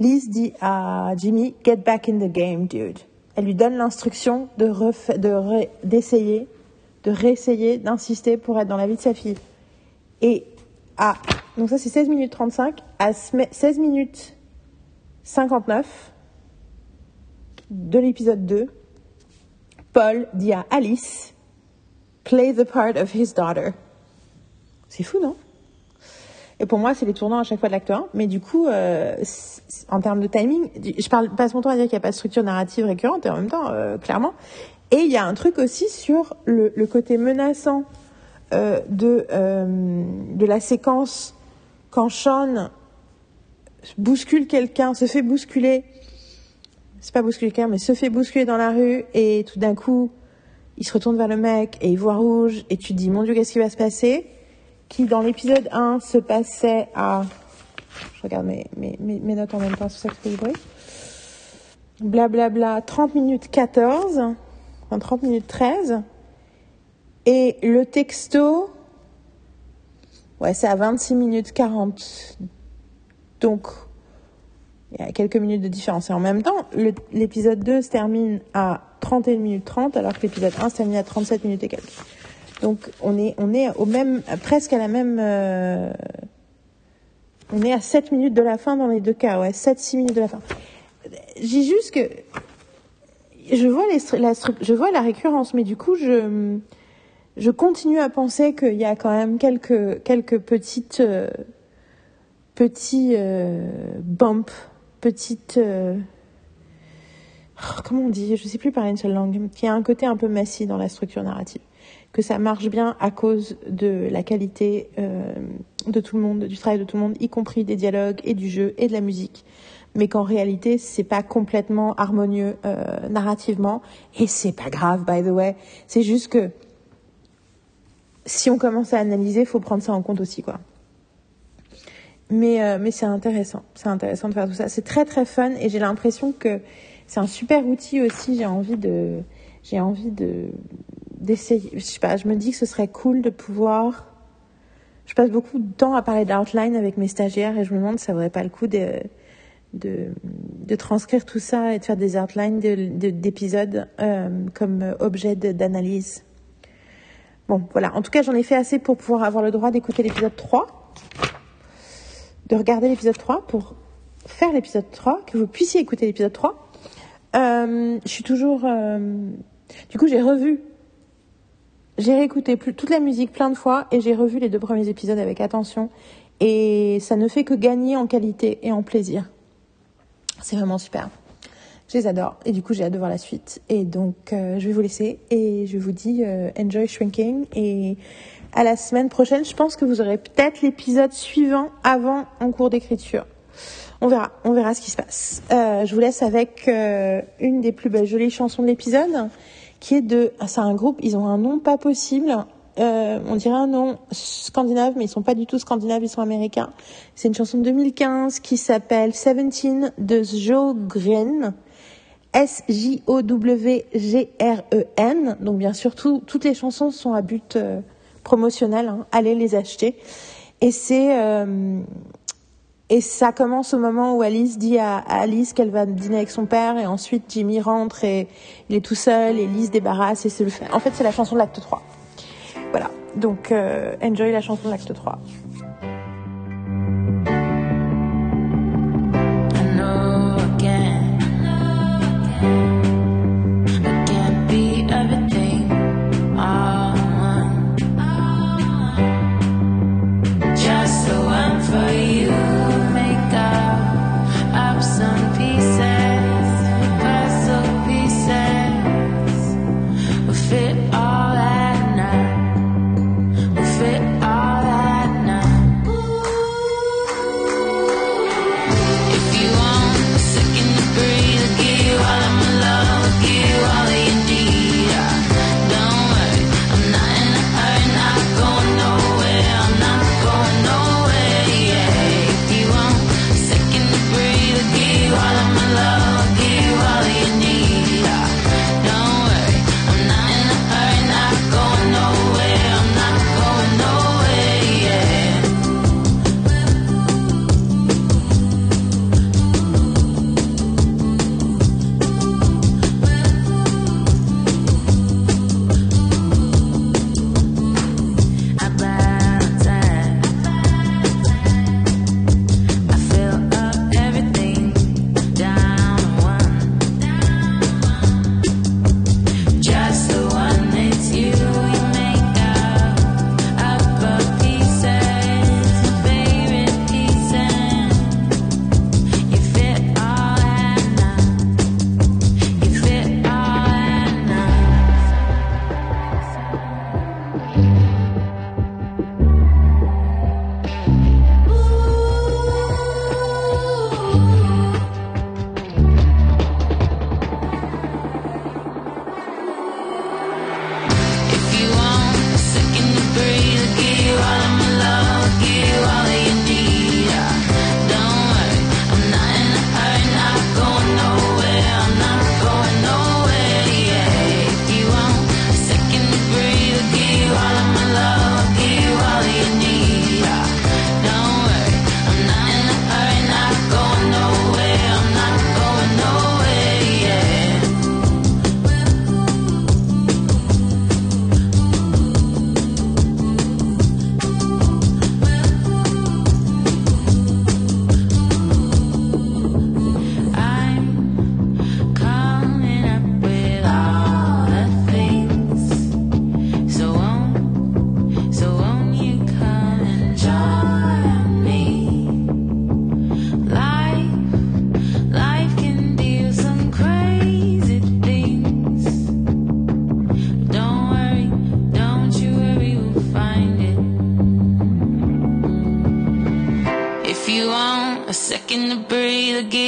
Liz dit à Jimmy, get back in the game, dude. Elle lui donne l'instruction de refa- de d'essayer, de réessayer, d'insister pour être dans la vie de sa fille. Et à, donc ça c'est 16 minutes 35, à sme- 16 minutes 59 de l'épisode 2, Paul dit à Alice, play the part of his daughter. C'est fou, non? Et pour moi, c'est les tournants à chaque fois de l'acte 1. Mais du coup, euh, en termes de timing, je parle, passe mon temps à dire qu'il n'y a pas de structure narrative récurrente, et en même temps, euh, clairement. Et il y a un truc aussi sur le, le côté menaçant euh, de, euh, de la séquence quand Sean bouscule quelqu'un, se fait bousculer, c'est pas bousculer quelqu'un, mais se fait bousculer dans la rue, et tout d'un coup, il se retourne vers le mec, et il voit rouge, et tu te dis, mon Dieu, qu'est-ce qui va se passer? Qui, dans l'épisode 1, se passait à... Je regarde mes, notes en même temps, c'est ça que fait bruit. Blablabla, 30 minutes 14, enfin 30 minutes 13. Et le texto, ouais, c'est à 26 minutes 40. Donc, il y a quelques minutes de différence. Et en même temps, l'épisode 2 se termine à 31 minutes 30, alors que l'épisode 1 se termine à 37 minutes et quelques. Donc, on est, on est au même, presque à la même, euh, on est à 7 minutes de la fin dans les deux cas, ouais, 7-6 minutes de la fin. J'ai juste que, je vois les, la, je vois la récurrence, mais du coup, je, je continue à penser qu'il y a quand même quelques, quelques petites, euh, petits euh, bumps, petites. euh, oh, comment on dit? Je sais plus parler une seule langue. Qui a un côté un peu messy dans la structure narrative. Que ça marche bien à cause de la qualité euh, de tout le monde, du travail de tout le monde, y compris des dialogues et du jeu et de la musique. Mais qu'en réalité, c'est pas complètement harmonieux euh, narrativement. Et c'est pas grave, by the way. C'est juste que si on commence à analyser, faut prendre ça en compte aussi, quoi. Mais, euh, mais c'est intéressant. C'est intéressant de faire tout ça. C'est très très fun et j'ai l'impression que c'est un super outil aussi. J'ai envie de, j'ai envie de, d'essayer. Je sais pas, je me dis que ce serait cool de pouvoir. Je passe beaucoup de temps à parler d'outline avec mes stagiaires et je me demande si ça vaudrait pas le coup de, de, de transcrire tout ça et de faire des outlines de- de- d'épisodes euh, comme objet d'analyse. Bon, voilà. En tout cas, j'en ai fait assez pour pouvoir avoir le droit d'écouter l'épisode 3 de regarder l'épisode 3 pour faire l'épisode 3, que vous puissiez écouter l'épisode 3. Euh, je suis toujours... euh, Du coup, j'ai revu... J'ai réécouté plus, toute la musique plein de fois et j'ai revu les deux premiers épisodes avec attention. Et ça ne fait que gagner en qualité et en plaisir. C'est vraiment super. Je les adore. Et du coup, j'ai hâte de voir la suite. Et donc, euh, je vais vous laisser. Et je vous dis euh, enjoy shrinking. Et à la semaine prochaine. Je pense que vous aurez peut-être l'épisode suivant avant en cours d'écriture. On verra. On verra ce qui se passe. Euh, je vous laisse avec euh, une des plus belles jolies chansons de l'épisode. Qui est de... ah, C'est un groupe, ils ont un nom pas possible. Euh, on dirait un nom scandinave, mais ils sont pas du tout scandinaves, ils sont américains. C'est une chanson de 2015 qui s'appelle Seventeen de Sjogren. S-J-O-W-G-R-E-N. Donc bien sûr, tout- toutes les chansons sont à but euh, promotionnel. hein. Allez les acheter. Et c'est euh, et ça commence au moment où Alice dit à, Alice qu'elle va dîner avec son père et ensuite Jimmy rentre et il est tout seul et Liz débarrasse et c'est le. En fait, c'est la chanson de l'acte 3. Voilà. Donc euh, enjoy la chanson de l'acte 3. again.